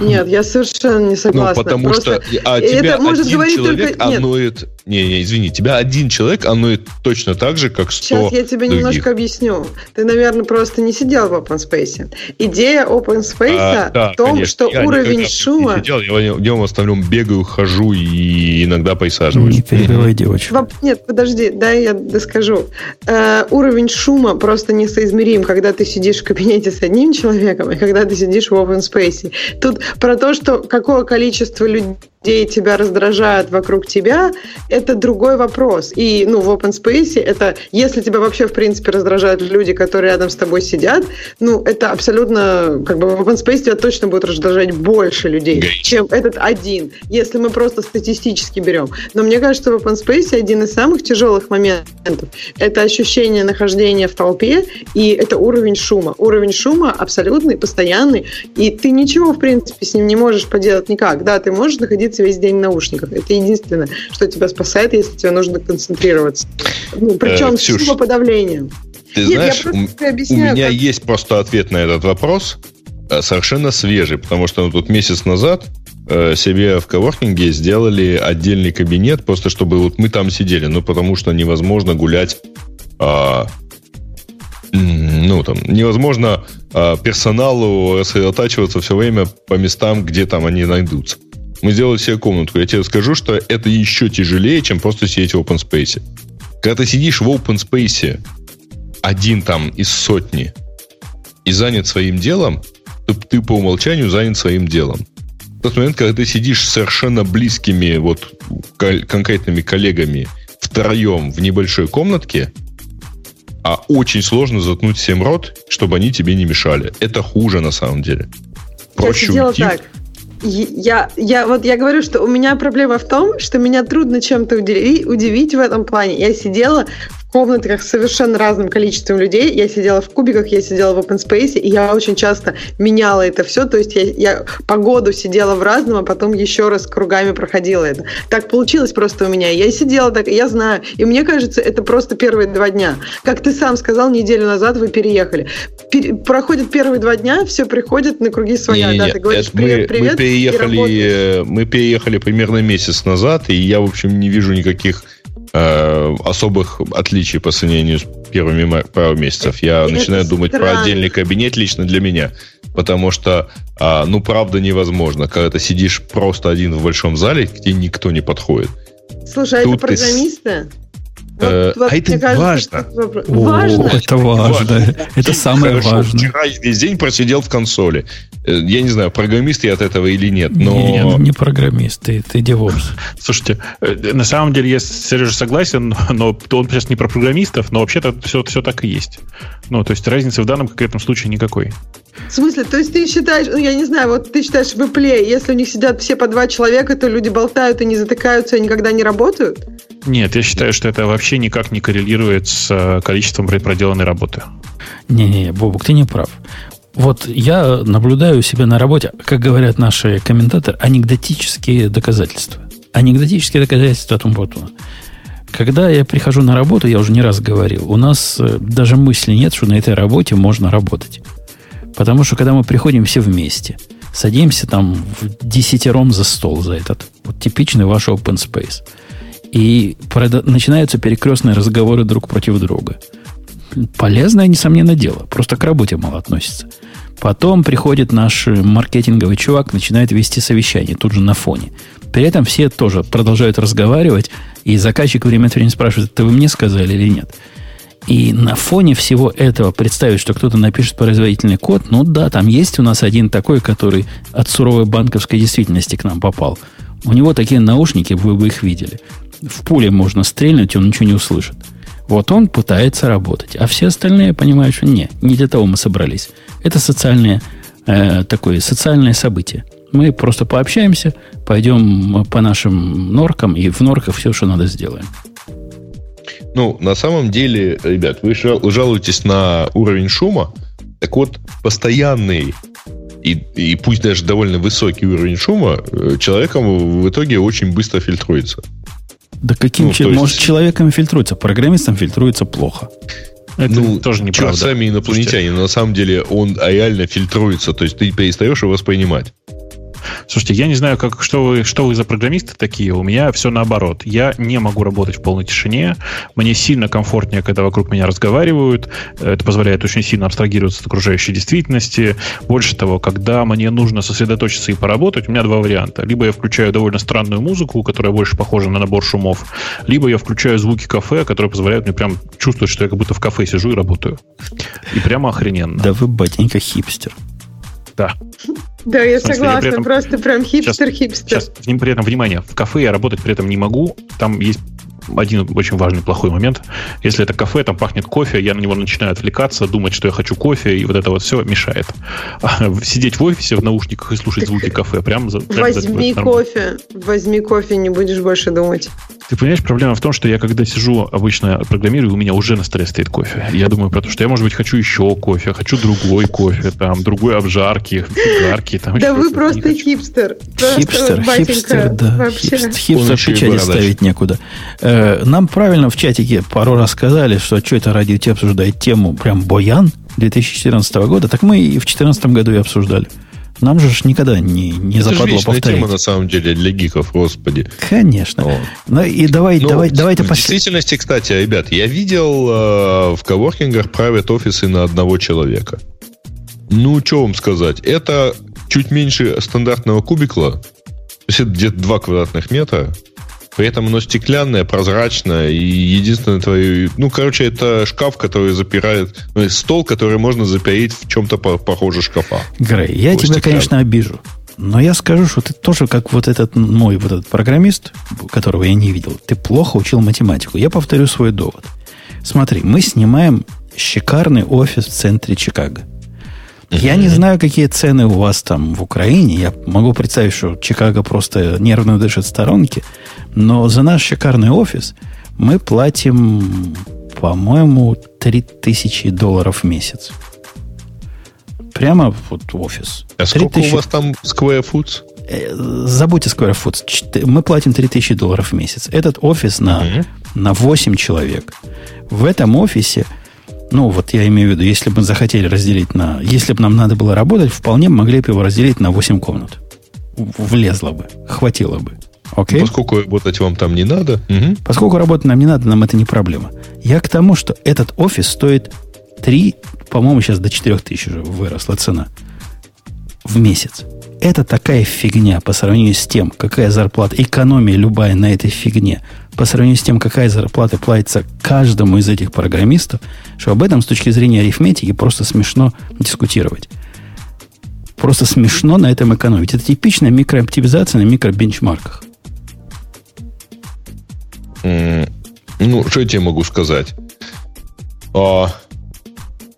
Нет, я совершенно не согласна. Ну, потому Просто что а тебя это может один человек только... оноет... Не, не, извини, тебя один человек оноет точно так же, как 100 Сейчас я тебе других. немножко объясню. Ты, наверное, просто не сидел в Open Space. Идея Open Space а, да, в том, конечно. что я уровень шума... Не сидел, я днем в основном бегаю, хожу и иногда присаживаюсь. Не перебивай девочку. Нет, подожди, дай я доскажу. Uh, уровень шума просто несоизмерим, когда ты сидишь в кабинете с одним человеком и когда ты сидишь в Open Space. Тут про то, что какое количество людей людей тебя раздражают вокруг тебя, это другой вопрос. И ну, в open space это, если тебя вообще, в принципе, раздражают люди, которые рядом с тобой сидят, ну, это абсолютно, как бы в open space тебя точно будет раздражать больше людей, чем этот один, если мы просто статистически берем. Но мне кажется, в open space один из самых тяжелых моментов – это ощущение нахождения в толпе, и это уровень шума. Уровень шума абсолютный, постоянный, и ты ничего, в принципе, с ним не можешь поделать никак. Да, ты можешь находиться находиться весь день в наушниках. Это единственное, что тебя спасает, если тебе нужно концентрироваться. Ну, причем э, Ксюш, с подавлением. Ты Нет, знаешь, у, объясняю, у меня как... есть просто ответ на этот вопрос, э, совершенно свежий, потому что ну, тут месяц назад э, себе в коворкинге сделали отдельный кабинет, просто чтобы вот мы там сидели, ну, потому что невозможно гулять а, ну, там, невозможно а, персоналу сосредотачиваться все время по местам, где там они найдутся. Мы сделали себе комнатку. Я тебе скажу, что это еще тяжелее, чем просто сидеть в open space. Когда ты сидишь в open space один там из сотни и занят своим делом, то ты по умолчанию занят своим делом. В тот момент, когда ты сидишь с совершенно близкими вот конкретными коллегами втроем в небольшой комнатке, а очень сложно заткнуть всем рот, чтобы они тебе не мешали. Это хуже на самом деле. Проще Я уйти. так. Я, я, вот я говорю, что у меня проблема в том, что меня трудно чем-то удивить, удивить в этом плане. Я сидела комнатах с совершенно разным количеством людей. Я сидела в кубиках, я сидела в open space, и я очень часто меняла это все. То есть я, я по году сидела в разном, а потом еще раз кругами проходила это. Так получилось просто у меня. Я сидела так, я знаю. И мне кажется, это просто первые два дня. Как ты сам сказал, неделю назад вы переехали. Пер, проходят первые два дня, все приходит на круги своя. Не, да, ты говоришь, привет, мы, привет. Мы переехали, мы переехали примерно месяц назад, и я, в общем, не вижу никаких э, особых отличий по сравнению с первыми пару месяцев. Я Это начинаю странно. думать про отдельный кабинет лично для меня. Потому что, а, ну, правда, невозможно. Когда ты сидишь просто один в большом зале, где никто не подходит. Слушай, а это программисты? Ты... Э, вот, а это кажется, важно. важно. О, это важно. Это самое Хорошо, важное. Вчера я весь день просидел в консоли. Э, я не знаю, программист я от этого или нет, но... Нет, не программист, ты, ты девопс. Слушайте, э, на самом деле я с Сережей согласен, но он сейчас не про программистов, но вообще-то все, все так и есть. Ну, то есть разницы в данном конкретном случае никакой. В смысле? То есть ты считаешь, ну я не знаю, вот ты считаешь в Apple, если у них сидят все по два человека, то люди болтают и не затыкаются и никогда не работают? Нет, я считаю, что это вообще никак не коррелирует с э, количеством проделанной работы. Не-не, Бобук, ты не прав. Вот я наблюдаю у себя на работе, как говорят наши комментаторы, анекдотические доказательства. Анекдотические доказательства тому Путуна. Когда я прихожу на работу, я уже не раз говорил, у нас э, даже мысли нет, что на этой работе можно работать. Потому что когда мы приходим все вместе, садимся там в десятером за стол за этот, вот типичный ваш open space, и начинаются перекрестные разговоры друг против друга. Полезное, несомненно, дело. Просто к работе мало относится. Потом приходит наш маркетинговый чувак, начинает вести совещание тут же на фоне. При этом все тоже продолжают разговаривать, и заказчик время от времени спрашивает, это вы мне сказали или нет. И на фоне всего этого представить, что кто-то напишет производительный код, ну да, там есть у нас один такой, который от суровой банковской действительности к нам попал. У него такие наушники, вы бы их видели. В пуле можно стрельнуть, он ничего не услышит. Вот он пытается работать, а все остальные понимают, что не, не для того мы собрались. Это социальное, э, такое социальное событие. Мы просто пообщаемся, пойдем по нашим норкам, и в норках все, что надо, сделаем. Ну, на самом деле, ребят, вы жалуетесь на уровень шума. Так вот, постоянный и, и пусть даже довольно высокий уровень шума э, человеком в итоге очень быстро фильтруется. Да каким ну, есть... Может, человеком фильтруется, программистом фильтруется плохо. Это ну, тоже неправда. сами инопланетяне, на самом деле он реально фильтруется, то есть ты перестаешь его воспринимать. Слушайте, я не знаю, как, что, вы, что вы за программисты такие. У меня все наоборот. Я не могу работать в полной тишине. Мне сильно комфортнее, когда вокруг меня разговаривают. Это позволяет очень сильно абстрагироваться от окружающей действительности. Больше того, когда мне нужно сосредоточиться и поработать, у меня два варианта. Либо я включаю довольно странную музыку, которая больше похожа на набор шумов, либо я включаю звуки кафе, которые позволяют мне прям чувствовать, что я как будто в кафе сижу и работаю. И прямо охрененно. Да вы, батенька, хипстер. Да. Да, я смысле, согласна, я этом, просто прям хипстер-хипстер. Сейчас, сейчас, при этом, внимание, в кафе я работать при этом не могу. Там есть один очень важный плохой момент. Если это кафе, там пахнет кофе, я на него начинаю отвлекаться, думать, что я хочу кофе, и вот это вот все мешает. А сидеть в офисе в наушниках и слушать звуки кафе, прям, прям Возьми кофе, возьми кофе, не будешь больше думать. Ты понимаешь, проблема в том, что я когда сижу обычно программирую, у меня уже на столе стоит кофе. Я думаю про то, что я, может быть, хочу еще кофе, хочу другой кофе, там, другой обжарки, жарки. Там да вы просто хипстер. Хипстер, хипстер, да. Хипстер в печати ставить некуда. Э, нам правильно в чатике пару раз сказали, что что это радио обсуждает тему прям Боян 2014 года, так мы и в 2014 году и обсуждали. Нам же никогда не, не Это западло же повторить. тема, на самом деле, для гиков, господи. Конечно. Вот. Ну и давай, ну, давай, давайте В пос... действительности, кстати, ребят, я видел э, в коворкингах private офисы на одного человека. Ну, что вам сказать? Это чуть меньше стандартного кубикла. То есть это где-то 2 квадратных метра. При этом оно стеклянное, прозрачное, и единственное твое... Ну, короче, это шкаф, который запирает... Ну, стол, который можно запереть в чем-то похоже шкафа. Грей, я тебя, стеклянный. конечно, обижу. Но я скажу, что ты тоже, как вот этот мой вот этот программист, которого я не видел, ты плохо учил математику. Я повторю свой довод. Смотри, мы снимаем шикарный офис в центре Чикаго. Я не знаю, какие цены у вас там в Украине. Я могу представить, что Чикаго просто нервно дышит сторонки. Но за наш шикарный офис мы платим, по-моему, 3000 долларов в месяц. Прямо вот в офис. А сколько 3000... у вас там square foot? Э, забудьте square foot. Мы платим 3000 долларов в месяц. Этот офис на, mm на 8 человек. В этом офисе ну, вот я имею в виду, если бы мы захотели разделить на... Если бы нам надо было работать, вполне могли бы его разделить на 8 комнат. Влезло бы, хватило бы. Окей? Поскольку работать вам там не надо. Угу. Поскольку работать нам не надо, нам это не проблема. Я к тому, что этот офис стоит 3, по-моему, сейчас до 4 тысяч уже выросла цена в месяц. Это такая фигня по сравнению с тем, какая зарплата, экономия любая на этой фигне, по сравнению с тем, какая зарплата платится каждому из этих программистов, что об этом с точки зрения арифметики просто смешно дискутировать. Просто смешно на этом экономить. Это типичная микрооптимизация на микробенчмарках. Mm, ну, что я тебе могу сказать? А,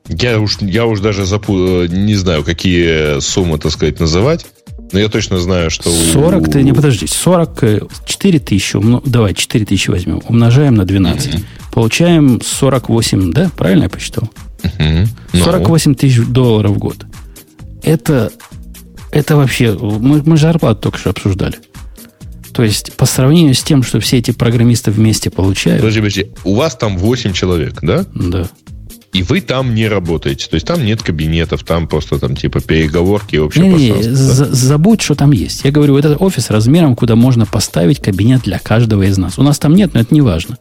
я уж, я уж даже запу... Э, не знаю, какие суммы, так сказать, называть. Но я точно знаю, что... 40, ты не подожди, 44 тысячи, умно, давай 4 тысячи возьмем, умножаем на 12. Mm-hmm. Получаем 48, да? Правильно я посчитал? Mm-hmm. No. 48 тысяч долларов в год. Это, это вообще... Мы, мы зарплату только что обсуждали. То есть, по сравнению с тем, что все эти программисты вместе получают... Подожди, подожди. У вас там 8 человек, да? Да. И вы там не работаете. То есть, там нет кабинетов, там просто там типа переговорки и общее не, не, забудь, что там есть. Я говорю, это офис размером, куда можно поставить кабинет для каждого из нас. У нас там нет, но это не важно.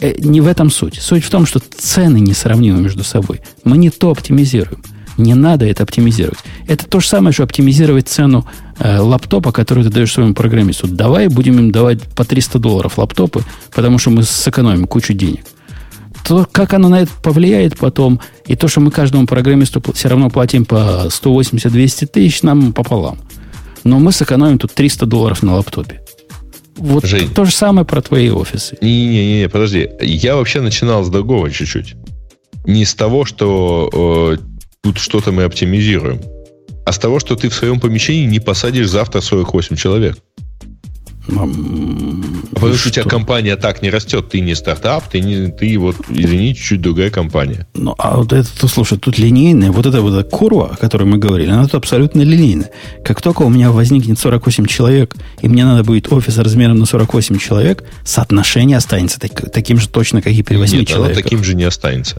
Э, не в этом суть. Суть в том, что цены несравнимы между собой. Мы не то оптимизируем. Не надо это оптимизировать. Это то же самое, что оптимизировать цену э, лаптопа, который ты даешь своему программисту. Давай будем им давать по 300 долларов лаптопы, потому что мы сэкономим кучу денег. То, как оно на это повлияет потом, и то, что мы каждому программисту все равно платим по 180-200 тысяч, нам пополам. Но мы сэкономим тут 300 долларов на лаптопе. Вот Жень, то же самое про твои офисы. Не-не-не, подожди. Я вообще начинал с другого чуть-чуть. Не с того, что э, тут что-то мы оптимизируем, а с того, что ты в своем помещении не посадишь завтра 48 человек. Потому что у тебя компания так не растет, ты не стартап, ты не, ты вот, извини, чуть-чуть другая компания. Ну, а вот это, слушай, тут линейная, вот эта вот эта курва, о которой мы говорили, она тут абсолютно линейная. Как только у меня возникнет 48 человек, и мне надо будет офис размером на 48 человек, соотношение останется так, таким же точно, как и при 8 Нет, человеках. Оно таким же не останется.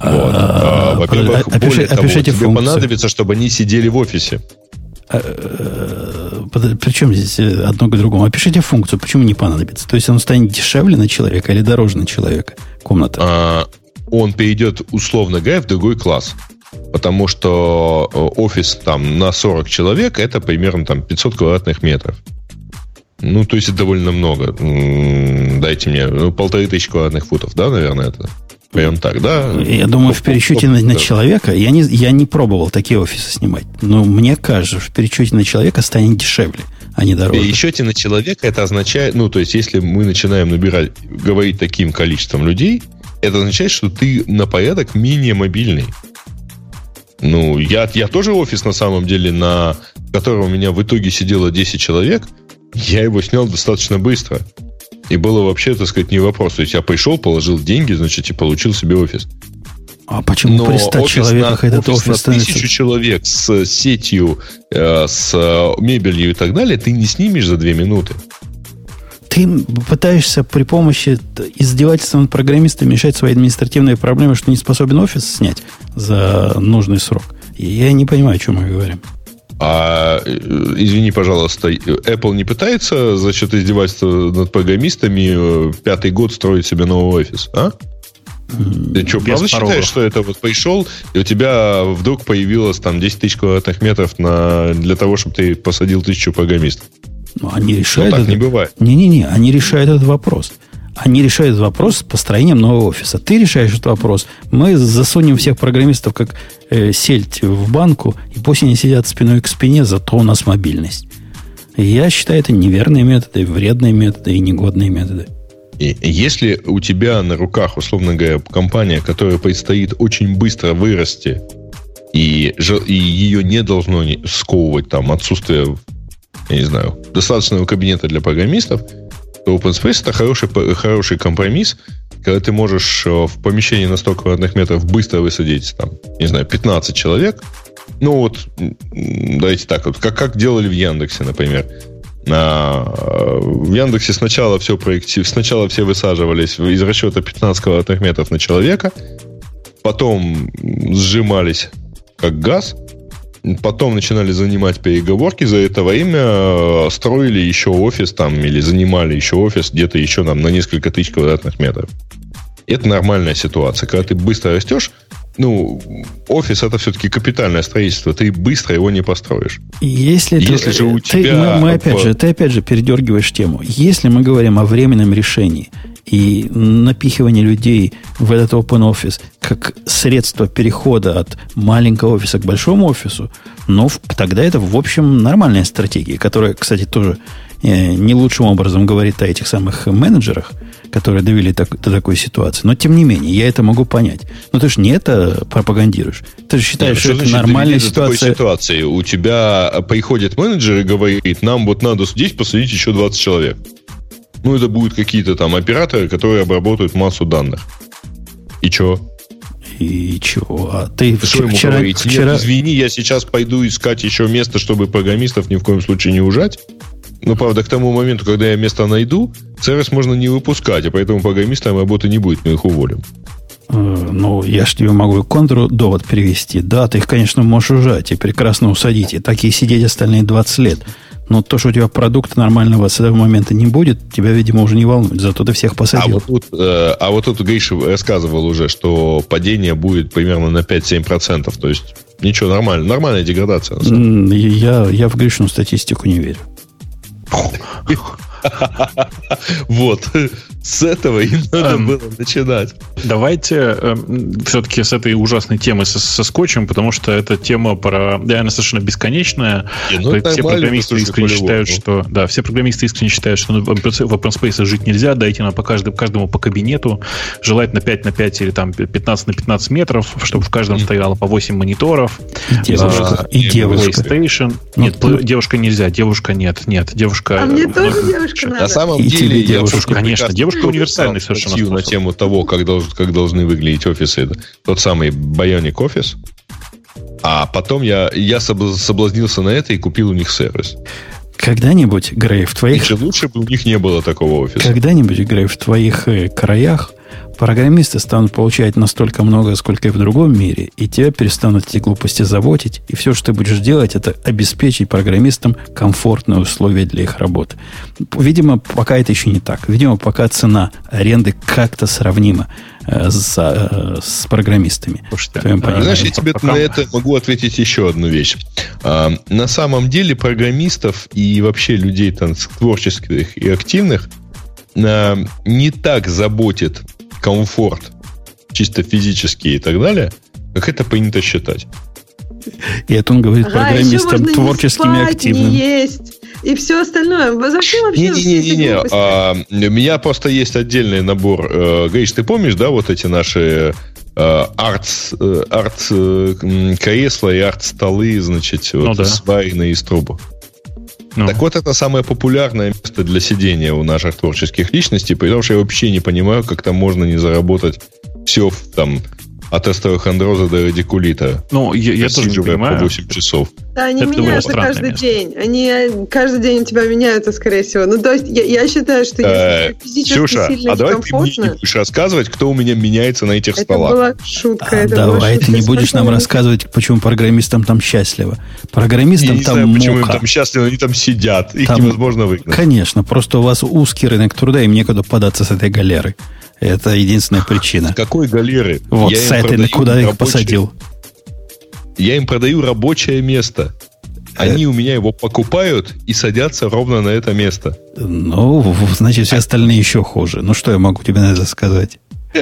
Вот. А, а, во-первых, опиши, более того, тебе функцию. понадобится, чтобы они сидели в офисе. Э, Причем здесь одно к другому? Опишите функцию, почему не понадобится. То есть он станет дешевле на человека или дороже на человека? Комната. А, он перейдет, условно говоря, в другой класс. Потому что э, офис там на 40 человек это примерно там 500 квадратных метров. Ну, то есть это довольно много. Дайте мне ну, полторы тысячи квадратных футов, да, наверное, это? Прям так, да? Я думаю, в пересчете на, на человека, я не, я не пробовал такие офисы снимать, но мне кажется, в пересчете на человека станет дешевле, а не дороже. В пересчете на человека это означает, ну, то есть, если мы начинаем набирать, говорить таким количеством людей, это означает, что ты на порядок менее мобильный. Ну, я, я тоже офис, на самом деле, на котором у меня в итоге сидело 10 человек, я его снял достаточно быстро. И было вообще, так сказать, не вопрос. То есть я пришел, положил деньги, значит, и получил себе офис. А почему Но при 100 человеках на, этот офис, офис на тысячу человек с сетью, э, с э, мебелью и так далее, ты не снимешь за две минуты. Ты пытаешься при помощи издевательства над программистами решать свои административные проблемы, что не способен офис снять за нужный срок. Я не понимаю, о чем мы говорим. А, э, извини, пожалуйста, Apple не пытается за счет издевательства над программистами э, пятый год строить себе новый офис, а? Ты что, правда считаешь, что это вот пришел, и у тебя вдруг появилось там 10 тысяч квадратных метров на, для того, чтобы ты посадил тысячу программистов? Ну, они решают... Ну, так это... не бывает. Не-не-не, они решают этот вопрос. Они решают вопрос с построением нового офиса. Ты решаешь этот вопрос. Мы засунем всех программистов как э, сельдь в банку, и пусть они сидят спиной к спине, зато у нас мобильность. Я считаю, это неверные методы, вредные методы и негодные методы. И если у тебя на руках, условно говоря, компания, которая предстоит очень быстро вырасти, и, и ее не должно сковывать там отсутствие, я не знаю, достаточного кабинета для программистов, то OpenSpace это хороший, хороший компромисс, когда ты можешь э, в помещении на 100 квадратных метров быстро высадить, там, не знаю, 15 человек. Ну вот, давайте так, вот, как, как делали в Яндексе, например. На, в Яндексе сначала все проекти... сначала все высаживались из расчета 15 квадратных метров на человека, потом сжимались как газ, Потом начинали занимать переговорки, за это время э, строили еще офис там или занимали еще офис где-то еще там на несколько тысяч квадратных метров. Это нормальная ситуация. Когда ты быстро растешь, ну, офис это все-таки капитальное строительство, ты быстро его не построишь. Если, Если ты, же у ты, тебя... Мы, мы опять же, ты опять же передергиваешь тему. Если мы говорим о временном решении и напихивании людей в этот open office как средство перехода от маленького офиса к большому офису, ну, тогда это, в общем, нормальная стратегия, которая, кстати, тоже э, не лучшим образом говорит о этих самых менеджерах – которые довели так, до такой ситуации. Но, тем не менее, я это могу понять. Но ты же не это пропагандируешь. Ты же считаешь, Нет, что, что это нормальная ситуация. Такой ситуации. У тебя приходит менеджер и говорит, нам вот надо здесь посадить еще 20 человек. Ну, это будут какие-то там операторы, которые обработают массу данных. И что? И чего? А ты что ему вчера, говорить? вчера... Нет, извини, я сейчас пойду искать еще место, чтобы программистов ни в коем случае не ужать. Но, правда, к тому моменту, когда я место найду, сервис можно не выпускать, а поэтому программистам работы не будет, мы их уволим. Э, ну, я ж тебе могу и контрдовод перевести. Да, ты их, конечно, можешь ужать и прекрасно усадить. И такие сидеть остальные 20 лет. Но то, что у тебя продукта нормального с этого момента не будет, тебя, видимо, уже не волнует. Зато ты всех посадил. А вот тут, э, а вот тут Гриша рассказывал уже, что падение будет примерно на 5-7%. То есть ничего, нормально. Нормальная деградация. Я, я в Гришину статистику не верю. Вот. С этого и надо было начинать. Давайте э, все-таки с этой ужасной темы соскочим, потому что эта тема про реально совершенно бесконечная. Ну, все программисты искренне считают, что да, все программисты искренне считают, что в open space жить нельзя, дайте нам по каждому, каждому по кабинету, желательно 5 на 5 или там 15 на 15 метров, чтобы в каждом стояло по 8 мониторов. И девушка. А, и девушка. PlayStation. Ну, нет, ну, девушка нельзя, девушка нет, нет, девушка... А мне тоже девушка надо. На самом деле, девушка, конечно, девушка девушка универсальный совершенно способ. на тему того, как, долж, как должны выглядеть офисы. Тот самый Bionic офис. А потом я, я соблазнился на это и купил у них сервис. Когда-нибудь, Грей, в твоих... Еще лучше бы у них не было такого офиса. Когда-нибудь, Грей, в твоих э, краях программисты станут получать настолько много, сколько и в другом мире, и тебя перестанут эти глупости заводить, и все, что ты будешь делать, это обеспечить программистам комфортные условия для их работы. Видимо, пока это еще не так. Видимо, пока цена аренды как-то сравнима э, с, э, с программистами. Слушайте, а, знаешь, я тебе пока... на это могу ответить еще одну вещь. А, на самом деле программистов и вообще людей там, творческих и активных а, не так заботит комфорт, чисто физический и так далее, как это принято считать. И это он говорит ага, программистам творческими спать, активным. Не есть. И все остальное. Зачем вообще? Не-не-не. А, у меня просто есть отдельный набор. Э, Гриш, ты помнишь, да, вот эти наши э, арт, э, арт кресла и арт столы, значит, ну, вот да. сваренные из трубок? Ну. Так вот, это самое популярное место для сидения у наших творческих личностей, потому что я вообще не понимаю, как там можно не заработать все там от тестовых андроза до радикулита. Ну, я, я тоже не понимаю. по 8 часов. Да, они это меняются каждый место. день. Они э, каждый день у тебя меняются, скорее всего. Ну, то есть, я, я считаю, что если э, физически Ксюша, сильно а давай ты мне не будешь рассказывать, кто у меня меняется на этих это столах. Это была шутка. А, это давай, была шутка, ты не будешь нам рассказывать, почему программистам там счастливо. Программистам я не там знаю, мука. почему им там счастливо, они там сидят. Их там, невозможно выгнать. Конечно, просто у вас узкий рынок труда, им некуда податься с этой галеры. Это единственная причина. С какой галеры? Вот я сайты, куда их посадил. Я им продаю рабочее место. Они у меня его покупают и садятся ровно на это место. Ну, значит, все остальные еще хуже. Ну, что я могу тебе на это сказать?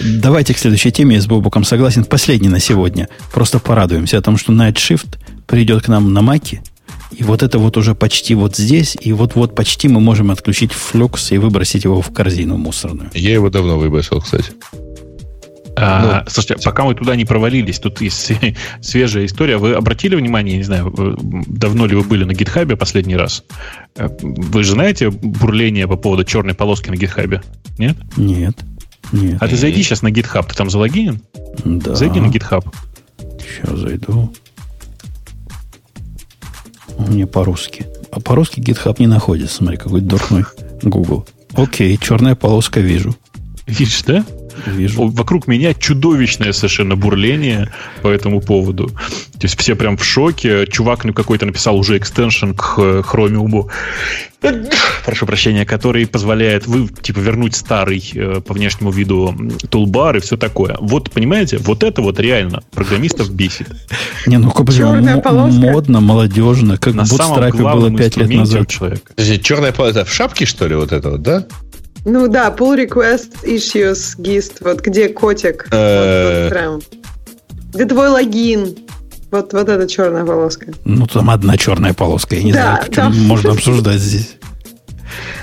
Давайте к следующей теме. Я с Бобуком согласен. Последний на сегодня. Просто порадуемся о том, что Night Shift придет к нам на Маке и вот это вот уже почти вот здесь, и вот-вот почти мы можем отключить флюкс и выбросить его в корзину мусорную. Я его давно выбросил, кстати. А, ну, слушайте, пока мы туда не провалились, тут есть свежая история. Вы обратили внимание, я не знаю, давно ли вы были на гитхабе последний раз? Э, вы же знаете бурление по поводу черной полоски на гитхабе? Нет? Нет. Нет. А ты зайди сейчас на гитхаб, ты там залогинен? Да. Зайди на гитхаб. Сейчас зайду. Мне по-русски. А по-русски GitHub не находится. Смотри, какой дурной Google. Окей, черная полоска вижу. Видишь, да? Вижу. Вокруг меня чудовищное совершенно бурление по этому поводу. То есть все прям в шоке. Чувак ну, какой-то написал уже экстеншн к Chromium прошу прощения, который позволяет вы, типа, вернуть старый э, по внешнему виду тулбар и все такое. Вот, понимаете, вот это вот реально программистов бесит. Не, ну, блин, модно, молодежно, как в Bootstrap было 5 лет назад. Человека. Черная полоска в шапке, что ли, вот это вот, да? Ну да, pull request issues gist, вот где котик. Э. Где твой логин? Вот, вот эта черная полоска. Ну, там одна черная полоска. Я не да, знаю, там... можно обсуждать здесь.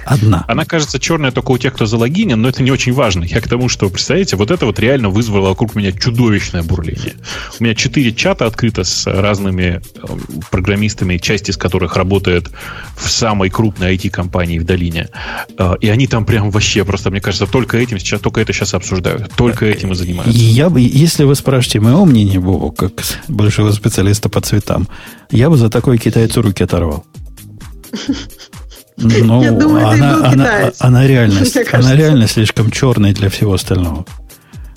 Одна. Она кажется черная только у тех, кто залогинен, но это не очень важно. Я к тому, что, представляете, вот это вот реально вызвало вокруг меня чудовищное бурление. У меня четыре чата открыто с разными эм, программистами, часть из которых работает в самой крупной IT-компании в долине. Э, и они там прям вообще просто, мне кажется, только этим сейчас, только это сейчас обсуждают. Только этим и занимаются. Я бы, если вы спрашиваете моего мнения, Бобу, как большого специалиста по цветам, я бы за такой китайцу руки оторвал. Ну, Я думаю, она, это она, она, реально, она реально слишком черная для всего остального.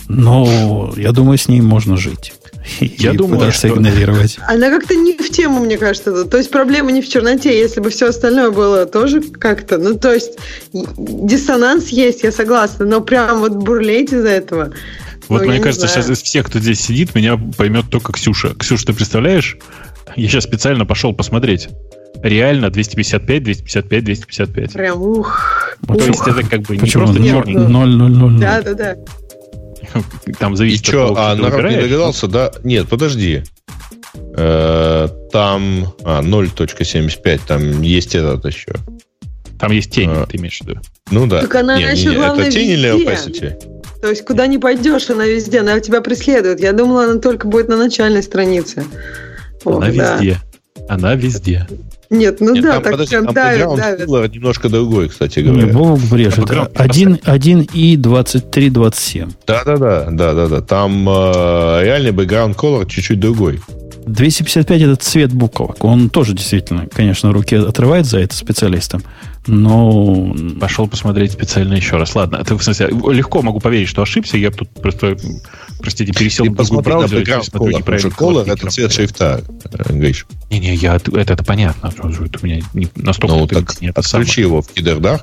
Но я думаю, с ней можно жить. Я и думаю, что... игнорировать. Она как-то не в тему, мне кажется. То есть проблема не в черноте, если бы все остальное было тоже как-то. Ну, то есть диссонанс есть, я согласна, но прям вот бурлеть из-за этого. Вот ну, мне кажется, сейчас из всех, кто здесь сидит, меня поймет только Ксюша. Ксюша, ты представляешь? Я сейчас специально пошел посмотреть. Реально 255, 255, 255. Прям ух. То ух. есть это как бы Почему? не просто черный. 0, 0, 0, Да, да, да. Там зависит И что, а народ не догадался, да? Нет, подожди. Э, там а, 0.75, там есть этот еще. Там есть тень, а, ты имеешь в виду? Ну да. Так она не, еще, не, главное, это тень или opacity? То есть куда не пойдешь, она везде, она тебя преследует. Я думала, она только будет на начальной странице. Она О, везде. Да. Она везде. Нет, ну Нет, да, там, так подожди, прям давит, давит. немножко другой, кстати говоря. Не, Бог брешет. 1, 1 и 23, 27. Да-да-да, да-да-да. Там э, реальный background color чуть-чуть другой. 255 это цвет буквок. Он тоже действительно, конечно, руки отрывает за это специалистам. Но... Пошел посмотреть специально еще раз. Ладно, это, в смысле, легко могу поверить, что ошибся. Я тут просто, простите, пересел Ты в другой браузер. Ты смотрю неправильно. Color — это цвет шрифта, э, Гриш. Не-не, я, это, это понятно. Это у меня не, настолько... Ну, так не отключи его в Dark.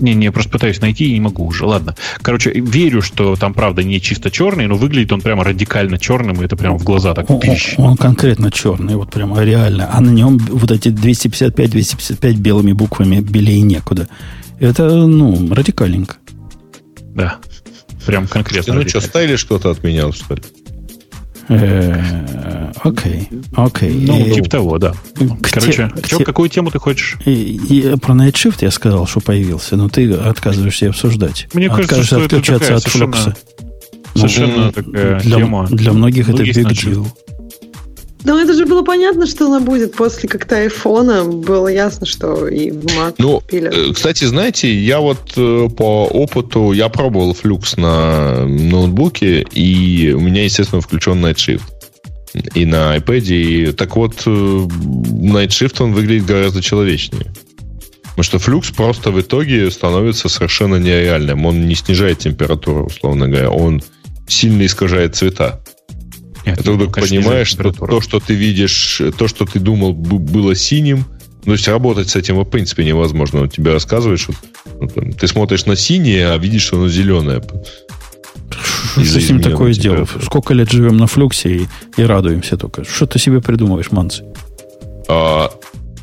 Не, не, я просто пытаюсь найти и не могу уже. Ладно. Короче, верю, что там, правда, не чисто черный, но выглядит он прямо радикально черным, и это прямо в глаза так он, он конкретно черный, вот прямо реально. А на нем вот эти 255-255 белыми буквами белее некуда. Это, ну, радикальненько. Да. Прям конкретно. Ну что, стайлиш кто-то отменял, что ли? Э, окей, окей. Ну, типа того, да. Короче, какую тему ты хочешь? Про Night Shift я сказал, что появился, но ты отказываешься обсуждать. Мне кажется, что отключаться от флукса. Совершенно ну, такая тема. Для многих это big deal. Ну, это же было понятно, что она будет после как-то айфона. Было ясно, что и в Mac Ну, пилят. Э, кстати, знаете, я вот э, по опыту, я пробовал Flux на ноутбуке, и у меня, естественно, включен Night Shift. И на iPad. И, так вот, э, Night Shift, он выглядит гораздо человечнее. Потому что флюкс просто в итоге становится совершенно нереальным. Он не снижает температуру, условно говоря. Он сильно искажает цвета. Нет, ты вдруг понимаешь, что то, что ты видишь, то, что ты думал было синим, то есть работать с этим, в принципе, невозможно. Он тебе рассказывает, что ну, там, ты смотришь на синее, а видишь, что оно зеленое. Что с ним такое сделал? Сколько лет живем на флюксе и, и радуемся только. Что ты себе придумываешь, Манцы? А,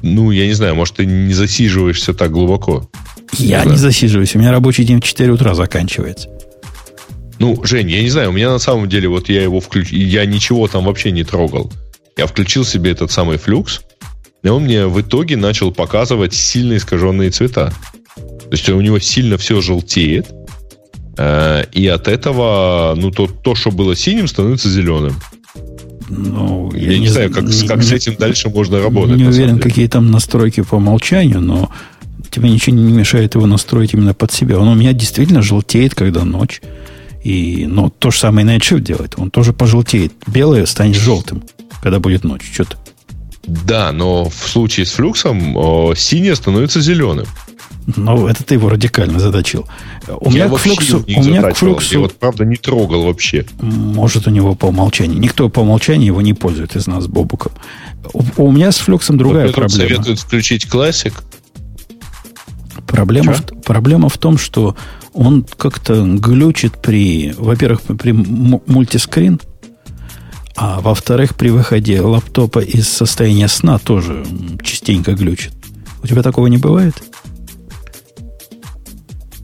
ну, я не знаю, может, ты не засиживаешься так глубоко. Я не, не засиживаюсь. У меня рабочий день в 4 утра заканчивается. Ну, Жень, я не знаю, у меня на самом деле вот я его включил, я ничего там вообще не трогал. Я включил себе этот самый флюкс, и он мне в итоге начал показывать сильно искаженные цвета. То есть у него сильно все желтеет, э, и от этого, ну, то, то, что было синим, становится зеленым. Ну, я, я не, не знаю, как, не, как с этим дальше можно работать. Не уверен, какие там настройки по умолчанию, но тебе ничего не мешает его настроить именно под себя. Он у меня действительно желтеет, когда ночь. И, но то же самое Night Shift делает. Он тоже пожелтеет. Белое станет желтым, когда будет ночь. Что-то. Да, но в случае с флюксом о, синее становится зеленым. Ну, это ты его радикально задачил. У я меня к флюксу, у меня к флюксу, я вот, правда, не трогал вообще. Может, у него по умолчанию. Никто по умолчанию его не пользует из нас, Бобуком. У, у меня с флюксом другая вот проблема. советуют включить классик. Проблема в, проблема в том, что он как-то глючит при, во-первых, при мультискрин, а во-вторых, при выходе лаптопа из состояния сна тоже частенько глючит. У тебя такого не бывает?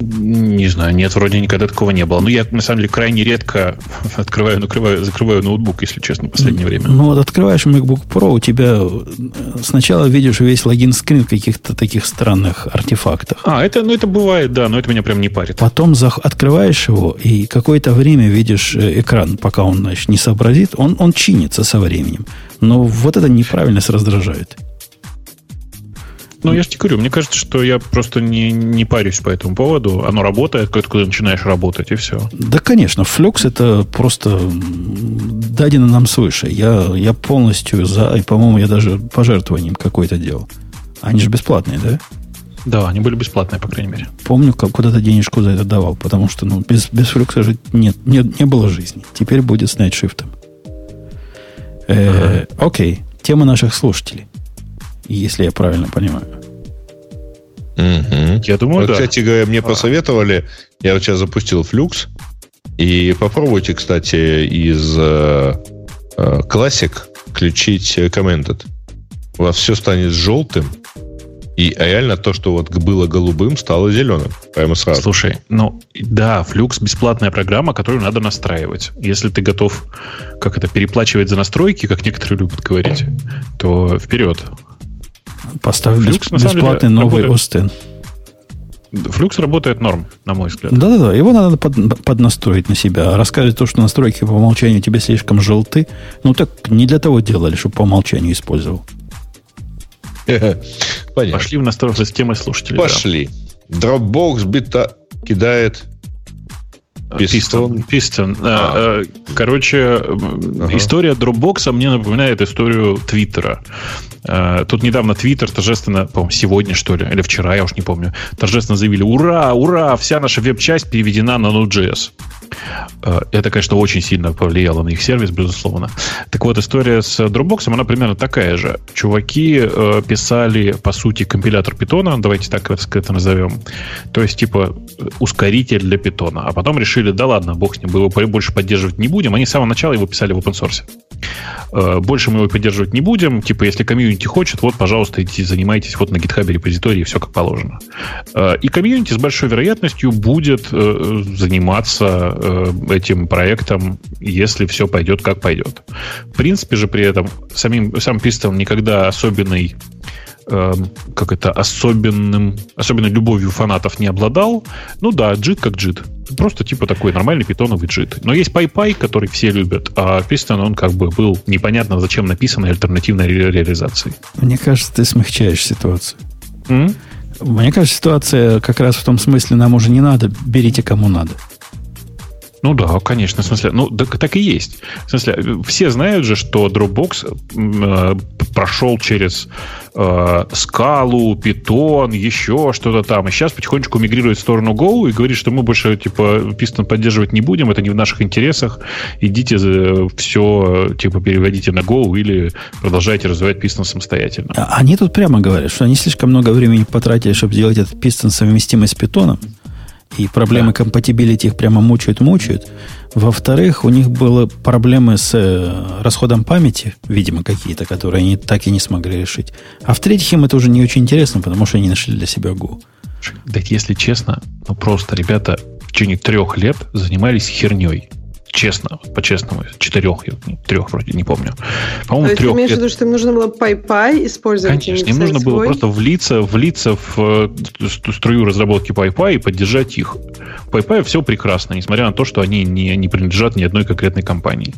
Не знаю, нет, вроде никогда такого не было. Но я, на самом деле, крайне редко открываю, накрываю, закрываю ноутбук, если честно, в последнее время. Ну вот открываешь MacBook Pro, у тебя э, сначала видишь весь логин-скрин каких-то таких странных артефактах. А, это, ну, это бывает, да, но это меня прям не парит. Потом зах- открываешь его, и какое-то время видишь э, экран, пока он значит, не сообразит, он, он чинится со временем. Но вот это неправильность раздражает. Ну, я же тебе говорю, мне кажется, что я просто не, не парюсь по этому поводу. Оно работает, когда ты начинаешь работать, и все. Да, конечно. Флюкс это просто дадено нам свыше. Я, я полностью за, и, по-моему, я даже пожертвованием какое-то делал. Они же бесплатные, да? Да, они были бесплатные, по крайней мере. Помню, как куда-то денежку за это давал, потому что ну, без, без флюкса же нет, нет, не было жизни. Теперь будет с найтшифтом. Э, ага. Окей, тема наших слушателей, если я правильно понимаю. Угу. Я думаю, вот, да. Кстати говоря, мне а. посоветовали, я вот сейчас запустил флюкс, и попробуйте, кстати, из э, э, Classic включить Commented. У вас все станет желтым, и реально то, что вот было голубым, стало зеленым. Прямо сразу. Слушай, ну да, Flux бесплатная программа, которую надо настраивать. Если ты готов, как это, переплачивать за настройки, как некоторые любят говорить, то вперед. Поставь Flux, бесплатный деле, новый. Остин. Флюкс работает норм, на мой взгляд. Да-да-да, его надо под, поднастроить на себя. Рассказывать то, что настройки по умолчанию тебе слишком желты, ну так не для того делали, чтобы по умолчанию использовал. Понятно. Пошли в настройку системы слушателей. Пошли. Да. Dropbox бита кидает Пистон. Пистон. А. Короче, ага. история Dropbox мне напоминает историю Твиттера. Тут недавно Твиттер торжественно, по-моему, сегодня, что ли, или вчера, я уж не помню, торжественно заявили, ура, ура, вся наша веб-часть переведена на Node.js. Это, конечно, очень сильно повлияло на их сервис, безусловно. Так вот, история с Dropbox, она примерно такая же. Чуваки э, писали, по сути, компилятор питона, давайте так это назовем. То есть, типа, ускоритель для питона. А потом решили, да ладно, бог с ним, мы его больше поддерживать не будем. Они с самого начала его писали в open source. Э, больше мы его поддерживать не будем. Типа, если комьюнити хочет, вот, пожалуйста, идите, занимайтесь вот на GitHub репозитории, все как положено. И комьюнити с большой вероятностью будет заниматься Э, этим проектом, если все пойдет как пойдет. В принципе же при этом самим, сам Pistol никогда особенной э, как это, особенным, особенной любовью фанатов не обладал. Ну да, джит как джит. Просто типа такой нормальный питоновый джит. Но есть PyPy, который все любят, а Piston, он как бы был непонятно зачем написанной альтернативной ре- реализацией. Мне кажется, ты смягчаешь ситуацию. Mm? Мне кажется, ситуация как раз в том смысле, нам уже не надо, берите кому надо. Ну да, конечно, в смысле, ну так, так и есть. В смысле, все знают же, что Dropbox э, прошел через э, Scal у, питон, еще что-то там, и сейчас потихонечку мигрирует в сторону Go и говорит, что мы больше типа Pyston поддерживать не будем, это не в наших интересах, идите все типа переводите на Go или продолжайте развивать Pyston самостоятельно. А они тут прямо говорят, что они слишком много времени потратили, чтобы сделать этот Pyston совместимый с питоном и проблемы да. compatibility их прямо мучают-мучают. Во-вторых, у них были проблемы с э, расходом памяти, видимо, какие-то, которые они так и не смогли решить. А в-третьих, им это уже не очень интересно, потому что они нашли для себя Go. Да, если честно, ну просто ребята в течение трех лет занимались херней честно, по-честному, четырех, трех вроде, не помню. По-моему, То трех. Ты имеешь в виду, что им нужно было PyPy использовать? Конечно, им нужно свой? было просто влиться, влиться в э, струю разработки PyPy и поддержать их. PyPy все прекрасно, несмотря на то, что они не, не принадлежат ни одной конкретной компании.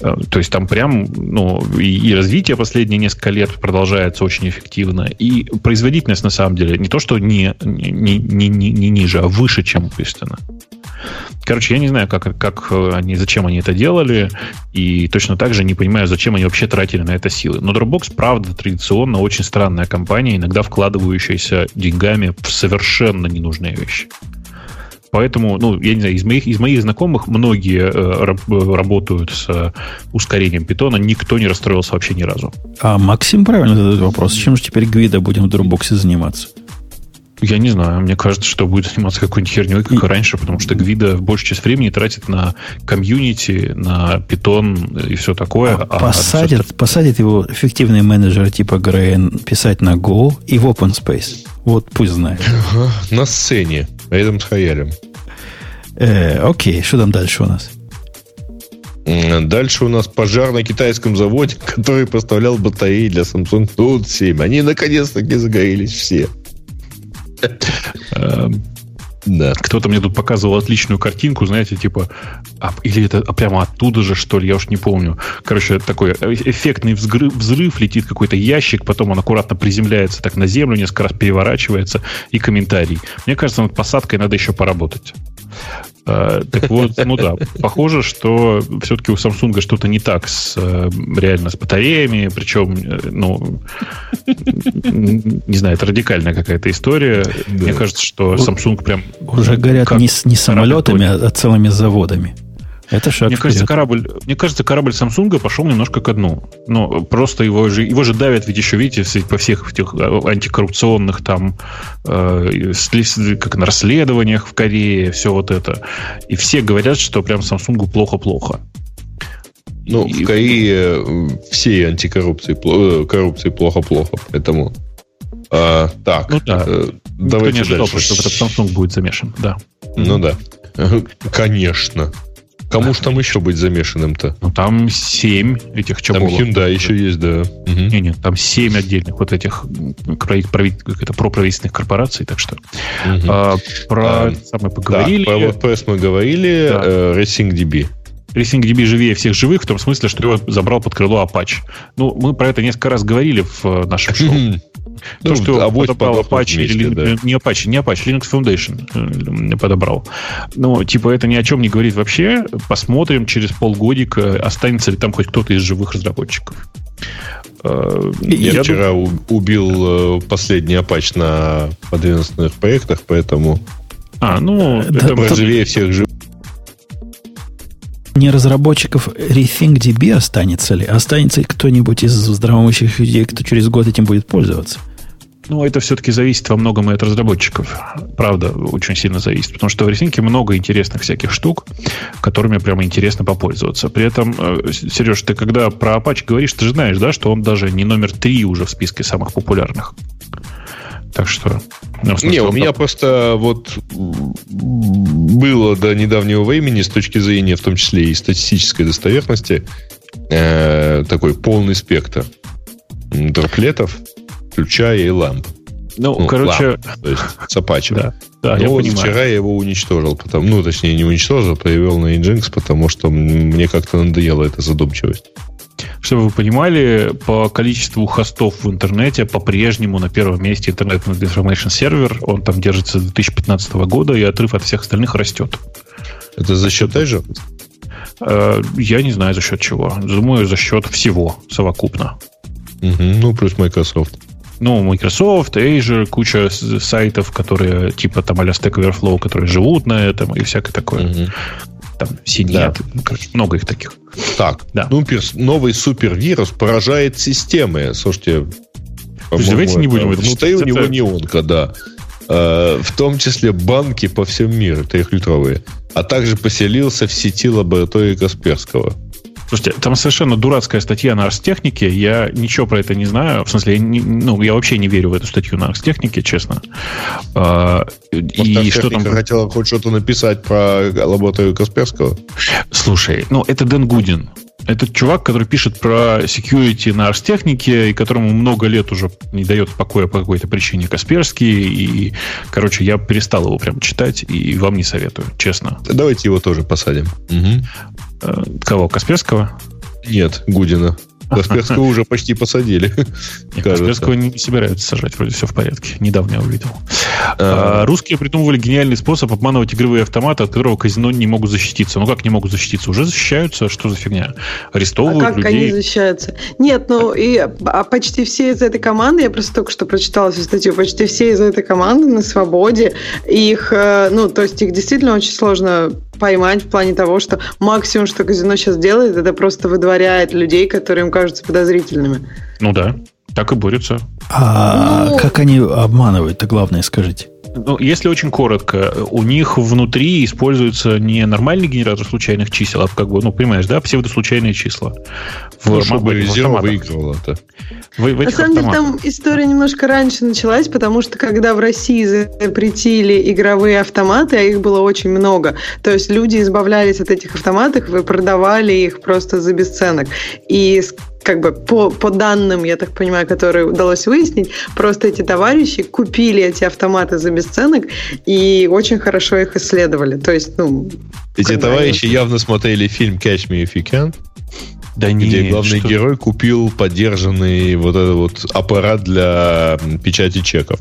Э, то есть там прям, ну, и, и развитие последние несколько лет продолжается очень эффективно, и производительность на самом деле не то, что не, не, не, не, не ниже, а выше, чем естественно. Короче, я не знаю, как, как э, они, зачем они это делали, и точно так же не понимаю, зачем они вообще тратили на это силы. Но Dropbox, правда, традиционно очень странная компания, иногда вкладывающаяся деньгами в совершенно ненужные вещи. Поэтому, ну, я не знаю, из моих, из моих знакомых многие э, работают с э, ускорением питона, никто не расстроился вообще ни разу. А Максим правильно задает вопрос, чем же теперь Гвида будем в Dropbox заниматься? Я не знаю. Мне кажется, что будет заниматься какой-нибудь херней, как и раньше, потому что Гвида большую часть времени тратит на комьюнити, на питон и все такое. А, а посадят, а посадят его эффективный менеджер типа Грейн писать на Go и в Open Space. Вот пусть знает. Ага, на сцене, рядом с Хаялем. Э, окей, что там дальше у нас? Дальше у нас пожар на китайском заводе, который поставлял батареи для Samsung Note 7. Они наконец-таки загорелись все. Эм, да. Кто-то мне тут показывал отличную картинку, знаете, типа, а, или это прямо оттуда же, что ли, я уж не помню. Короче, такой эффектный взрыв, взрыв летит какой-то ящик, потом он аккуратно приземляется так на землю, несколько раз переворачивается, и комментарий. Мне кажется, над посадкой надо еще поработать. А, так вот, ну да, похоже, что все-таки у Samsung что-то не так с э, реально с батареями, причем, э, ну, не знаю, это радикальная какая-то история. Да. Мне кажется, что Samsung прям... Уже говорят не, не самолетами, а целыми заводами. Это шаг мне кажется, корабль, мне кажется, корабль Samsung пошел немножко ко дну. Но просто его же, его же давят, ведь еще, видите, по всех этих э, антикоррупционных там э, как на расследованиях в Корее, все вот это. И все говорят, что прям Samsung плохо-плохо. Ну, и... в Корее все антикоррупции э, коррупции плохо-плохо, поэтому... А, так, ну, да. э, давайте Никто не ожидал, дальше. что этот Samsung будет замешан, да. Ну да, конечно. Кому ж там еще быть замешанным-то? Ну, там семь этих чаболов. Там Hyundai еще есть, да. Угу. Не, нет, там семь отдельных вот этих это, проправительственных корпораций, так что. Угу. А, про а, самое поговорили. Да, про WordPress мы говорили, да. э, RacingDB. RacingDB живее всех живых, в том смысле, что его забрал под крыло Apache. Ну, мы про это несколько раз говорили в э, нашем шоу. То, ну, что а подобрал Apache, вместе, или, да. не Apache, не Apache, Linux Foundation э, подобрал. Ну, типа, это ни о чем не говорит вообще. Посмотрим через полгодика, останется ли там хоть кто-то из живых разработчиков. Э, я, Я вчера думаю... убил последний Apache на подведомственных проектах, поэтому... А, ну... Это да, живее всех живых не разработчиков RethinkDB останется ли? Останется ли кто-нибудь из здравомыслящих людей, кто через год этим будет пользоваться? Ну, это все-таки зависит во многом и от разработчиков. Правда, очень сильно зависит. Потому что в Ресинке много интересных всяких штук, которыми прямо интересно попользоваться. При этом, э, Сереж, ты когда про Apache говоришь, ты же знаешь, да, что он даже не номер три уже в списке самых популярных. Так что... Ну, смысле, не, у меня просто вот было до недавнего времени с точки зрения, в том числе и статистической достоверности, э, такой полный спектр дроплетов, включая и ламп. Ну, ну короче... Ламп, то есть с Apache. Да, да, Но я вот понимаю. вчера я его уничтожил. Потому, ну, точнее, не уничтожил, привел на Nginx, потому что мне как-то надоела эта задумчивость. Чтобы вы понимали, по количеству хостов в интернете по-прежнему на первом месте Internet Information Server. Он там держится с 2015 года, и отрыв от всех остальных растет. Это за счет Azure? Э, я не знаю, за счет чего. Думаю, за счет всего совокупно. Угу, ну, плюс Microsoft. Ну, Microsoft, Azure, куча сайтов, которые типа там а Stack Overflow, которые живут на этом и всякое такое. Угу там синий, да. ну, короче, много их таких. Так, да. ну, новый супервирус поражает системы. Слушайте, давайте не будем это Внутри у него неонка, да. Э, в том числе банки по всему миру, трехлитровые. А также поселился в сети лаборатории Касперского. Слушайте, там совершенно дурацкая статья на Арстехнике. Я ничего про это не знаю. В смысле, я, не, ну, я вообще не верю в эту статью на Арстехнике, честно. А, и что там... хотела хоть что-то написать про лабораторию Касперского? Слушай, ну, это Дэн Гудин. Это чувак, который пишет про security на арстехнике, и которому много лет уже не дает покоя по какой-то причине Касперский. И, короче, я перестал его прям читать, и вам не советую, честно. Давайте его тоже посадим. Угу. Кого? Касперского? Нет, Гудина. Касперского уже почти посадили. Касперского не собираются сажать, вроде все в порядке. Недавно я увидел. А, русские придумывали гениальный способ обманывать игровые автоматы, от которого казино не могут защититься. Ну как не могут защититься? Уже защищаются? Что за фигня? Арестовывают а как людей. они защищаются? Нет, ну и а почти все из этой команды, я просто только что прочитала всю статью, почти все из этой команды на свободе. Их, э, ну, то есть их действительно очень сложно поймать в плане того, что максимум, что казино сейчас делает, это просто выдворяет людей, которые им кажутся подозрительными. Ну да, так и борются. А ну... как они обманывают-то, главное, скажите? Ну, если очень коротко, у них внутри используется не нормальный генератор случайных чисел, а как бы, ну, понимаешь, да, псевдослучайные числа. В, ну, чтобы резерв выигрывал это. В, в На самом деле, там история немножко раньше началась, потому что когда в России запретили игровые автоматы, а их было очень много, то есть люди избавлялись от этих автоматов и продавали их просто за бесценок. И как бы по, по данным, я так понимаю, которые удалось выяснить, просто эти товарищи купили эти автоматы за бесценок и очень хорошо их исследовали. То есть, ну... Эти товарищи они... явно смотрели фильм «Catch me if you can». Да нет, где главный что... герой купил поддержанный вот этот вот аппарат для печати чеков.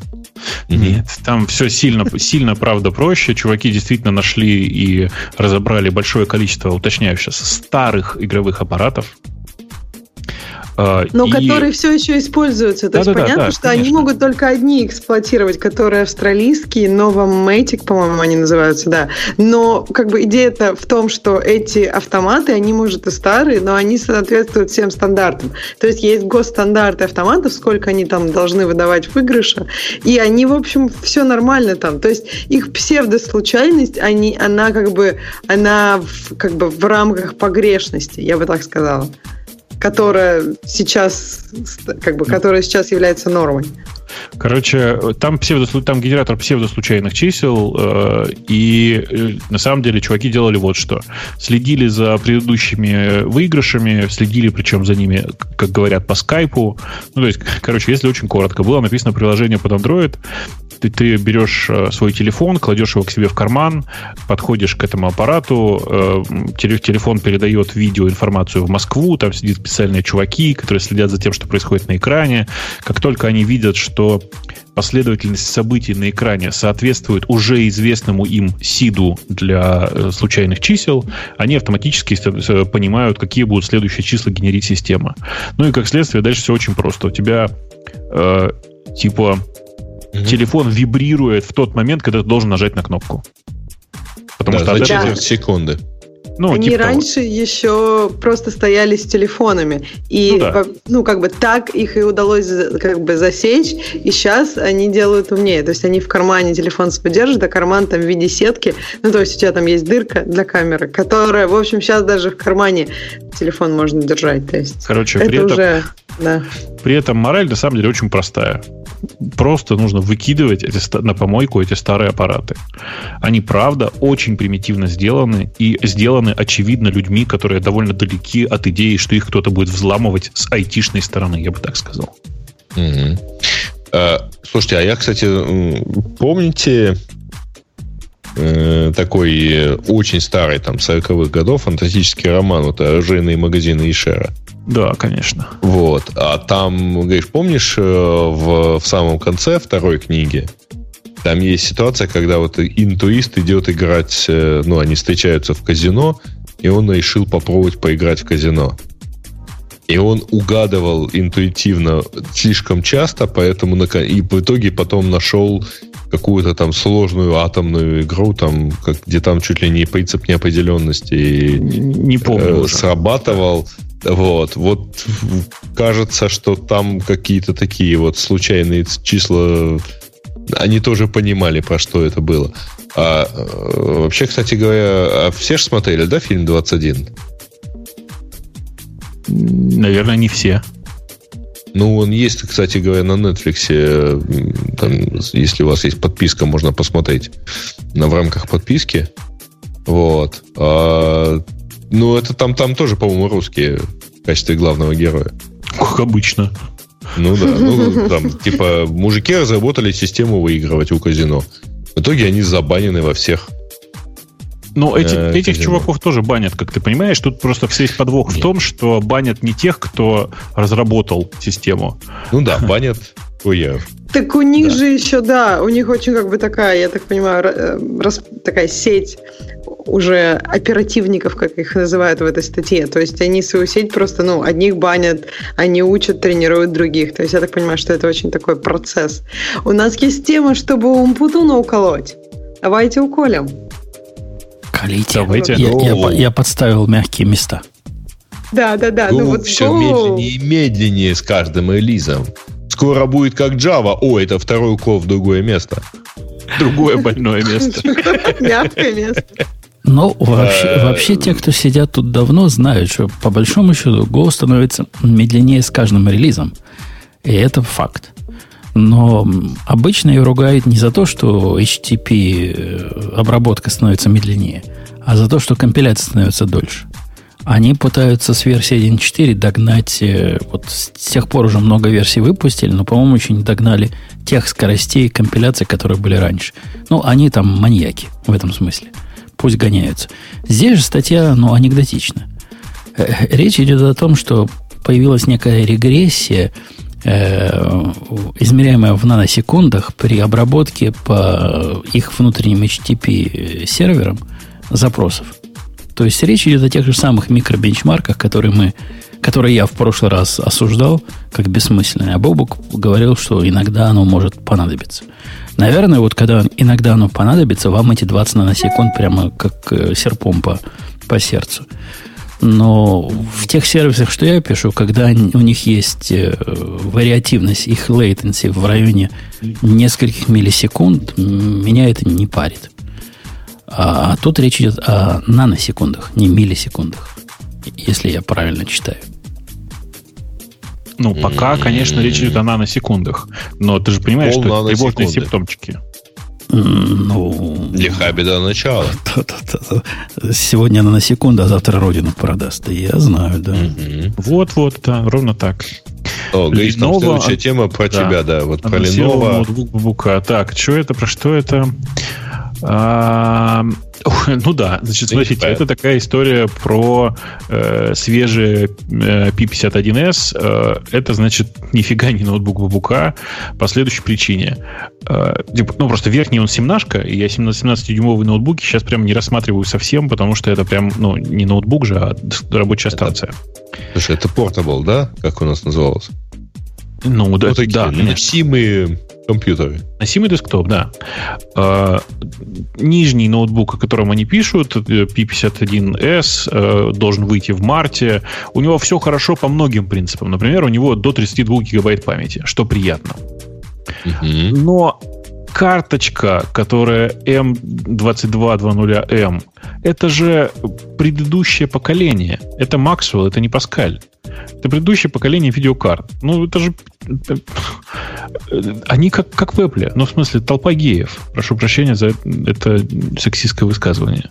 Нет, там все сильно, сильно, правда, проще. Чуваки действительно нашли и разобрали большое количество, уточняю сейчас, старых игровых аппаратов, Но и... которые все еще используются. То да, есть да, понятно, да, что конечно. они могут только одни эксплуатировать, которые австралийские, Новоматик, по-моему, они называются, да. Но как бы идея-то в том, что эти автоматы, они, может, и старые, но они соответствуют всем стандартам. То есть есть госстандарты автоматов, сколько они там должны выдавать выигрыша, и они, в общем, все нормально там. То есть их псевдослучайность, они, она как бы, она в, как бы в рамках погрешности, я бы так сказала которая сейчас, как бы, которая сейчас является нормой. Короче, там, псевдо, там генератор псевдослучайных чисел, э, и э, на самом деле чуваки делали вот что. Следили за предыдущими выигрышами, следили причем за ними, как говорят, по скайпу. Ну, то есть, короче, если очень коротко, было написано приложение под Android, ты, ты берешь э, свой телефон, кладешь его к себе в карман, подходишь к этому аппарату, э, телефон передает видео информацию в Москву, там сидят специальные чуваки, которые следят за тем, что происходит на экране. Как только они видят, что последовательность событий на экране соответствует уже известному им сиду для э, случайных чисел, они автоматически понимают, какие будут следующие числа генерить система. Ну и как следствие дальше все очень просто. У тебя э, типа угу. телефон вибрирует в тот момент, когда ты должен нажать на кнопку. Потому да, что за четверть секунды. Ну, Они типа раньше того. еще просто стояли с телефонами. И, ну, да. ну, как бы так их и удалось как бы засечь. И сейчас они делают умнее. То есть они в кармане телефон поддерживают, а карман там в виде сетки. Ну, то есть у тебя там есть дырка для камеры, которая, в общем, сейчас даже в кармане телефон можно держать. То есть Короче, это при этом, уже, да. при этом мораль на самом деле очень простая. Просто нужно выкидывать эти, на помойку эти старые аппараты. Они, правда, очень примитивно сделаны и сделаны, очевидно, людьми, которые довольно далеки от идеи, что их кто-то будет взламывать с айтишной стороны, я бы так сказал. Угу. А, слушайте, а я, кстати, помните э, такой очень старый, там, 40-х годов фантастический роман, вот «Оружейные магазины Ишера»? Да, конечно. Вот. А там, говоришь, помнишь, э, в, в самом конце второй книги там есть ситуация, когда вот интуист идет играть, э, ну, они встречаются в казино, и он решил попробовать поиграть в казино. И он угадывал интуитивно слишком часто, поэтому и в итоге потом нашел какую-то там сложную атомную игру, там, как, где там чуть ли не принцип неопределенности не помню э, срабатывал. Да вот, вот кажется, что там какие-то такие вот случайные числа, они тоже понимали, про что это было. А э, вообще, кстати говоря, а все же смотрели, да, фильм 21? Наверное, не все. Ну, он есть, кстати говоря, на Netflix. Там, если у вас есть подписка, можно посмотреть в рамках подписки. Вот. А ну, это там, там тоже, по-моему, русские в качестве главного героя. Как обычно. Ну да, ну там, типа, мужики разработали систему выигрывать у казино. В итоге они забанены во всех. Но эти, э, этих казино. чуваков тоже банят, как ты понимаешь. Тут просто все есть подвох Нет. в том, что банят не тех, кто разработал систему. Ну да, банят хуев. Так у них да. же еще, да, у них очень как бы такая, я так понимаю, э, рас, такая сеть уже оперативников, как их называют в этой статье. То есть они свою сеть просто, ну, одних банят, они учат, тренируют других. То есть я так понимаю, что это очень такой процесс. У нас есть тема, чтобы Умпутуна уколоть. Давайте уколем. Колите. Давайте. Я, я, я подставил мягкие места. Да, да, да. ну вот все go. медленнее и медленнее с каждым релизом. Скоро будет как Java. О, это второй укол в другое место. Другое больное место. Мягкое место. Но вообще, э, вообще те, кто сидят тут давно, знают, что по большому счету Go становится медленнее с каждым релизом. И это факт. Но обычно ее ругают не за то, что HTTP э, обработка становится медленнее, а за то, что компиляция становится дольше. Они пытаются с версии 1.4 догнать, э, вот с тех пор уже много версий выпустили, но, по-моему, еще не догнали тех скоростей компиляции, которые были раньше. Ну, они там маньяки в этом смысле. Пусть гоняются. Здесь же статья, ну, анекдотична. Э, речь идет о том, что появилась некая регрессия, э, измеряемая в наносекундах при обработке по их внутренним HTTP серверам запросов. То есть речь идет о тех же самых микробенчмарках, которые мы, которые я в прошлый раз осуждал как бессмысленные. А Бобук говорил, что иногда оно может понадобиться. Наверное, вот когда иногда оно понадобится, вам эти 20 наносекунд прямо как э, серпом по, по сердцу. Но в тех сервисах, что я пишу, когда у них есть э, вариативность, их latency в районе нескольких миллисекунд, меня это не парит. А, а тут речь идет о наносекундах, не миллисекундах, если я правильно читаю. Ну, пока, конечно, речь идет о наносекундах. Но ты же понимаешь, Пол что это тревожные симптомчики. Ну... Лиха беда начала. Сегодня она на секунду, а завтра родину продаст. Я знаю, да. Вот-вот, да, ровно так. О, Гриш, там следующая тема про тебя, да. Вот про Lenovo. Ноутбук Так, что это, про что это? Ну да, значит, смотрите, это такая история про э, свежий э, P51S. Э, это, значит, нифига не ноутбук бабука по следующей причине. Э, типа, ну, просто верхний он 7 и я 17-дюймовые ноутбуки сейчас прям не рассматриваю совсем, потому что это прям, ну, не ноутбук же, а рабочая станция. Слушай, это Portable, да? Как у нас называлось? Ну, да, вот такие да, носимые компьютеры. Носимый десктоп, да. Э, нижний ноутбук, о котором они пишут, P51S, э, должен выйти в марте. У него все хорошо по многим принципам. Например, у него до 32 гигабайт памяти, что приятно. Угу. Но карточка, которая M2220M, это же предыдущее поколение. Это Maxwell, это не Паскаль. Это предыдущее поколение видеокарт. Ну, это же... Они как, как в Apple. Ну, в смысле, толпа геев. Прошу прощения за это сексистское высказывание.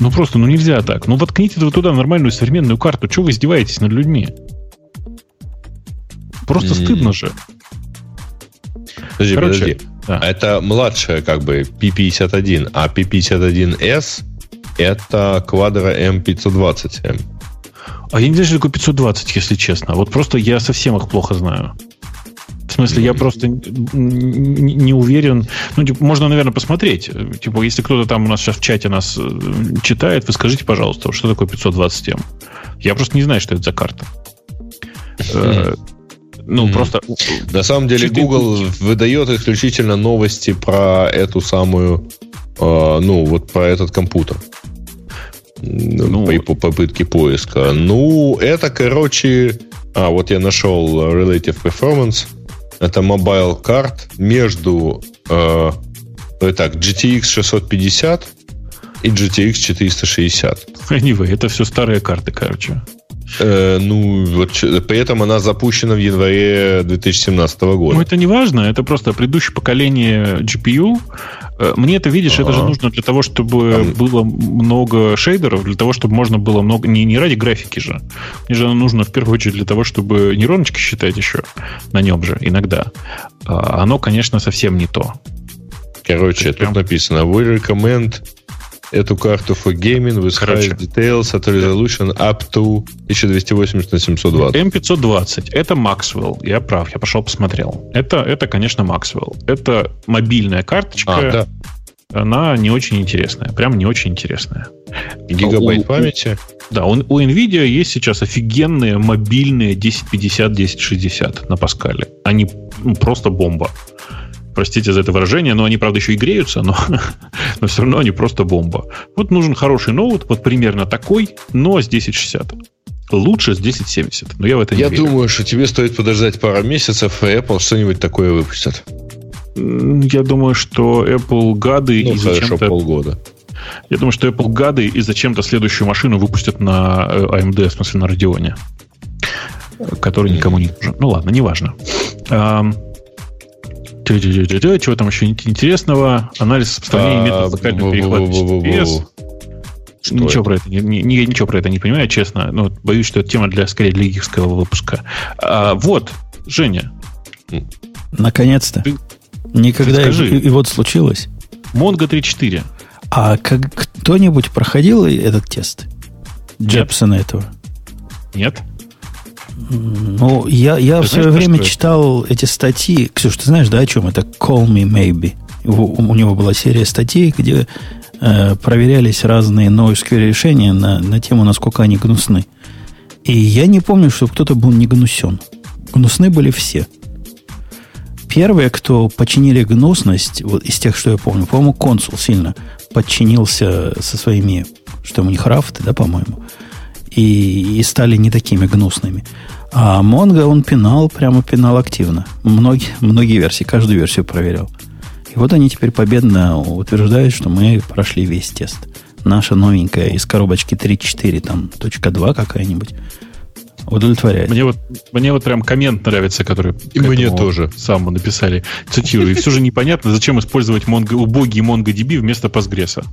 Ну, просто, ну, нельзя так. Ну, воткните вы туда нормальную современную карту. Чего вы издеваетесь над людьми? Просто mm. стыдно же. Подожди, Короче, подожди. Да. Это младшая как бы P51, а P51S это Quadro M520M. А я не знаю, что такое 520, если честно. Вот просто я совсем их плохо знаю. В смысле, я просто не уверен. Ну, типа, можно, наверное, посмотреть. Типа, если кто-то там у нас сейчас в чате нас э, читает, вы скажите, пожалуйста, что такое 520M. Я просто не знаю, что это за карта. Э, ну, mm-hmm. просто... На самом деле, Google выдает исключительно новости про эту самую, э, ну, вот про этот компьютер ну, по, по попытке поиска. Ну, это, короче... А, вот я нашел Relative Performance. Это mobile карт между э, так, GTX 650 и GTX 460. Anyway, это все старые карты, короче. Э, ну, вот при этом она запущена в январе 2017 года. Ну, это не важно, это просто предыдущее поколение GPU. Э, мне это, видишь, это же нужно для того, чтобы было много шейдеров, для того, чтобы можно было много... Не, не ради графики же. Мне же оно нужно в первую очередь для того, чтобы нейроночки считать еще на нем же иногда. А оно, конечно, совсем не то. Короче, тут прям... написано, we recommend эту карту for gaming with Короче. high details at resolution up to 1280 на 720. M520 это Maxwell, я прав, я пошел посмотрел. Это, это конечно, Maxwell. Это мобильная карточка. А, да. Она не очень интересная, прям не очень интересная. Гигабайт у, памяти. Да, у, у NVIDIA есть сейчас офигенные мобильные 1050-1060 на Паскале. Они ну, просто бомба простите за это выражение, но они, правда, еще и греются, но, но все равно они просто бомба. Вот нужен хороший ноут, вот примерно такой, но с 1060. Лучше с 1070, но я в это не Я верю. думаю, что тебе стоит подождать пару месяцев, и Apple что-нибудь такое выпустит. Я думаю, что Apple гады ну, и зачем-то... полгода. Я думаю, что Apple гады и зачем-то следующую машину выпустят на AMD, э, в смысле на Radeon, который никому не нужен. Ну ладно, неважно. Чего там еще интересного? Анализ сопоставления методов локального перехвата HTTPS. Ничего про это не, не, ничего про это не понимаю, честно. Но боюсь, что это тема для скорее для выпуска. А, вот, Женя. Наконец-то. Ты, Никогда ты скажи, и, и вот случилось. Mongo 3.4. А как кто-нибудь проходил этот тест? Джепсона этого? Нет? Ну, я, я в свое время читал эти статьи. Ксюш, ты знаешь, да, о чем это? Call Me Maybe. У, у него была серия статей, где э, проверялись разные NoSQL решения на, на тему, насколько они гнусны. И я не помню, что кто-то был не гнусен. Гнусны были все. Первые, кто починили гнусность, вот из тех, что я помню, по-моему, консул сильно подчинился со своими, что у них рафты, да, по-моему, и, и стали не такими гнусными. А Монго он пинал, прямо пинал активно. Многие, многие версии, каждую версию проверял. И вот они теперь победно утверждают, что мы прошли весь тест. Наша новенькая из коробочки 3.4, там, точка 2 какая-нибудь, удовлетворяет. Мне вот, мне вот прям коммент нравится, который и мне тоже самому написали. Цитирую. И все же непонятно, зачем использовать Mongo, убогий MongoDB вместо Postgres.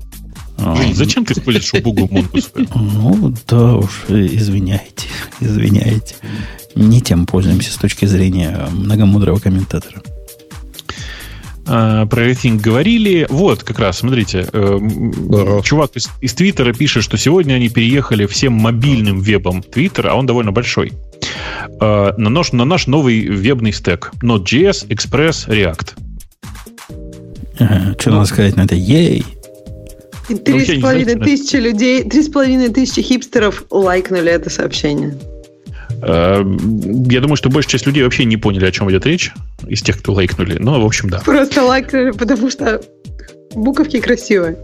А, Жень, зачем ты используешь убогую Mongo? Ну, да уж, извиняйте, извиняйте. Не тем пользуемся с точки зрения многомудрого комментатора. А, про рейтинг говорили. Вот, как раз, смотрите, э, чувак из, из Твиттера пишет, что сегодня они переехали всем мобильным вебом Твиттера, а он довольно большой, э, на, наш, на наш новый вебный стек. Node.js, Express, React. Ага, что ну, надо сказать на это? Ей! Три с половиной тысячи людей, три с половиной тысячи хипстеров лайкнули это сообщение. Э, я думаю, что большая часть людей вообще не поняли, о чем идет речь, из тех, кто лайкнули. Но, в общем, да. Просто лайкнули, потому что буковки красивые.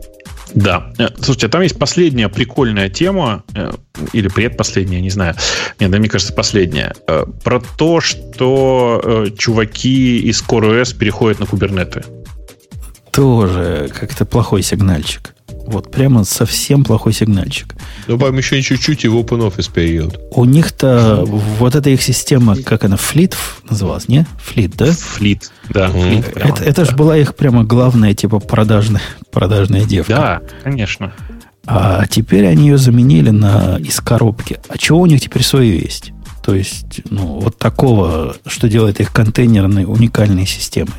Да. Э, слушайте, там есть последняя прикольная тема, э, или предпоследняя, не знаю. Нет, да, мне кажется, последняя. Про то, что чуваки из CoreOS переходят на кубернеты. Тоже как-то плохой сигнальчик. Вот прямо совсем плохой сигнальчик. Ну, по еще чуть-чуть и в OpenOffice перейдет. У них-то вот эта их система, как она, Fleet называлась, не? Fleet, да? Fleet, да. Mm. Fleet, это это да. же была их прямо главная, типа, продажная, продажная девка. Да, конечно. А теперь они ее заменили на из коробки. А чего у них теперь свое есть? То есть, ну, вот такого, что делает их контейнерной уникальной системой.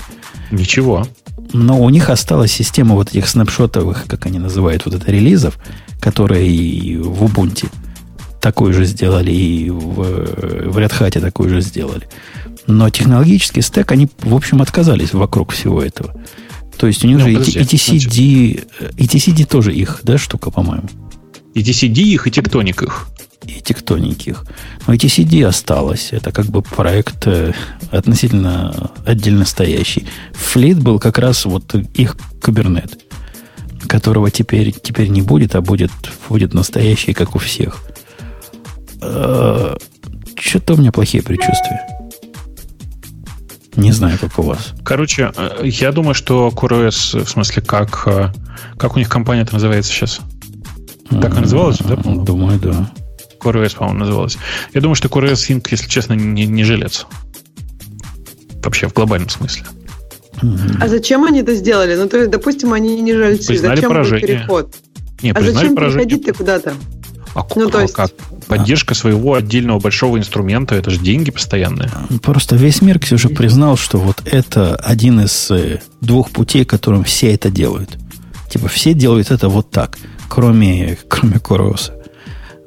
Ничего. Но у них осталась система вот этих снапшотовых, как они называют, вот это релизов, которые и в Ubuntu такой же сделали, и в, в Red Hat такой же сделали. Но технологический стек, они, в общем, отказались вокруг всего этого. То есть у них ну, же подожди, ETCD, ETCD тоже их, да, штука, по-моему? ETCD их и тектоник их и тектоненьких. Но TCD осталось. Это как бы проект э, относительно отдельно стоящий. Флит был как раз вот их кабернет, которого теперь, теперь не будет, а будет, будет настоящий, как у всех. Э, Что-то у меня плохие предчувствия. Не знаю, как у вас. Короче, э, я думаю, что CoreOS, в смысле, как, как у них компания-то называется сейчас? Так она называлась, да? Думаю, да. CoreOS, по-моему, называлась. Я думаю, что CoreOS Sync, если честно, не, не жилец. Вообще, в глобальном смысле. А зачем они это сделали? Ну, то есть, допустим, они не жильцы. Признали зачем поражение. переход? Не, а зачем переходить-то куда-то? А ну, то есть... как? Поддержка своего отдельного большого инструмента, это же деньги постоянные. Просто весь мир, Ксюша, признал, что вот это один из э, двух путей, которым все это делают. Типа все делают это вот так, кроме, кроме Короса.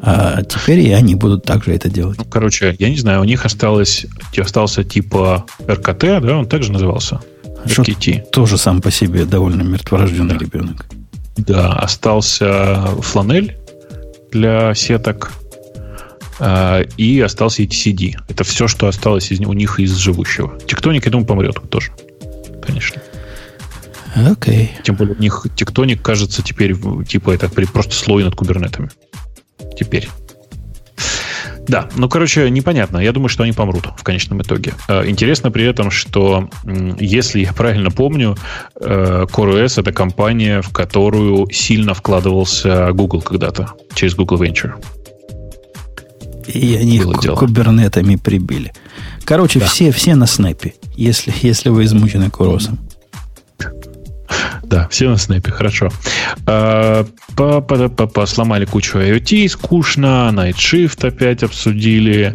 А теперь и они будут также это делать. Ну, короче, я не знаю, у них осталось, остался типа РКТ, да, он также назывался. RKT. Тоже сам по себе довольно мертворожденный да. ребенок. Да, остался фланель для сеток, а, и остался ETCD. Это все, что осталось из, у них из живущего. Тектоник, я думаю, помрет тоже. Конечно. Окей. Okay. Тем более у них тектоник, кажется, теперь типа это просто слой над кубернетами теперь. Да, ну, короче, непонятно. Я думаю, что они помрут в конечном итоге. Э, интересно при этом, что, если я правильно помню, э, CoreOS — это компания, в которую сильно вкладывался Google когда-то через Google Venture. И они их кубернетами прибили. Короче, да. все, все на снэпе, если, если вы измучены куросом. Да, все на снэпе, хорошо. А, по -по -по -по сломали кучу IoT, скучно, Night Shift опять обсудили.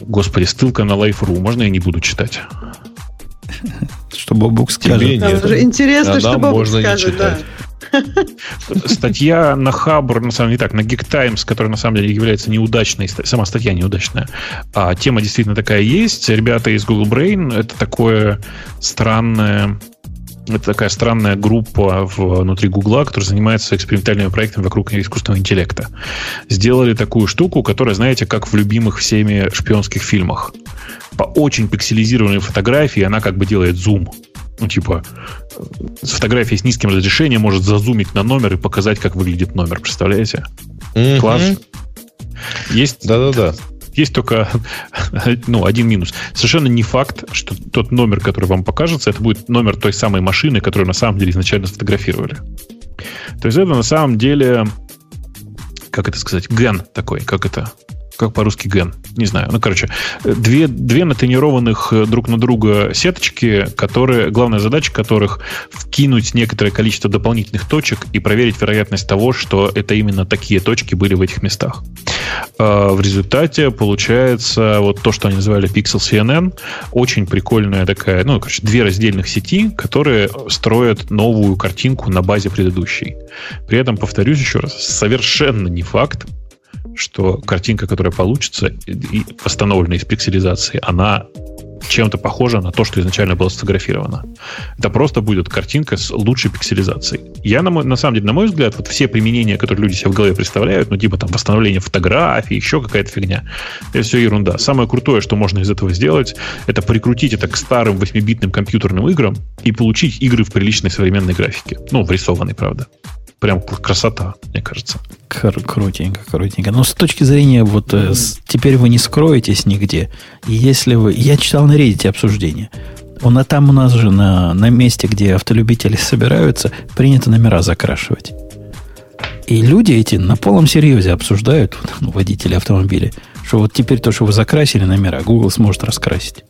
Господи, ссылка на Life.ru, можно я не буду читать? Что Бобук скажет. Там же интересно, да, что Бобук скажет, да. Статья на Хабр, на самом деле так, на Geek Times, которая на самом деле является неудачной, сама статья неудачная, а тема действительно такая есть. Ребята из Google Brain, это такое странное это такая странная группа внутри Гугла, которая занимается экспериментальными проектами вокруг искусственного интеллекта. Сделали такую штуку, которая, знаете, как в любимых всеми шпионских фильмах. По очень пикселизированной фотографии она как бы делает зум. Ну, типа, с фотографией с низким разрешением может зазумить на номер и показать, как выглядит номер. Представляете? Mm-hmm. Класс. Есть, Да-да-да. Есть только ну, один минус. Совершенно не факт, что тот номер, который вам покажется, это будет номер той самой машины, которую на самом деле изначально сфотографировали. То есть это на самом деле, как это сказать, ген такой, как это, как по-русски ген, не знаю. Ну, короче, две, две натренированных э, друг на друга сеточки, которые, главная задача которых вкинуть некоторое количество дополнительных точек и проверить вероятность того, что это именно такие точки были в этих местах. А, в результате получается вот то, что они называли Pixel CNN, очень прикольная такая, ну, короче, две раздельных сети, которые строят новую картинку на базе предыдущей. При этом, повторюсь еще раз, совершенно не факт, что картинка, которая получится, восстановленная из пикселизации, она чем-то похожа на то, что изначально было сфотографировано. Это просто будет картинка с лучшей пикселизацией. Я, на, мой, на самом деле, на мой взгляд, вот все применения, которые люди себе в голове представляют, ну, типа там восстановление фотографий, еще какая-то фигня, это все ерунда. Самое крутое, что можно из этого сделать, это прикрутить это к старым 8-битным компьютерным играм и получить игры в приличной современной графике. Ну, в рисованной, правда прям красота, мне кажется. Кру- крутенько, крутенько. Но с точки зрения, вот mm-hmm. с, теперь вы не скроетесь нигде. Если вы... Я читал на Reddit обсуждение. Он, а там у нас же на, на месте, где автолюбители собираются, принято номера закрашивать. И люди эти на полном серьезе обсуждают, ну, водители автомобиля, что вот теперь то, что вы закрасили номера, Google сможет раскрасить.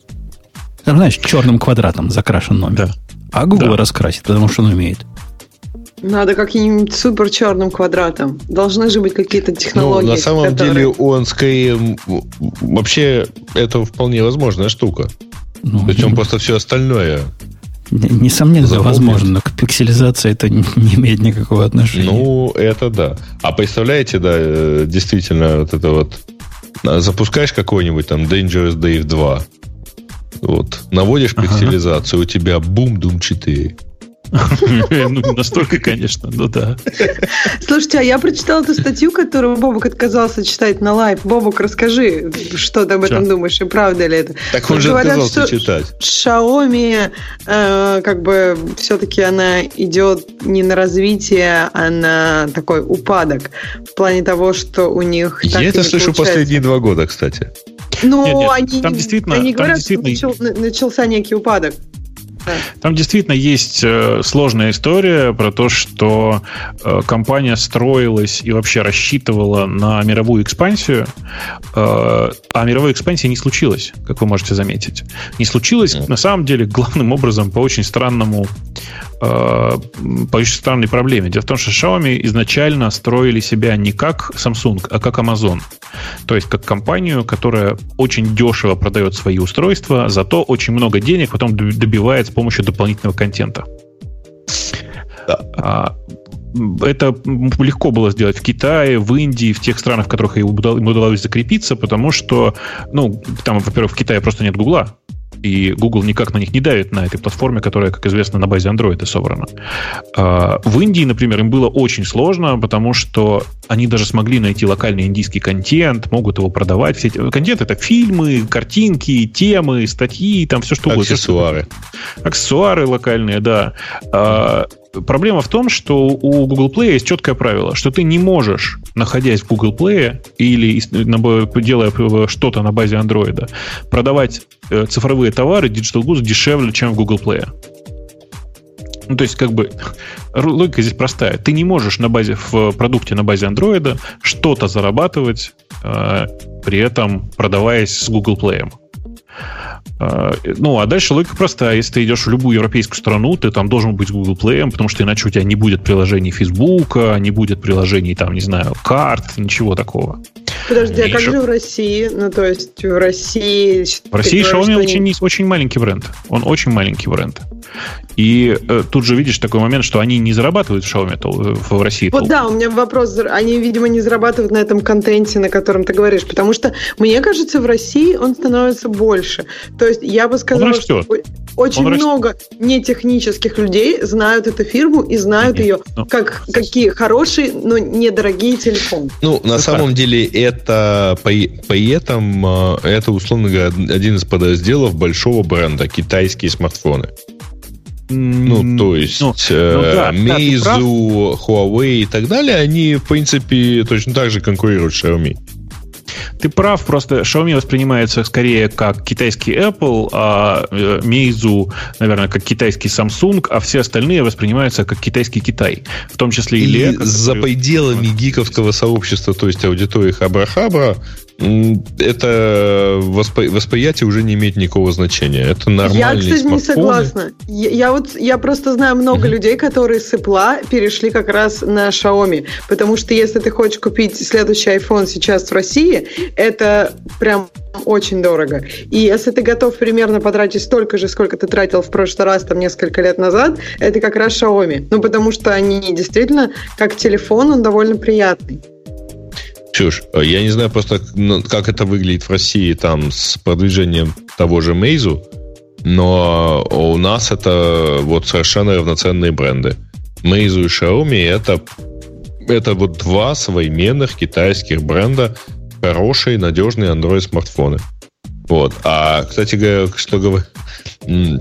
Там, знаешь, черным квадратом закрашен номер. Да. А Google да. раскрасит, потому что он умеет. Надо каким-нибудь супер черным квадратом. Должны же быть какие-то технологии. Ну, на самом которые... деле он скорее... Вообще, это вполне возможная штука. Ну, Причем ну, просто все остальное Несомненно, Запомнит. возможно, но к пикселизации это не имеет никакого отношения. Ну, это да. А представляете, да, э, действительно, вот это вот а, запускаешь какой-нибудь там Dangerous Dave 2, вот, наводишь пикселизацию, ага. у тебя бум Doom 4. Ну, настолько, конечно, ну да. Слушайте, а я прочитала эту статью, которую Бобук отказался читать на live. Бобук, расскажи, что ты об этом думаешь, и правда ли это? Так он же отказался читать. Xiaomi, э, как бы, все-таки она идет не на развитие, а на такой упадок. В плане того, что у них... Я это слышу последние два года, кстати. Ну, они, там действительно, они говорят, там действительно... что начался некий упадок. Там действительно есть э, сложная история про то, что э, компания строилась и вообще рассчитывала на мировую экспансию, э, а мировой экспансии не случилось, как вы можете заметить. Не случилось, на самом деле, главным образом по очень странному по очень странной проблеме. Дело в том, что Xiaomi изначально строили себя не как Samsung, а как Amazon. То есть как компанию, которая очень дешево продает свои устройства, зато очень много денег потом добивает с помощью дополнительного контента. Да. А, это легко было сделать в Китае, в Индии, в тех странах, в которых им удалось закрепиться, потому что, ну, там, во-первых, в Китае просто нет Гугла, и Google никак на них не давит на этой платформе, которая, как известно, на базе Android собрана. А, в Индии, например, им было очень сложно, потому что они даже смогли найти локальный индийский контент, могут его продавать. Все эти... Контент — это фильмы, картинки, темы, статьи, там все что угодно. Аксессуары. Аксессуары локальные, да. Проблема в том, что у Google Play есть четкое правило, что ты не можешь, находясь в Google Play или делая что-то на базе Android, продавать э, цифровые товары, digital goods дешевле, чем в Google Play. Ну, то есть, как бы, логика здесь простая. Ты не можешь на базе, в продукте на базе Android что-то зарабатывать, э, при этом продаваясь с Google Play. А, ну, а дальше логика простая. Если ты идешь в любую европейскую страну, ты там должен быть Google Play, потому что иначе у тебя не будет приложений Facebook, не будет приложений, там, не знаю, карт, ничего такого. Подожди, а как же в России? Ну, то есть в России... В России Xiaomi очень, очень маленький бренд. Он очень маленький бренд. И э, тут же видишь такой момент, что они не зарабатывают в Xiaomi то, в, России. Вот да, у меня вопрос. Они, видимо, не зарабатывают на этом контенте, на котором ты говоришь. Потому что, мне кажется, в России он становится больше. То есть я бы сказала, что очень он много растет. нетехнических людей знают эту фирму и знают Нет, ее ну, как какие хорошие, но недорогие телефоны. Ну, на это самом так. деле, это при этом э, это, условно говоря, один из подразделов большого бренда китайские смартфоны. Ну, то есть ну, э, ну, да, Meizu, да, Huawei и так далее, они, в принципе, точно так же конкурируют с Xiaomi. Ты прав, просто Xiaomi воспринимается скорее как китайский Apple, а э, Meizu, наверное, как китайский Samsung, а все остальные воспринимаются как китайский Китай. В том числе и, и Ле, за пределами гиковского сообщества, то есть аудитории Хабра-Хабра, это воспри- восприятие уже не имеет никакого значения. Это нормальный Я, кстати, смартфоны. не согласна. Я, я вот я просто знаю много uh-huh. людей, которые с Apple перешли как раз на Xiaomi, потому что если ты хочешь купить следующий iPhone сейчас в России, это прям очень дорого. И если ты готов примерно потратить столько же, сколько ты тратил в прошлый раз, там, несколько лет назад, это как раз Xiaomi. Ну, потому что они действительно, как телефон, он довольно приятный. Чушь. Я не знаю просто, ну, как это выглядит в России там с продвижением того же Мейзу, но у нас это вот совершенно равноценные бренды. Meizu и Xiaomi это, это вот два современных китайских бренда, хорошие, надежные Android смартфоны. Вот. А, кстати говоря, что говорю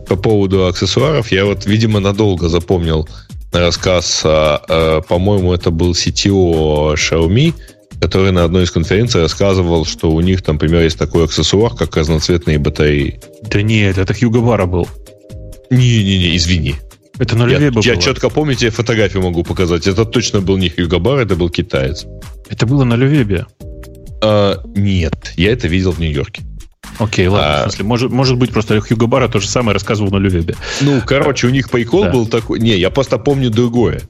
по поводу аксессуаров, я вот, видимо, надолго запомнил рассказ, а, а, по-моему, это был CTO Xiaomi, который на одной из конференций рассказывал, что у них, там, например, есть такой аксессуар, как разноцветные батареи. Да нет, это Хьюго Бара был. Не-не-не, извини. Это на Леве было. Я четко помню, тебе фотографию могу показать. Это точно был не Хьюго Бар, это был китаец. Это было на Лювебе. А, нет, я это видел в Нью-Йорке. Окей, ладно. А, в смысле, может, может быть, просто Хьюго Бара то же самое рассказывал на Лювебе. Ну, короче, у них прикол да. был такой... Не, я просто помню другое.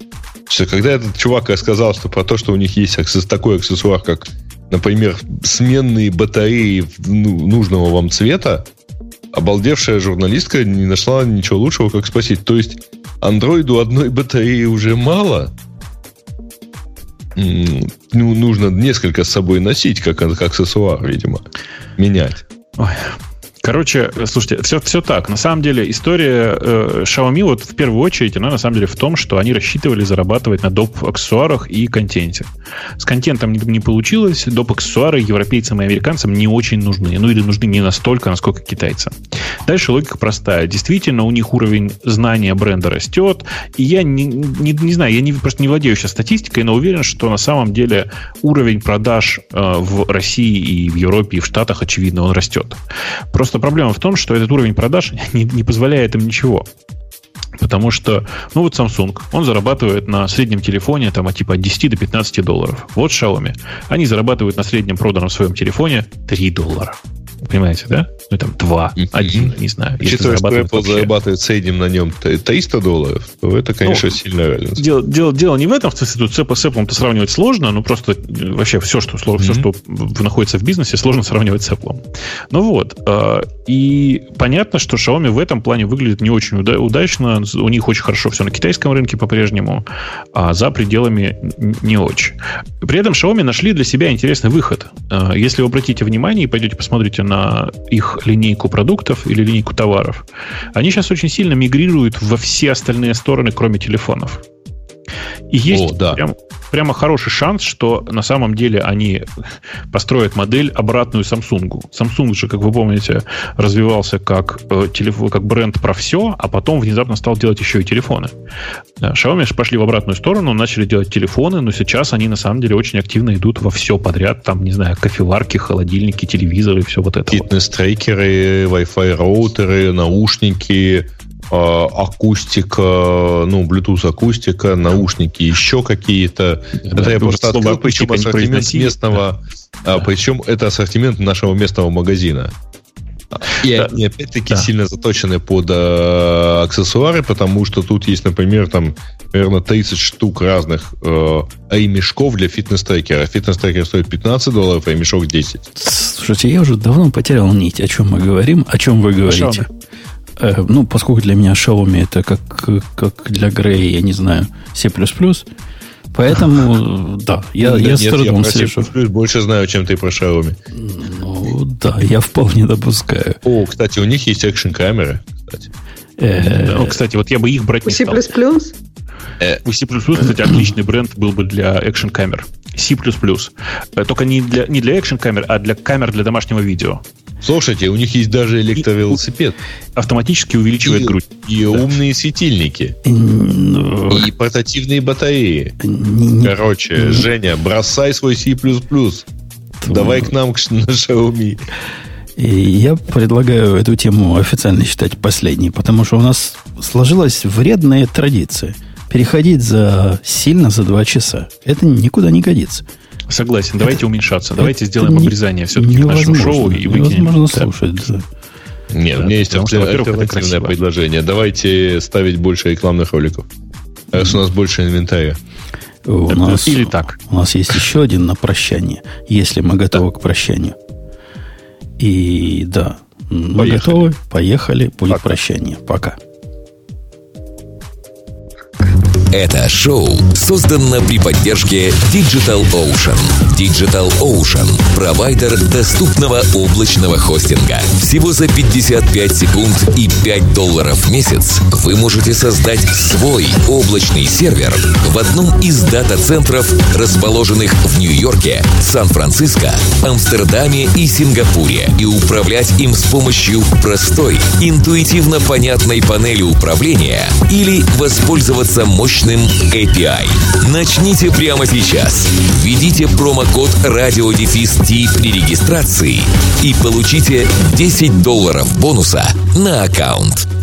Что когда этот чувак рассказал, что про то, что у них есть такой аксессуар, как, например, сменные батареи ну, нужного вам цвета, обалдевшая журналистка не нашла ничего лучшего, как спросить. То есть андроиду одной батареи уже мало? Ну, нужно несколько с собой носить, как, как аксессуар, видимо, менять. Ой, Короче, слушайте, все, все так. На самом деле история э, Xiaomi вот в первую очередь, она на самом деле в том, что они рассчитывали зарабатывать на доп. аксессуарах и контенте. С контентом не, не получилось, доп. аксессуары европейцам и американцам не очень нужны. Ну или нужны не настолько, насколько китайцам. Дальше логика простая. Действительно, у них уровень знания бренда растет. И я не, не, не знаю, я не, просто не владею сейчас статистикой, но уверен, что на самом деле уровень продаж э, в России и в Европе и в Штатах, очевидно, он растет. Просто Просто проблема в том, что этот уровень продаж не, не позволяет им ничего. Потому что, ну вот Samsung, он зарабатывает на среднем телефоне там, от типа от 10 до 15 долларов. Вот Xiaomi, они зарабатывают на среднем проданном своем телефоне 3 доллара. Понимаете, да? Ну, там, два, один, не знаю. Учитывая, что Apple вообще. зарабатывает в среднем на нем 300 долларов, то это, конечно, ну, сильная разница. Дело, дело, дело не в этом, в смысле, тут с Apple сравнивать сложно, но просто э, вообще все, что, mm-hmm. все, что находится в бизнесе, сложно сравнивать с Apple. Ну вот, а, и понятно, что Xiaomi в этом плане выглядит не очень удачно, у них очень хорошо все на китайском рынке по-прежнему, а за пределами не очень. При этом Xiaomi нашли для себя интересный выход. А, если вы обратите внимание и пойдете посмотрите на их линейку продуктов или линейку товаров, они сейчас очень сильно мигрируют во все остальные стороны, кроме телефонов. И есть О, да. прям, прямо хороший шанс, что на самом деле они построят модель обратную Samsung. Samsung же, как вы помните, развивался как, э, телефон, как бренд про все, а потом внезапно стал делать еще и телефоны. Xiaomi пошли в обратную сторону, начали делать телефоны, но сейчас они на самом деле очень активно идут во все подряд. Там, не знаю, кофеварки, холодильники, телевизоры, все вот это. Фитнес-трекеры, Wi-Fi роутеры, наушники, акустика, ну, Bluetooth акустика, наушники, еще какие-то. Да, это я просто открыл, причем ассортимент местного, да. а, причем это ассортимент нашего местного магазина. И да. они опять-таки да. сильно заточены под э, аксессуары, потому что тут есть, например, там примерно 30 штук разных э, ремешков для фитнес-трекера. Фитнес-трекер стоит 15 долларов, а ремешок 10. Слушайте, я уже давно потерял нить, о чем мы говорим, о чем вы говорите. Э, ну, поскольку для меня Xiaomi это как, как для Грея, я не знаю, C++, Поэтому, да, я, да, я с трудом я слежу. C++ больше знаю, чем ты про Xiaomi. Ну, да, я вполне допускаю. О, кстати, у них есть экшн-камеры, кстати. Э, ну, кстати, вот я бы их брать не стал. Э, у C++, кстати, отличный бренд был бы для экшн-камер. C++. Только не для, не для экшн-камер, а для камер для домашнего видео. Слушайте, у них есть даже электровелосипед. Автоматически увеличивает и, грудь. И да. умные светильники. Ну, и портативные батареи. Короче, Женя, бросай свой C++. Давай к нам на Xiaomi. И я предлагаю эту тему официально считать последней, потому что у нас сложилась вредная традиция переходить за сильно за два часа. Это никуда не годится. Согласен, давайте это, уменьшаться. Давайте сделаем обрезание все-таки к нашему шоу и выкинем. Невозможно слушать. Да. Нет, да, у меня есть альтернативное предложение. Давайте ставить больше рекламных роликов. Раз у нас больше инвентаря. У нас, Или так. У нас есть еще один на прощание, если мы готовы да. к прощанию. И да, мы поехали. готовы, поехали, будет Пока. прощание. Пока. Это шоу создано при поддержке Digital Ocean. Digital Ocean – провайдер доступного облачного хостинга. Всего за 55 секунд и 5 долларов в месяц вы можете создать свой облачный сервер в одном из дата-центров, расположенных в Нью-Йорке, Сан-Франциско, Амстердаме и Сингапуре, и управлять им с помощью простой, интуитивно понятной панели управления или воспользоваться мощным API. Начните прямо сейчас. Введите промокод RadioDefist при регистрации и получите 10 долларов бонуса на аккаунт.